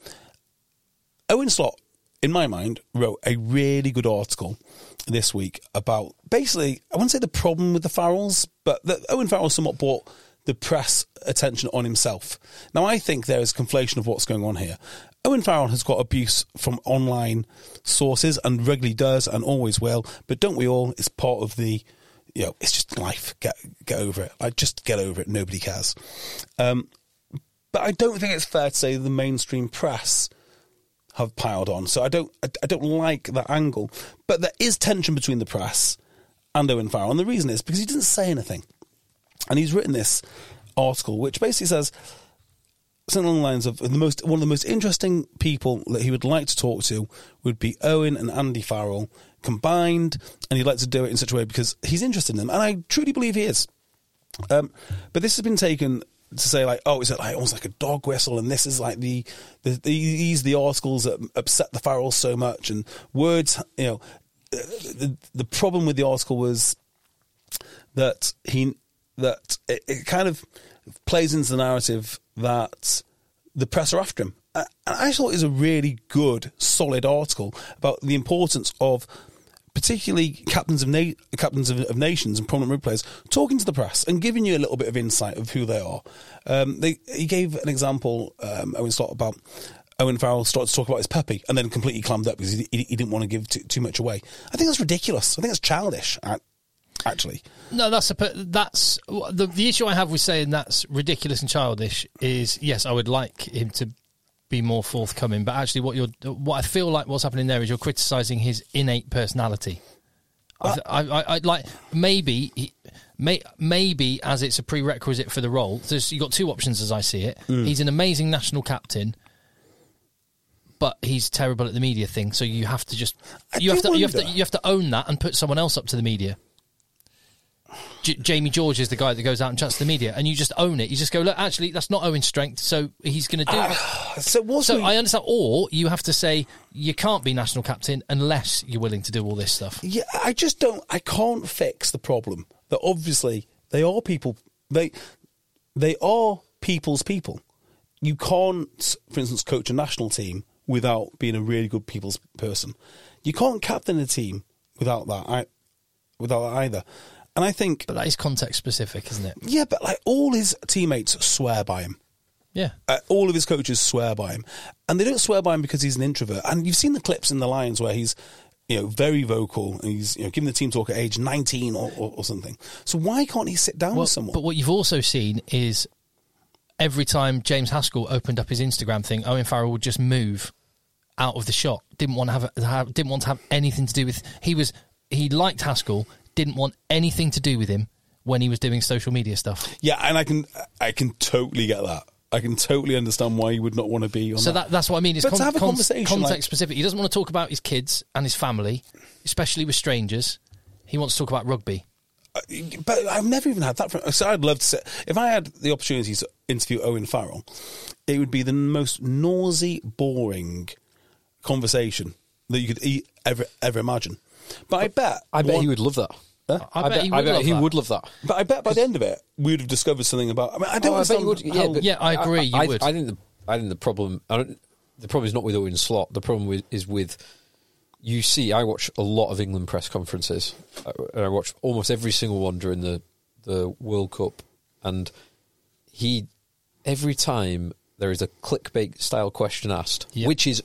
Owen Slot, in my mind, wrote a really good article this week about basically, I wouldn't say the problem with the Farrells, but that Owen Farrell somewhat brought the press attention on himself. Now, I think there is conflation of what's going on here. Owen Farrell has got abuse from online sources and regularly does and always will, but don't we all? It's part of the, you know, it's just life. Get get over it. Like, just get over it. Nobody cares. Um, but I don't think it's fair to say the mainstream press have piled on. So I don't I, I don't like that angle. But there is tension between the press and Owen Farrell, and the reason is because he didn't say anything, and he's written this article which basically says something along the lines of the most one of the most interesting people that he would like to talk to would be Owen and Andy Farrell combined, and he'd like to do it in such a way because he's interested in them, and I truly believe he is. Um, but this has been taken to say like, oh, is it like almost like a dog whistle? And this is like the, the, the these the articles that upset the Farrells so much, and words, you know. the, the problem with the article was that he that it, it kind of plays into the narrative that the press are after him. And I thought it was a really good, solid article about the importance of particularly captains of na- captains of, of nations and prominent rugby players talking to the press and giving you a little bit of insight of who they are. Um, they, he gave an example, um, Owen Slot, about Owen Farrell started to talk about his puppy and then completely clammed up because he, he, he didn't want to give too, too much away. I think that's ridiculous. I think that's childish, ac- actually. No, that's a that's the the issue I have with saying that's ridiculous and childish is yes, I would like him to be more forthcoming, but actually, what you're what I feel like what's happening there is you're criticising his innate personality. I, I, I, I like maybe he, may, maybe as it's a prerequisite for the role. There's you got two options as I see it. He's an amazing national captain. But he's terrible at the media thing, so you have to just you have to you have to you have to own that and put someone else up to the media. J- Jamie George is the guy that goes out and chats to the media, and you just own it. You just go, look, actually, that's not Owen's strength, so he's going to do. it. <sighs> So what's so we- I understand, or you have to say you can't be national captain unless you're willing to do all this stuff. Yeah, I just don't. I can't fix the problem that obviously they are people. They they are people's people. You can't, for instance, coach a national team without being a really good people's person. You can't captain a team without that. I, without that either. And I think, But that is context specific, isn't it? yeah, but like all his teammates swear by him. Yeah. Uh, all of his coaches swear by him, and they don't swear by him because he's an introvert. And you've seen the clips in the Lions where he's, you know, very vocal and he's you know giving the team talk at age nineteen or, or, or something. So why can't he sit down Well, with someone? but what you've also seen is every time James Haskell opened up his Instagram thing, Owen Farrell would just move out of the shot. Didn't want to have, have didn't want to have anything to do with. He was he liked Haskell. Didn't want anything to do with him when he was doing social media stuff. yeah, and I can I can totally get that. I can totally understand why you would not want to be on So that. that, that's what I mean. It's But to have a con- conversation context like- specific. He doesn't want to talk about his kids and his family, especially with strangers. He wants to talk about rugby. Uh, but I've never even had that. From, so I'd love to say if I had the opportunity to interview Owen Farrell, it would be the most noisy, boring conversation that you could e- ever ever imagine. But I bet I bet one- he would love that. I bet he I would bet love he that. would love that. But I bet by the end of it, we would have discovered something about. I mean, I don't Oh, I understand you would. Yeah, but Yeah, I agree, you I, would. I think the I think the problem. I don't, the problem is not with Owen Slot. The problem with, is with you see. I watch a lot of England press conferences, uh, and I watch almost every single one during the the World Cup, and he every time there is a clickbait style question asked, Yep. which is.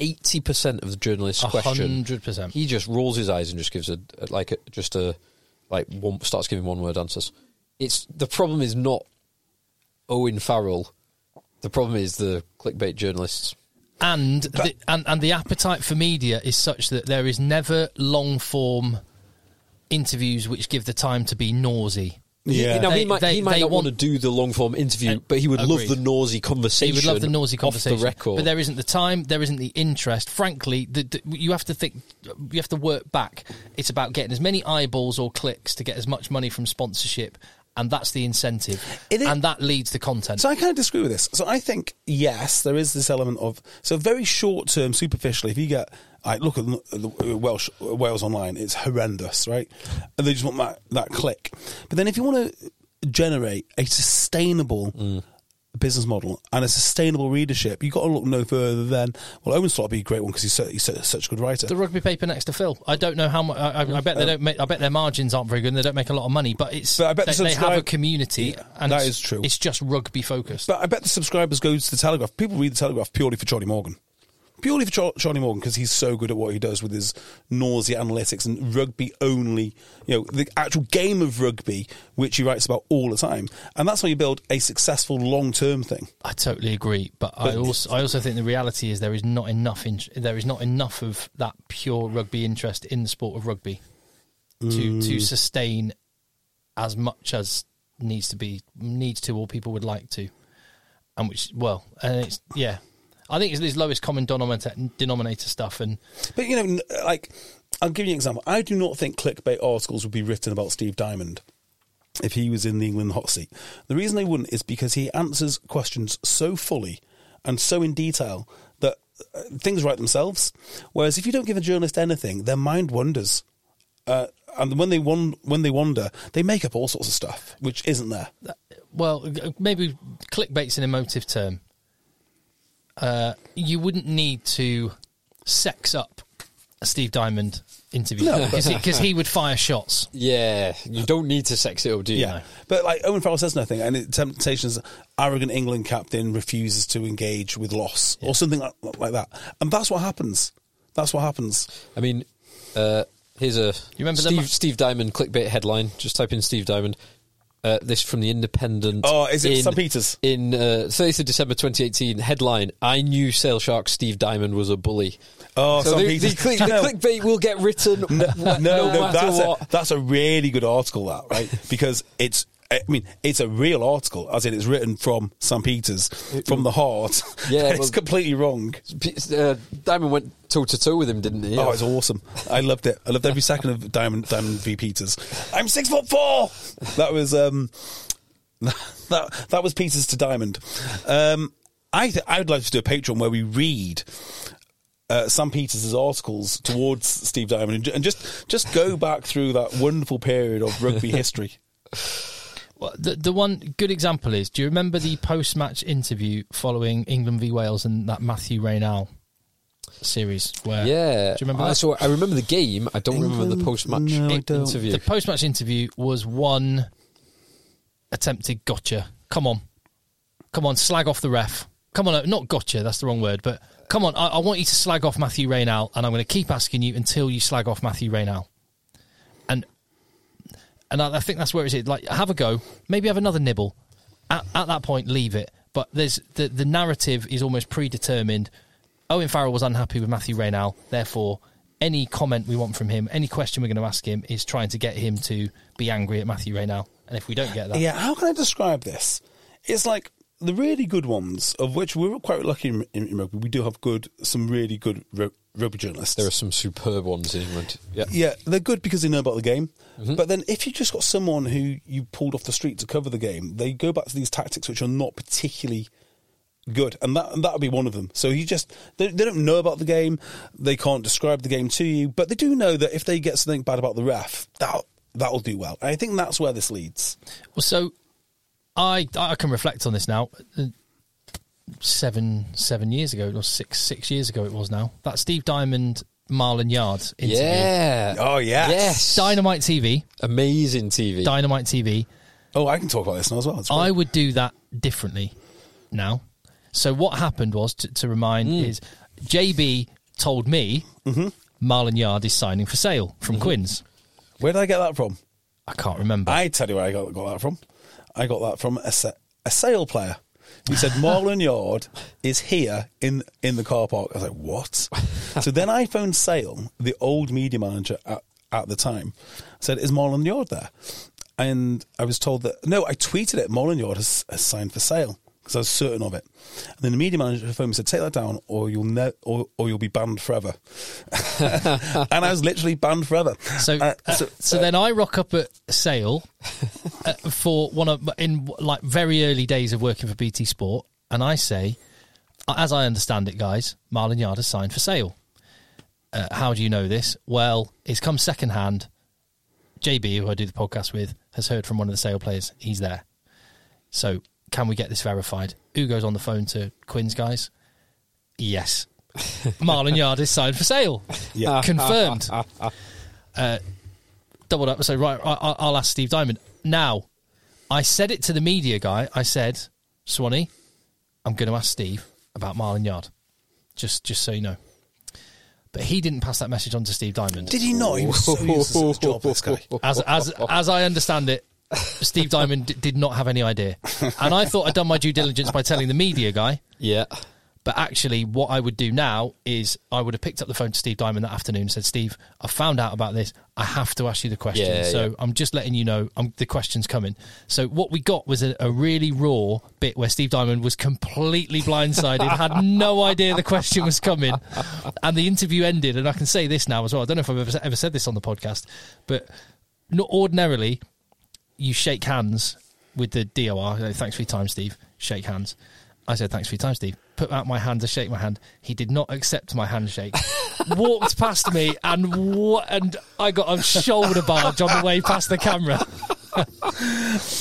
Eighty percent of the journalist's A question, hundred percent. He just rolls his eyes and just gives a, a like a, just a like one starts giving one word answers. It's the problem is not Owen Farrell. The problem is the clickbait journalists. and the, and and the appetite for media is such that there is never long form interviews which give the time to be noisy. Yeah. now They- he might they- he might not want, want- to do the long form interview, Uh, but he would love the noisy conversation. He would love the noisy conversation, off the record. but there isn't the time, there isn't the interest. Frankly, the, the, you have to think, you have to work back. It's about getting as many eyeballs or clicks to get as much money from sponsorship, and that's the incentive, It is- and that leads to content. So I kind of disagree with this. So I think yes, there is this element of so very short term, superficially. If you get, I look at the uh, Welsh uh, Wales online, it's horrendous, right? And they just want that that click. But then if you want to generate a sustainable mm. Business model and a sustainable readership, you've got to look no further than well, Owen Slot would be a great one because he's, so, he's such, such a good writer. the rugby paper next to Phil. I don't know how much. I, I I bet they uh, don't. Make, I bet their margins aren't very good. and They don't make a lot of money, but it's. But I bet they, the they have a community, Yeah, and that is true. It's just rugby focused. But I bet the subscribers go to the Telegraph. People read the Telegraph purely for Charlie Morgan. Purely for Char- Charlie Morgan because he's so good at what he does with his nausea analytics and rugby only, you know, the actual game of rugby, which he writes about all the time. And that's how you build a successful long term thing. I totally agree, but, I also I also think the reality is there is not enough in, there is not enough of that pure rugby interest in the sport of rugby to Mm. to sustain as much as needs to be needs to or people would like to, and which well and it's yeah. I think it's this lowest common denominator, denominator stuff, and But, you know, like, I'll give you an example. I do not think clickbait articles would be written about Steve Diamond if he was in the England hot seat. The reason they wouldn't is because he answers questions so fully and so in detail that uh, things write themselves. Whereas if you don't give a journalist anything, their mind wanders. Uh, and when they wan- when they wander, they make up all sorts of stuff which isn't there. well, maybe clickbait's an emotive term. Uh, you wouldn't need to sex up a Steve Diamond interview No, because he, 'cause he would fire shots. Yeah, you don't need to sex it up, do you? Yeah, but like Owen Farrell says nothing, and it, Temptations' arrogant England captain refuses to engage with loss or something like, like that, and that's what happens. That's what happens. I mean, uh, here's a You remember Steve, Steve Diamond clickbait headline. Just type in Steve Diamond. Uh, this from the Independent. Oh, is it in, Sam Peters? In uh, 30th of December 2018, headline: I knew Sale Shark Steve Diamond was a bully. Oh, so St. the, Peters. the, click, the clickbait will get written. <laughs> No, no, no, matter that's what. a, that's a really good article, that right? Because it's, I mean, it's a real article, as in it's written from Sam Peters, from the heart. <laughs> Yeah, it's well- completely wrong. Uh, Diamond went toe to toe with him, didn't he? Oh, it's awesome! I loved it. I loved every second of Diamond Diamond v Peters. I'm six foot four. That was um, <laughs> that that was Peters to Diamond. Um, I th- I would like to do a Patreon where we read. Uh, Sam Peters' articles towards Steve Diamond and, and just just go back through that wonderful period of rugby <laughs> history. Well, the the one good example is: Do you remember the post match interview following England v Wales and that Mathieu Raynal series? Where yeah. do you remember I, that? so I remember the game. I don't remember the post match No, interview. The post match interview was one attempted gotcha. Come on. Come on, slag off the ref. Come on, uh, not gotcha, that's the wrong word, but come on, I, I want you to slag off Mathieu Raynal, and I'm going to keep asking you until you slag off Matthew Raynal. And I, I think that's where it's. Like, have a go, maybe have another nibble. At, at that point, leave it. But there's the, the narrative is almost predetermined. Owen Farrell was unhappy with Mathieu Raynal, therefore, any comment we want from him, any question we're going to ask him, is trying to get him to be angry at Mathieu Raynal. And if we don't get that, Yeah, how can I describe this? It's like the really good ones, of which we're quite lucky in, in, rugby. We do have good, some really good rugby journalists. there are some superb ones in England. Yeah. Yeah, they're good because they know about the game. Mm-hmm. But then if you just got someone who you pulled off the street to cover the game, they go back to these tactics which are not particularly good, and that that would be one of them. So you just they, they don't know about the game, they can't describe the game to you, but they do know that if they get something bad about the ref, that that'll do well. And I think that's where this leads. Well, so I I can reflect on this now. Seven seven years ago, or six six years ago, it was now that Steve Diamond Marland Yarde interview. Yeah. Oh, yes. Yes. Dynamite TV, Amazing TV. Dynamite TV. Oh, I can talk about this now as well. I would do that differently now. So what happened was to, to remind hmm. is JB told me mm-hmm. Marland Yarde is signing for Sale from mm-hmm. Quins. Where did I get that from? I can't remember. I tell you where I got, got that from. I got that from a, sa- a Sale player. He said Marland Yarde is here in in the car park. I was like, what? so then I phoned Sale, the old media manager at, at the time. I Said, is Marland Yarde there? And I was told that no. I tweeted it. Marlon Yard has, has signed for Sale because I was certain of it. And then the media manager phoned me and said, take that down, or you'll ne- or, or you'll be banned forever. <laughs> and I was literally banned forever. So, Uh, uh, so, then I rock up at Sale <laughs> uh, for one of in like very early days of working for BT Sport, and I say, as I understand it, guys, Marland Yarde has signed for Sale. Uh, how do you know this? Well, it's come second hand. JB, who I do the podcast with, has heard from one of the Sale players. He's there. So, can we get this verified? Who goes on the phone to Quins guys? Yes. <laughs> Marland Yarde is signed for Sale. Yeah. <laughs> Confirmed. <laughs> uh, doubled up. So, right, I, I- I'll ask Steve Diamond. Now, I said it to the media guy. I said, Swanee, I'm going to ask Steve about Marland Yarde. Just, just so you know. But he didn't pass that message on to Steve Diamond. Did he not? He was so used to his job, this guy. As as as I understand it, Steve Diamond d- did not have any idea, and I thought I'd done my due diligence by telling the media guy. Yeah. But actually, what I would do now is I would have picked up the phone to Steve Diamond that afternoon and said, "Steve, I found out about this. I have to ask you the question. Yeah, so yeah. I'm just letting you know I'm, the question's coming." So what we got was a, a really raw bit where Steve Diamond was completely blindsided, had no idea the question was coming, and the interview ended. And I can say this now as well. I don't know if I've ever, ever said this on the podcast, but not ordinarily you shake hands with the DOR. Thanks for your time, Steve. Shake hands. I said, thanks for your time, Steve. put out my hand to shake my hand. He did not accept my handshake. <laughs> Walked past me and wa- and I got a shoulder barge on the way past the camera. <laughs>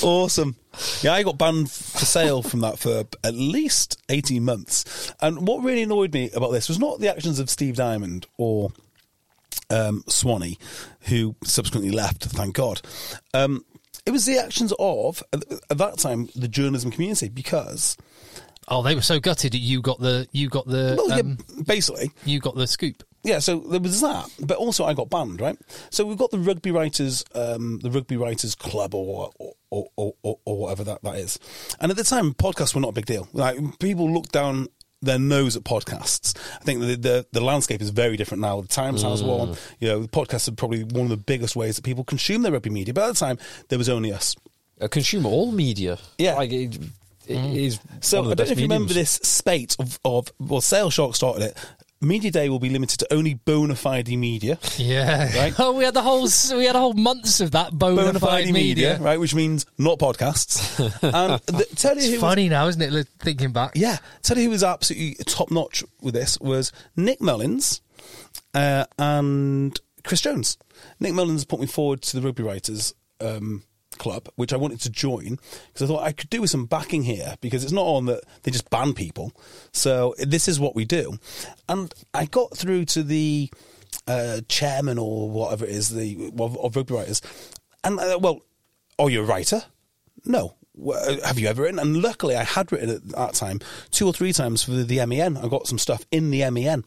Awesome. Yeah, I got banned for Sale from that for at least 18 months. And what really annoyed me about this was not the actions of Steve Diamond or um, Swanee, who subsequently left, thank God. Um, it was the actions of, at at that time, the journalism community because, Oh, they were so gutted that you got the you got the well, um, yeah, basically, you got the scoop. yeah, so there was that, but also I got banned, right? So we've got the rugby writers, um, the rugby writers club, or or, or, or or whatever that, that is. And at the time, podcasts were not a big deal. Like people looked down their nose at podcasts. I think the the, the landscape is very different now. The Times has one. You know, podcasts are probably one of the biggest ways that people consume their rugby media. But at the time, there was only us. Uh, consume all media. Yeah. like it, it is. So I don't know if you remember this spate of, of well, Sale Shark started it. Media Day will be limited to only bona fide media. Yeah. Right. <laughs> Oh, we had the whole we had a whole months of that bona, bona fide fide media. media, right? Which means not podcasts. <laughs> and the, tell you It's who was- funny now, isn't it? Thinking back. yeah, tell you who was absolutely top notch with this was Nick Mullins uh, and Chris Jones. Nick Mullins put me forward to the Rugby Writers um, Club, which I wanted to join because I thought I could do with some backing here because it's not on that they just ban people. So this is what we do, and I got through to the uh, chairman or whatever it is the of, of Rugby Writers, and uh, well, are you a writer? No. Have you ever written? And luckily, I had written at that time two or three times for the, the MEN. I got some stuff in the MEN,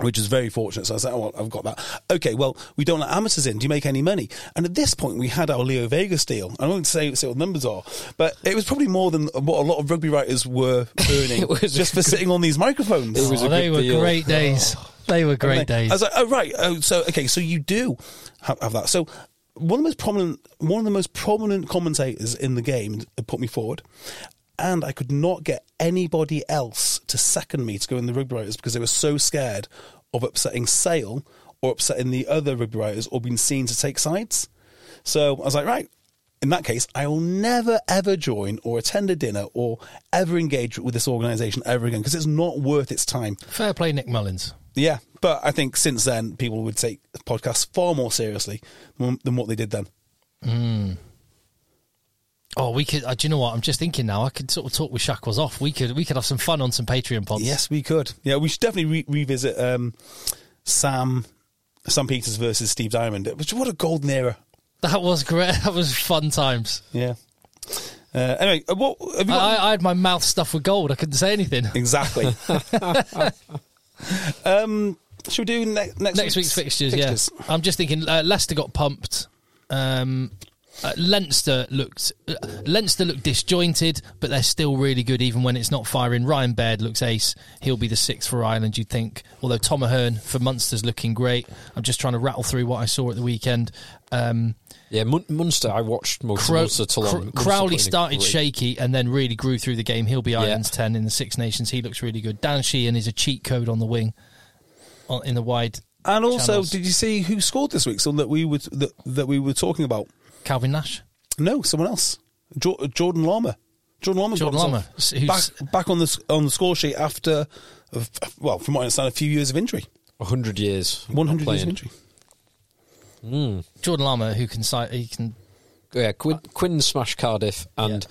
which is very fortunate. So I was like, oh, well, I've got that. Okay, well, we don't let amateurs in. Do you make any money? And at this point, we had our Leo Vegas deal. I won't say, say what the numbers are, but it was probably more than what a lot of rugby writers were <laughs> earning It was just for <laughs> sitting on these microphones. It was Oh, a they good were deal. great days. Oh. They were great Okay. days. I was like, oh right, oh so okay, so you do have, have that. So one of the most prominent, one of the most prominent commentators in the game put me forward, and I could not get anybody else to second me to go in the rugby writers because they were so scared of upsetting Sale or upsetting the other rugby writers or being seen to take sides. So I was like, right. In that case, I will never ever join or attend a dinner or ever engage with this organisation ever again because it's not worth its time. Fair play, Nick Mullins. Yeah, but I think since then people would take podcasts far more seriously than, than what they did then. Hmm. Oh, we could. Uh, do you know what? I'm just thinking now. I could sort of talk with shackles off. We could. We could have some fun on some Patreon pods. Yes, we could. Yeah, we should definitely re- revisit um, Sam Sam Peters versus Steve Diamond. Which what a golden era. that was great. <laughs> That was fun times. Yeah. Uh, anyway, uh, what have you I, got? I, I had my mouth stuffed with gold. I couldn't say anything. <laughs> exactly. <laughs> um, should we do ne- next, Next week's fixtures, yeah. I'm just thinking. Uh, Leicester got pumped. Um, uh, Leinster looked uh, Leinster looked disjointed, but they're still really good even when it's not firing. Ryan Baird looks ace. He'll be the sixth for Ireland, you'd think. Although Tom Ahern for Munster's looking great. I'm just trying to rattle through what I saw at the weekend. Um, Yeah, Mun- Munster. I watched most Crow- of Munster till Cr- Crowley put in a started great- shaky and then really grew through the game. He'll be Yeah. Ireland's 10 in the Six Nations. He looks really good. Dan Sheehan is a cheat code on the wing, on, in the wide. And also, channels. did you see who scored this week? Someone that we would that, that we were talking about. Calvin Nash. No, someone else. Jo- Jordan Larmour. Jordan Larmour. Jordan Larmour, back back on the s- on the score sheet after, well, from what I understand, a few years of injury. A hundred years. One hundred years of playing. injury. Jordan Larmour, who can si- he can Yeah, Quinn, Quinn smashed Cardiff, and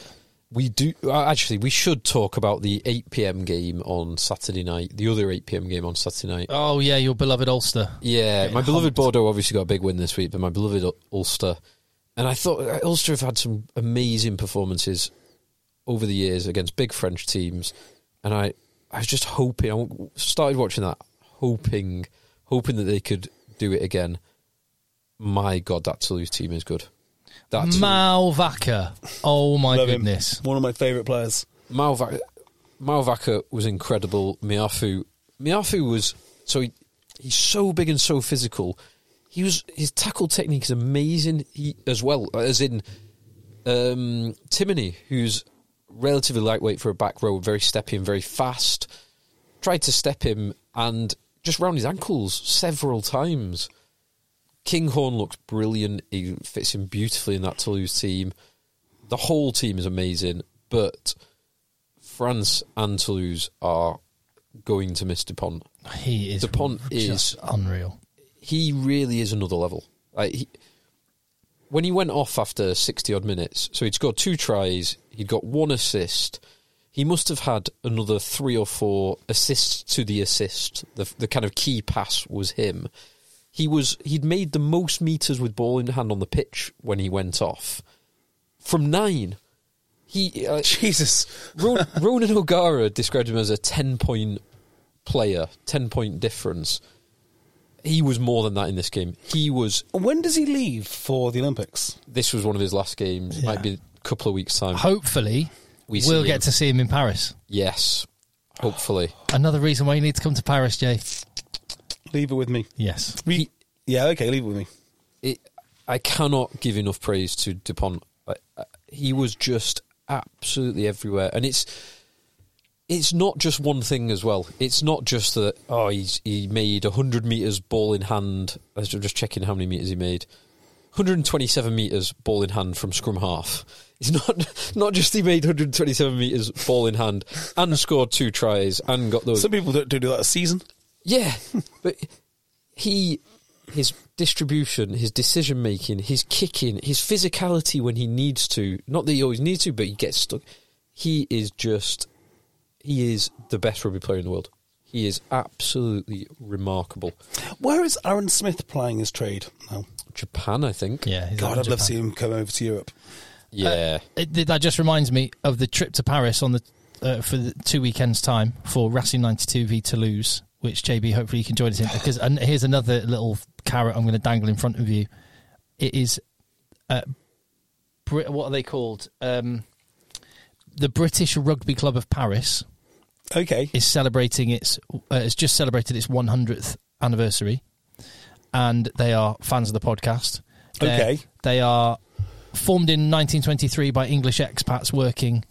we do uh, actually. We should talk about the eight pm game on Saturday night. The other eight pm game on Saturday night. Oh yeah, your beloved Ulster. Yeah, Getting my beloved. Bordeaux obviously got a big win this week, but my beloved Ulster, and I thought uh, Ulster have had some amazing performances over the years against big French teams, and I, I was just hoping. I started watching that, hoping, hoping that they could do it again. My God, that Toulouse team is good. That Toulouse- Mauvaka. Oh my Love him. goodness. One of my favourite players. Mauvaka, Mauvaka was incredible. Meafou, Meafou was so he, he's so big and so physical. He was his tackle technique is amazing. He as well as in um, Timoney, who's relatively lightweight for a back row, very steppy and very fast. Tried to step him and just round his ankles several times. Kinghorn looks brilliant. He fits in beautifully in that Toulouse team. The whole team is amazing, but France and Toulouse are going to miss Dupont. He is Dupont is- unreal. He really is another level. Like he, when he went off after 60 odd minutes, so he'd scored two tries, he'd got one assist. He must have had another three or four assists to the assist. The, the kind of key pass was him. He was he'd made the most meters with ball in hand on the pitch when he went off from nine. He uh, Jesus. Ron, <laughs> Ronan O'Gara described him as a 10 point player, 10 point difference. He was more than that in this game. He was, When does he leave for the Olympics? this was one of his last games. Might be a couple of weeks' time. Hopefully, We we will get him. to see him in Paris. Yes, hopefully. Another reason why you need to come to Paris, Jay. Leave it with me. Yes. We, yeah, okay, leave it with me. It, I cannot give enough praise to Dupont. I, I, he was just absolutely everywhere, and it's it's not just one thing as well. It's not just that oh he's he made hundred meters ball in hand. I'm just checking how many meters he made. 127 meters ball in hand from scrum half. It's not <laughs> not just he made 127 meters ball in hand and scored two tries and got those. Some people don't, don't do that a season. Yeah, <laughs> but he, his distribution, his decision making, his kicking, his physicality when he needs to. Not that he always needs to, but he gets stuck. He is just, he is the best rugby player in the world. He is absolutely remarkable. Where is Aaron Smith playing his trade now? Japan, I think. Yeah. he's God, I'd in love to see him come over to Europe. Yeah. It, that just reminds me of the trip to Paris on the uh, for the two weekends time for Racing 92 v Toulouse, which JB hopefully you can join us in because and here's another little carrot I'm going to dangle in front of you. It is, uh, Brit- what are they called? Um, the British Rugby Club of Paris Okay. is celebrating its uh, it's just celebrated its 100th anniversary and they are fans of the podcast They're- Okay. they are formed in 1923 by english expats working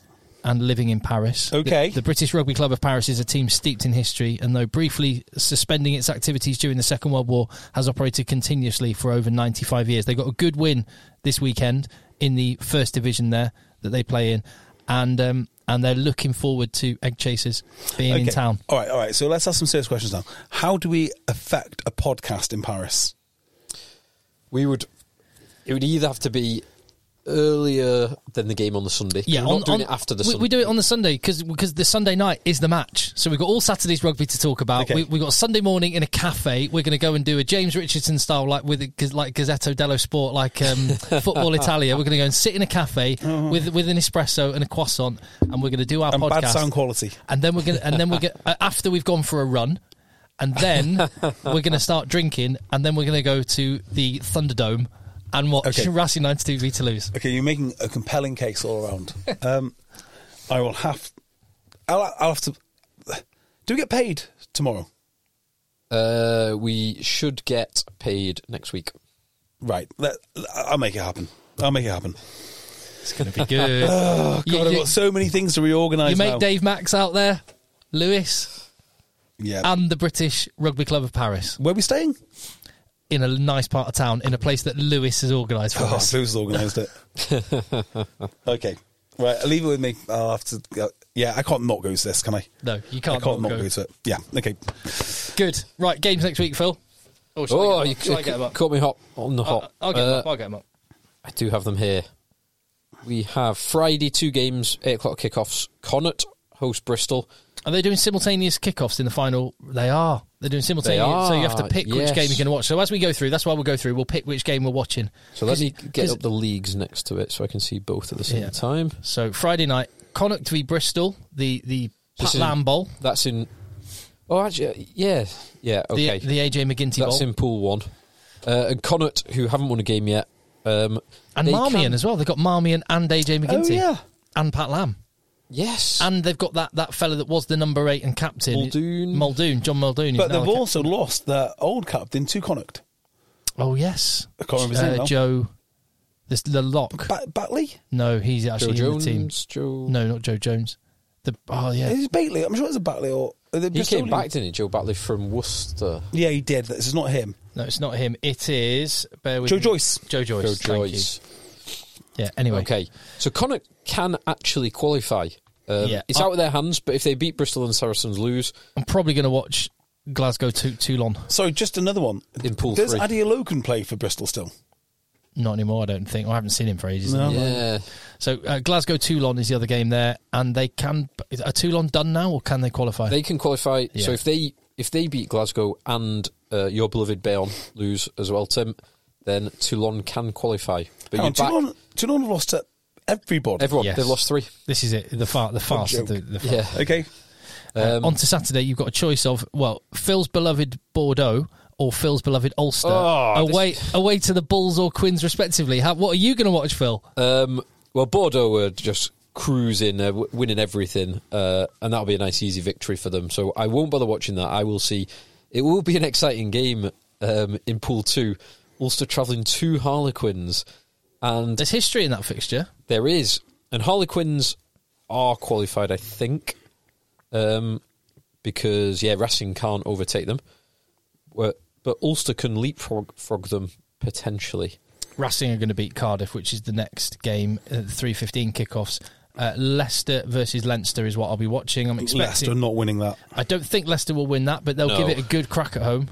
and living in paris Okay. the, the british rugby club of paris is a team steeped in history and though briefly suspending its activities during the second world war has operated continuously for over 95 years they got a good win this weekend in the first division there that they play in and um, and they're looking forward to egg chasers being in town All right, all right. So let's ask some serious questions now. How do we affect a podcast in Paris? We would, it would either have to be earlier than the game on the Sunday. Yeah, We're on, not doing on- it after the we, Sunday. we do it on the Sunday because the Sunday night is the match. So we've got all Saturday's rugby to talk about. Okay. We, we've got Sunday morning in a cafe. We're going to go and do a James Richardson style, like with like Gazzetta dello Sport, like um, <laughs> Football Italia. We're going to go and sit in a cafe with with an espresso and a croissant, and we're going to do our And podcast. bad sound quality. and then we're going to and then we're going <laughs> after we've gone for a run. And then <laughs> we're going to start drinking, and then we're going to go to the Thunderdome and watch Okay. Racing 92 v Toulouse. Okay, you're making a compelling case all around. um, I will have. I'll, I'll have to. Do we get paid tomorrow? Uh, we should get paid next week. Right. Let, I'll make it happen. I'll make it happen. It's going to be good. <laughs> Oh You- God, I've you- got so many things to reorganise. You make now. Dave Max out there, Lewis, Yeah. and the British Rugby Club of Paris Where are we staying? In a nice part of town, in a place that Lewis has organised for Oh, us. Blues organised it. <laughs> okay. Right, leave it with me. I'll have to. Go. Yeah, I can't not go to this, can I? No, you can't. I can't not not go. go to it. Yeah. Okay. Good. Right, games next week, Phil. Oh, Oh, I you get 'em up? I get 'em caught me hot on the hot. I'll, I'll get 'em Uh, up. I'll get 'em up. I do have them here. We have Friday two games, eight o'clock kickoffs. Connacht host Bristol. Are they doing simultaneous kickoffs in the final? They are. They're doing simultaneous. They So you have to pick which game you're going to watch. So as we go through, that's why we'll go through. We'll pick which game we're watching. So let me get up the leagues next to it so I can see both at the same Yeah. time. So Friday night, Connacht v Bristol, the the Pat Lam Bowl, That's in. Oh, actually, yeah, yeah, okay. the the AJ MacGinty That's Bowl, in Pool One. Uh, and Connacht, who haven't won a game yet, um, and Marmion can- as well. They've got Marmion and AJ MacGinty. Oh yeah. and Pat Lam. Yes, And they've got that, that fella that was the number eight and captain. Muldoon. Muldoon, John Muldoon. But they've a cap- also lost their old captain to Connacht. Oh, yes. I can't remember his name Uh. Joe. This, the lock. Ba- Batley? No, he's Joe actually in Jones. the team. Joe. No, not Joe Jones. The Oh, yeah. Is it Batley? I'm sure it's a Batley or. are they he came back, didn't he? Joe Batley from Worcester. Yeah, he did. This is not him. No, it's not him. It is. Bear with Joe me. Joyce. Joe Joyce. Joe thank you. Joyce. Yeah, anyway. Okay, so Connacht can actually qualify Um, Yeah. it's I- out of their hands, but if they beat Bristol and Saracens lose I'm probably going to watch Glasgow to Toulon. Sorry, just another one. in Pool Does Three, Adeolokun play for Bristol still? Not anymore, I don't think. I haven't seen him for ages. No. yeah, So uh, Glasgow Toulon is the other game there, and they can. Is, are Toulon done now, or can they qualify? they can qualify. Yeah. So if they if they beat Glasgow and uh, your beloved Bayonne lose as well, Tim, then Toulon can qualify. But Hang you on, back Toulon, Toulon have lost to everybody. everyone. Yes. They've lost three. this is it. The far, the fast. The, the far. Yeah. Okay. Uh, Um, on to Saturday, you've got a choice of well, Phil's beloved Bordeaux or Phil's beloved Ulster Oh, away away to the Bulls or Quins respectively. How, what are you going to watch, Phil? Um, well, Bordeaux were just cruising, uh, w- winning everything, uh, and that'll be a nice, easy victory for them. So I won't bother watching that. I will see. It will be an exciting game um, in Pool Two. Ulster travelling to Harlequins, and There's history in that fixture. there is, and Harlequins are qualified, I think, um, because yeah, Racing can't overtake them, Well, but Ulster can leapfrog frog them potentially. Racing are going to beat Cardiff, which is the next game. Uh, Three fifteen kickoffs. Uh, Leicester versus Leinster is what I'll be watching. I'm expecting. Leicester not winning that. I don't think Leicester will win that, but they'll No. give it a good crack at home.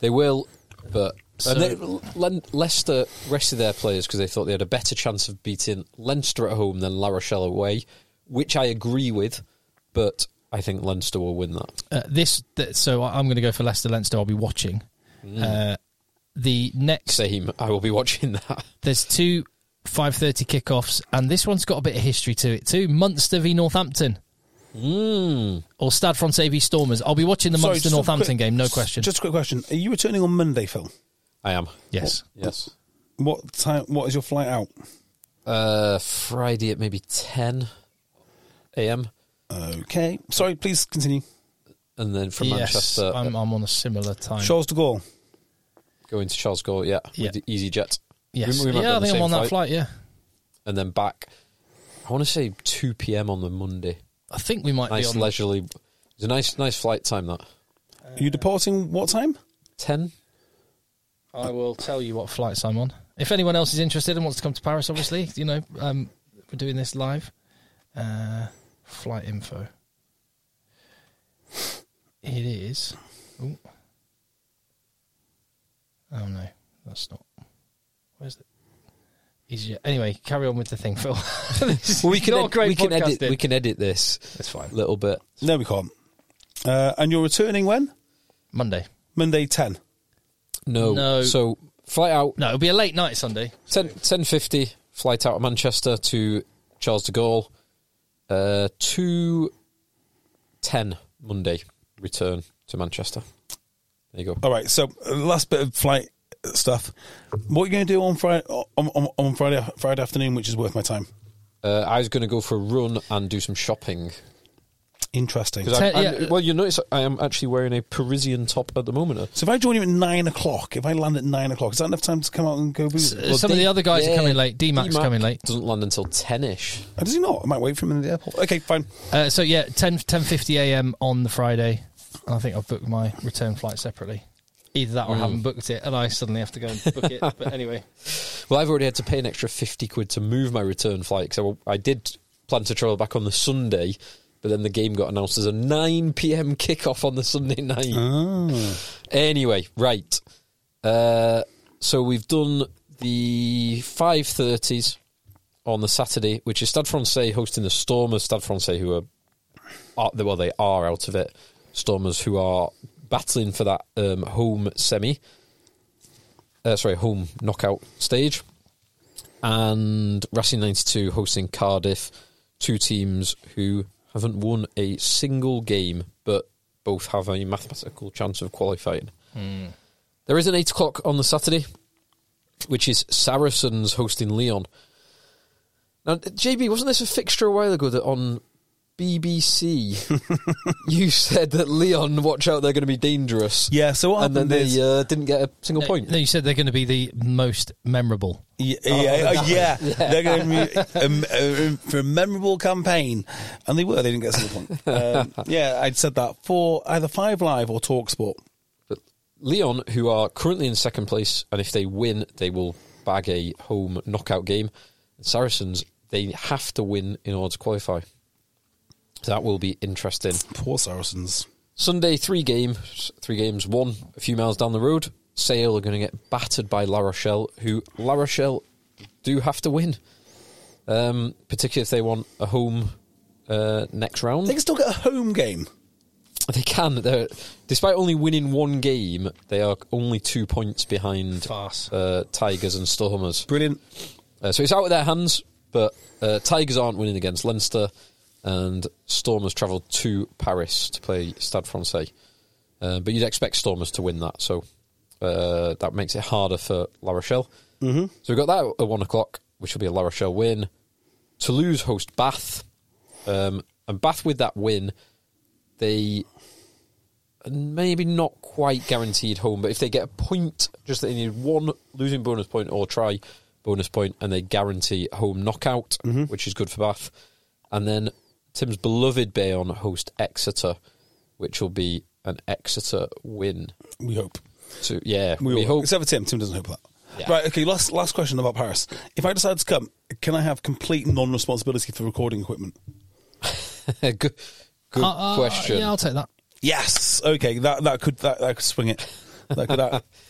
They will, but So- and they, Le- Leicester rested their players because they thought they had a better chance of beating Leinster at home than La Rochelle away, which I agree with, but I think Leinster will win that. Uh, this, th- so I- I'm going to go for Leicester. Leinster. I'll be watching. Uh, the next Same, I will be watching that. <laughs> There's two 5:30 kickoffs, and this one's got a bit of history to it too. Munster v Northampton, Mm. or Stade Francais v Stormers. I'll be watching the Sorry, Munster Northampton quick- game, no question. Just a quick question: Are you returning on Monday, Phil? I am. yes, Yes. What time? What is your flight out? Uh, Friday at maybe 10 a.m. Okay. Sorry, please continue. And then from yes, Manchester, I'm, I'm on a similar time. Charles de Gaulle. going to Charles de Gaulle, yeah, Yeah. with the EasyJet. yes, We- we yeah, I think I'm same on that flight. Yeah, And then back, I want to say 2 p.m. on the Monday. I think we might Nice be on. leisurely. It's a nice, nice flight time. That Are you departing what time? ten. I will tell you what flights I'm on. If anyone else is interested and wants to come to Paris, obviously, you know, um, we're doing this live. Uh, flight info. It is. Ooh. Oh no, that's not. Where's the? Easier. Anyway, carry on with the thing, Phil. <laughs> This is we can not ed- great we can edit we can edit this That's fine. a little bit. No, we can't. Uh, and you're returning when? Monday. Monday ten. No, No. So flight out No, it'll be a late night Sunday. 10, 10.50, Flight out of Manchester to Charles de Gaulle. Uh, two ten Monday. Return to Manchester. There you go. All right. So uh, last bit of flight stuff. What are you going to do on Friday? On, on, on Friday Friday afternoon, which is worth my time. Uh, I was going to go for a run and do some shopping. Interesting. 'Cause I- Ten- I'm- yeah. well, you notice I am actually wearing a Parisian top at the moment. So if I join you at nine o'clock, if I land at nine o'clock, is that enough time to come out and go booze? Uh, Some of the other guys are coming late. D-Mac's coming late. Doesn't land until ten-ish. Oh, does he not? I might wait for him in the airport. Okay, fine. Uh, so yeah, 10 10:50 a.m. on the Friday, and I think I've booked my return flight separately. Either that or I haven't booked it, and I suddenly have to go and book it. But anyway, <laughs> Well, I've already had to pay an extra 50 quid to move my return flight because I, I did plan to travel back on the Sunday, but then the game got announced as a 9 pm kickoff on the Sunday night. Anyway, right. Uh, so we've done the 5.30s on the Saturday, which is Stade Francais hosting the Stormers. Stade Francais, who are, are, well, they are out of it. Stormers, who are battling for that um, home semi uh, sorry, home knockout stage. And Racing 92 hosting Cardiff, two teams who haven't won a single game, but both have a mathematical chance of qualifying. Hmm. There is an 8 o'clock on the Saturday, which is Saracens hosting Lyon. Now, JB, wasn't this a fixture a while ago that on BBC you said that Lyon, watch out, they're going to be dangerous? Yeah. So what and then happened they is, uh, didn't get a single point. no, you said they're going to be the most memorable. yeah, yeah, uh, yeah, they're going to be um, uh, for a memorable campaign, and they were. They didn't get a single point. <laughs> Um, yeah, I'd said that for either Five Live or Talksport. But Lyon, who are currently in second place, and if they win, they will bag a home knockout game. Saracens, they have to win in order to qualify. That will be interesting. Poor Saracens. Sunday, three games. Three games. One a few miles down the road. Sale are going to get battered by La Rochelle, who La Rochelle do have to win, um, particularly if they want a home uh, next round. They can still get a home game. They can. They're, despite only winning one game, they are only two points behind uh, Tigers and Stormers. Brilliant. Uh, so it's out of their hands, but uh, Tigers aren't winning against Leinster, and Stormers travelled to Paris to play Stade Francais. Uh, but you'd expect Stormers to win that, so uh, that makes it harder for La Rochelle. Mm-hmm. So we've got that at one o'clock, which will be a La Rochelle win. Toulouse host Bath, um, and Bath with that win, they maybe not quite guaranteed home, but if they get a point, just that they need one losing bonus point or try bonus point, and they guarantee home knockout, which is good for Bath. And then Tim's beloved Bayonne host Exeter, which will be an Exeter win. We hope. So yeah, We, we, will. hope. Except for Tim. Tim doesn't hope that. Yeah. Right, okay, last last question about Paris. If I decide to come, can I have complete non responsibility for recording equipment? <laughs> good good Uh, uh, question. Yeah, I'll take that. Yes. Okay, that that could that, that could swing it. That could that, <laughs>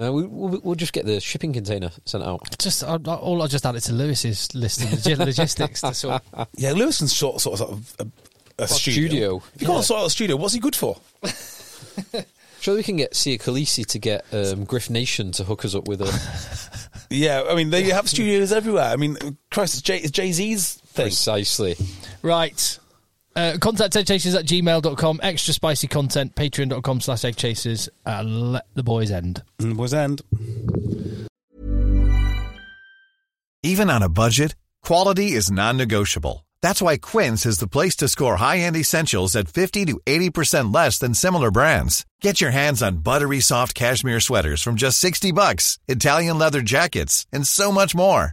Uh, we, we'll, we'll just get the shipping container sent out. Just I, I- all I just added to Lewis's list of logi- <laughs> logistics. To sort of, Yeah, Lewis can sort, sort of, sort of a, a studio. studio. If you can't sort out a studio, what's he good for? <laughs> Sure, we can get Sia Khaleesi to get um, Griff Nation to hook us up with a <laughs> Yeah, I mean, they have studios everywhere. I mean, Christ, it's, Jay, it's Jay Z's thing. precisely. right. Uh, contact eggchasers at gmail.com. Extra spicy content. Patreon.com slash eggchasers. And let the boys end. And was end. Even on a budget, quality is non-negotiable. That's why Quince is the place to score high-end essentials at 50 to 80% less than similar brands. Get your hands on buttery soft cashmere sweaters from just 60 bucks, Italian leather jackets, and so much more.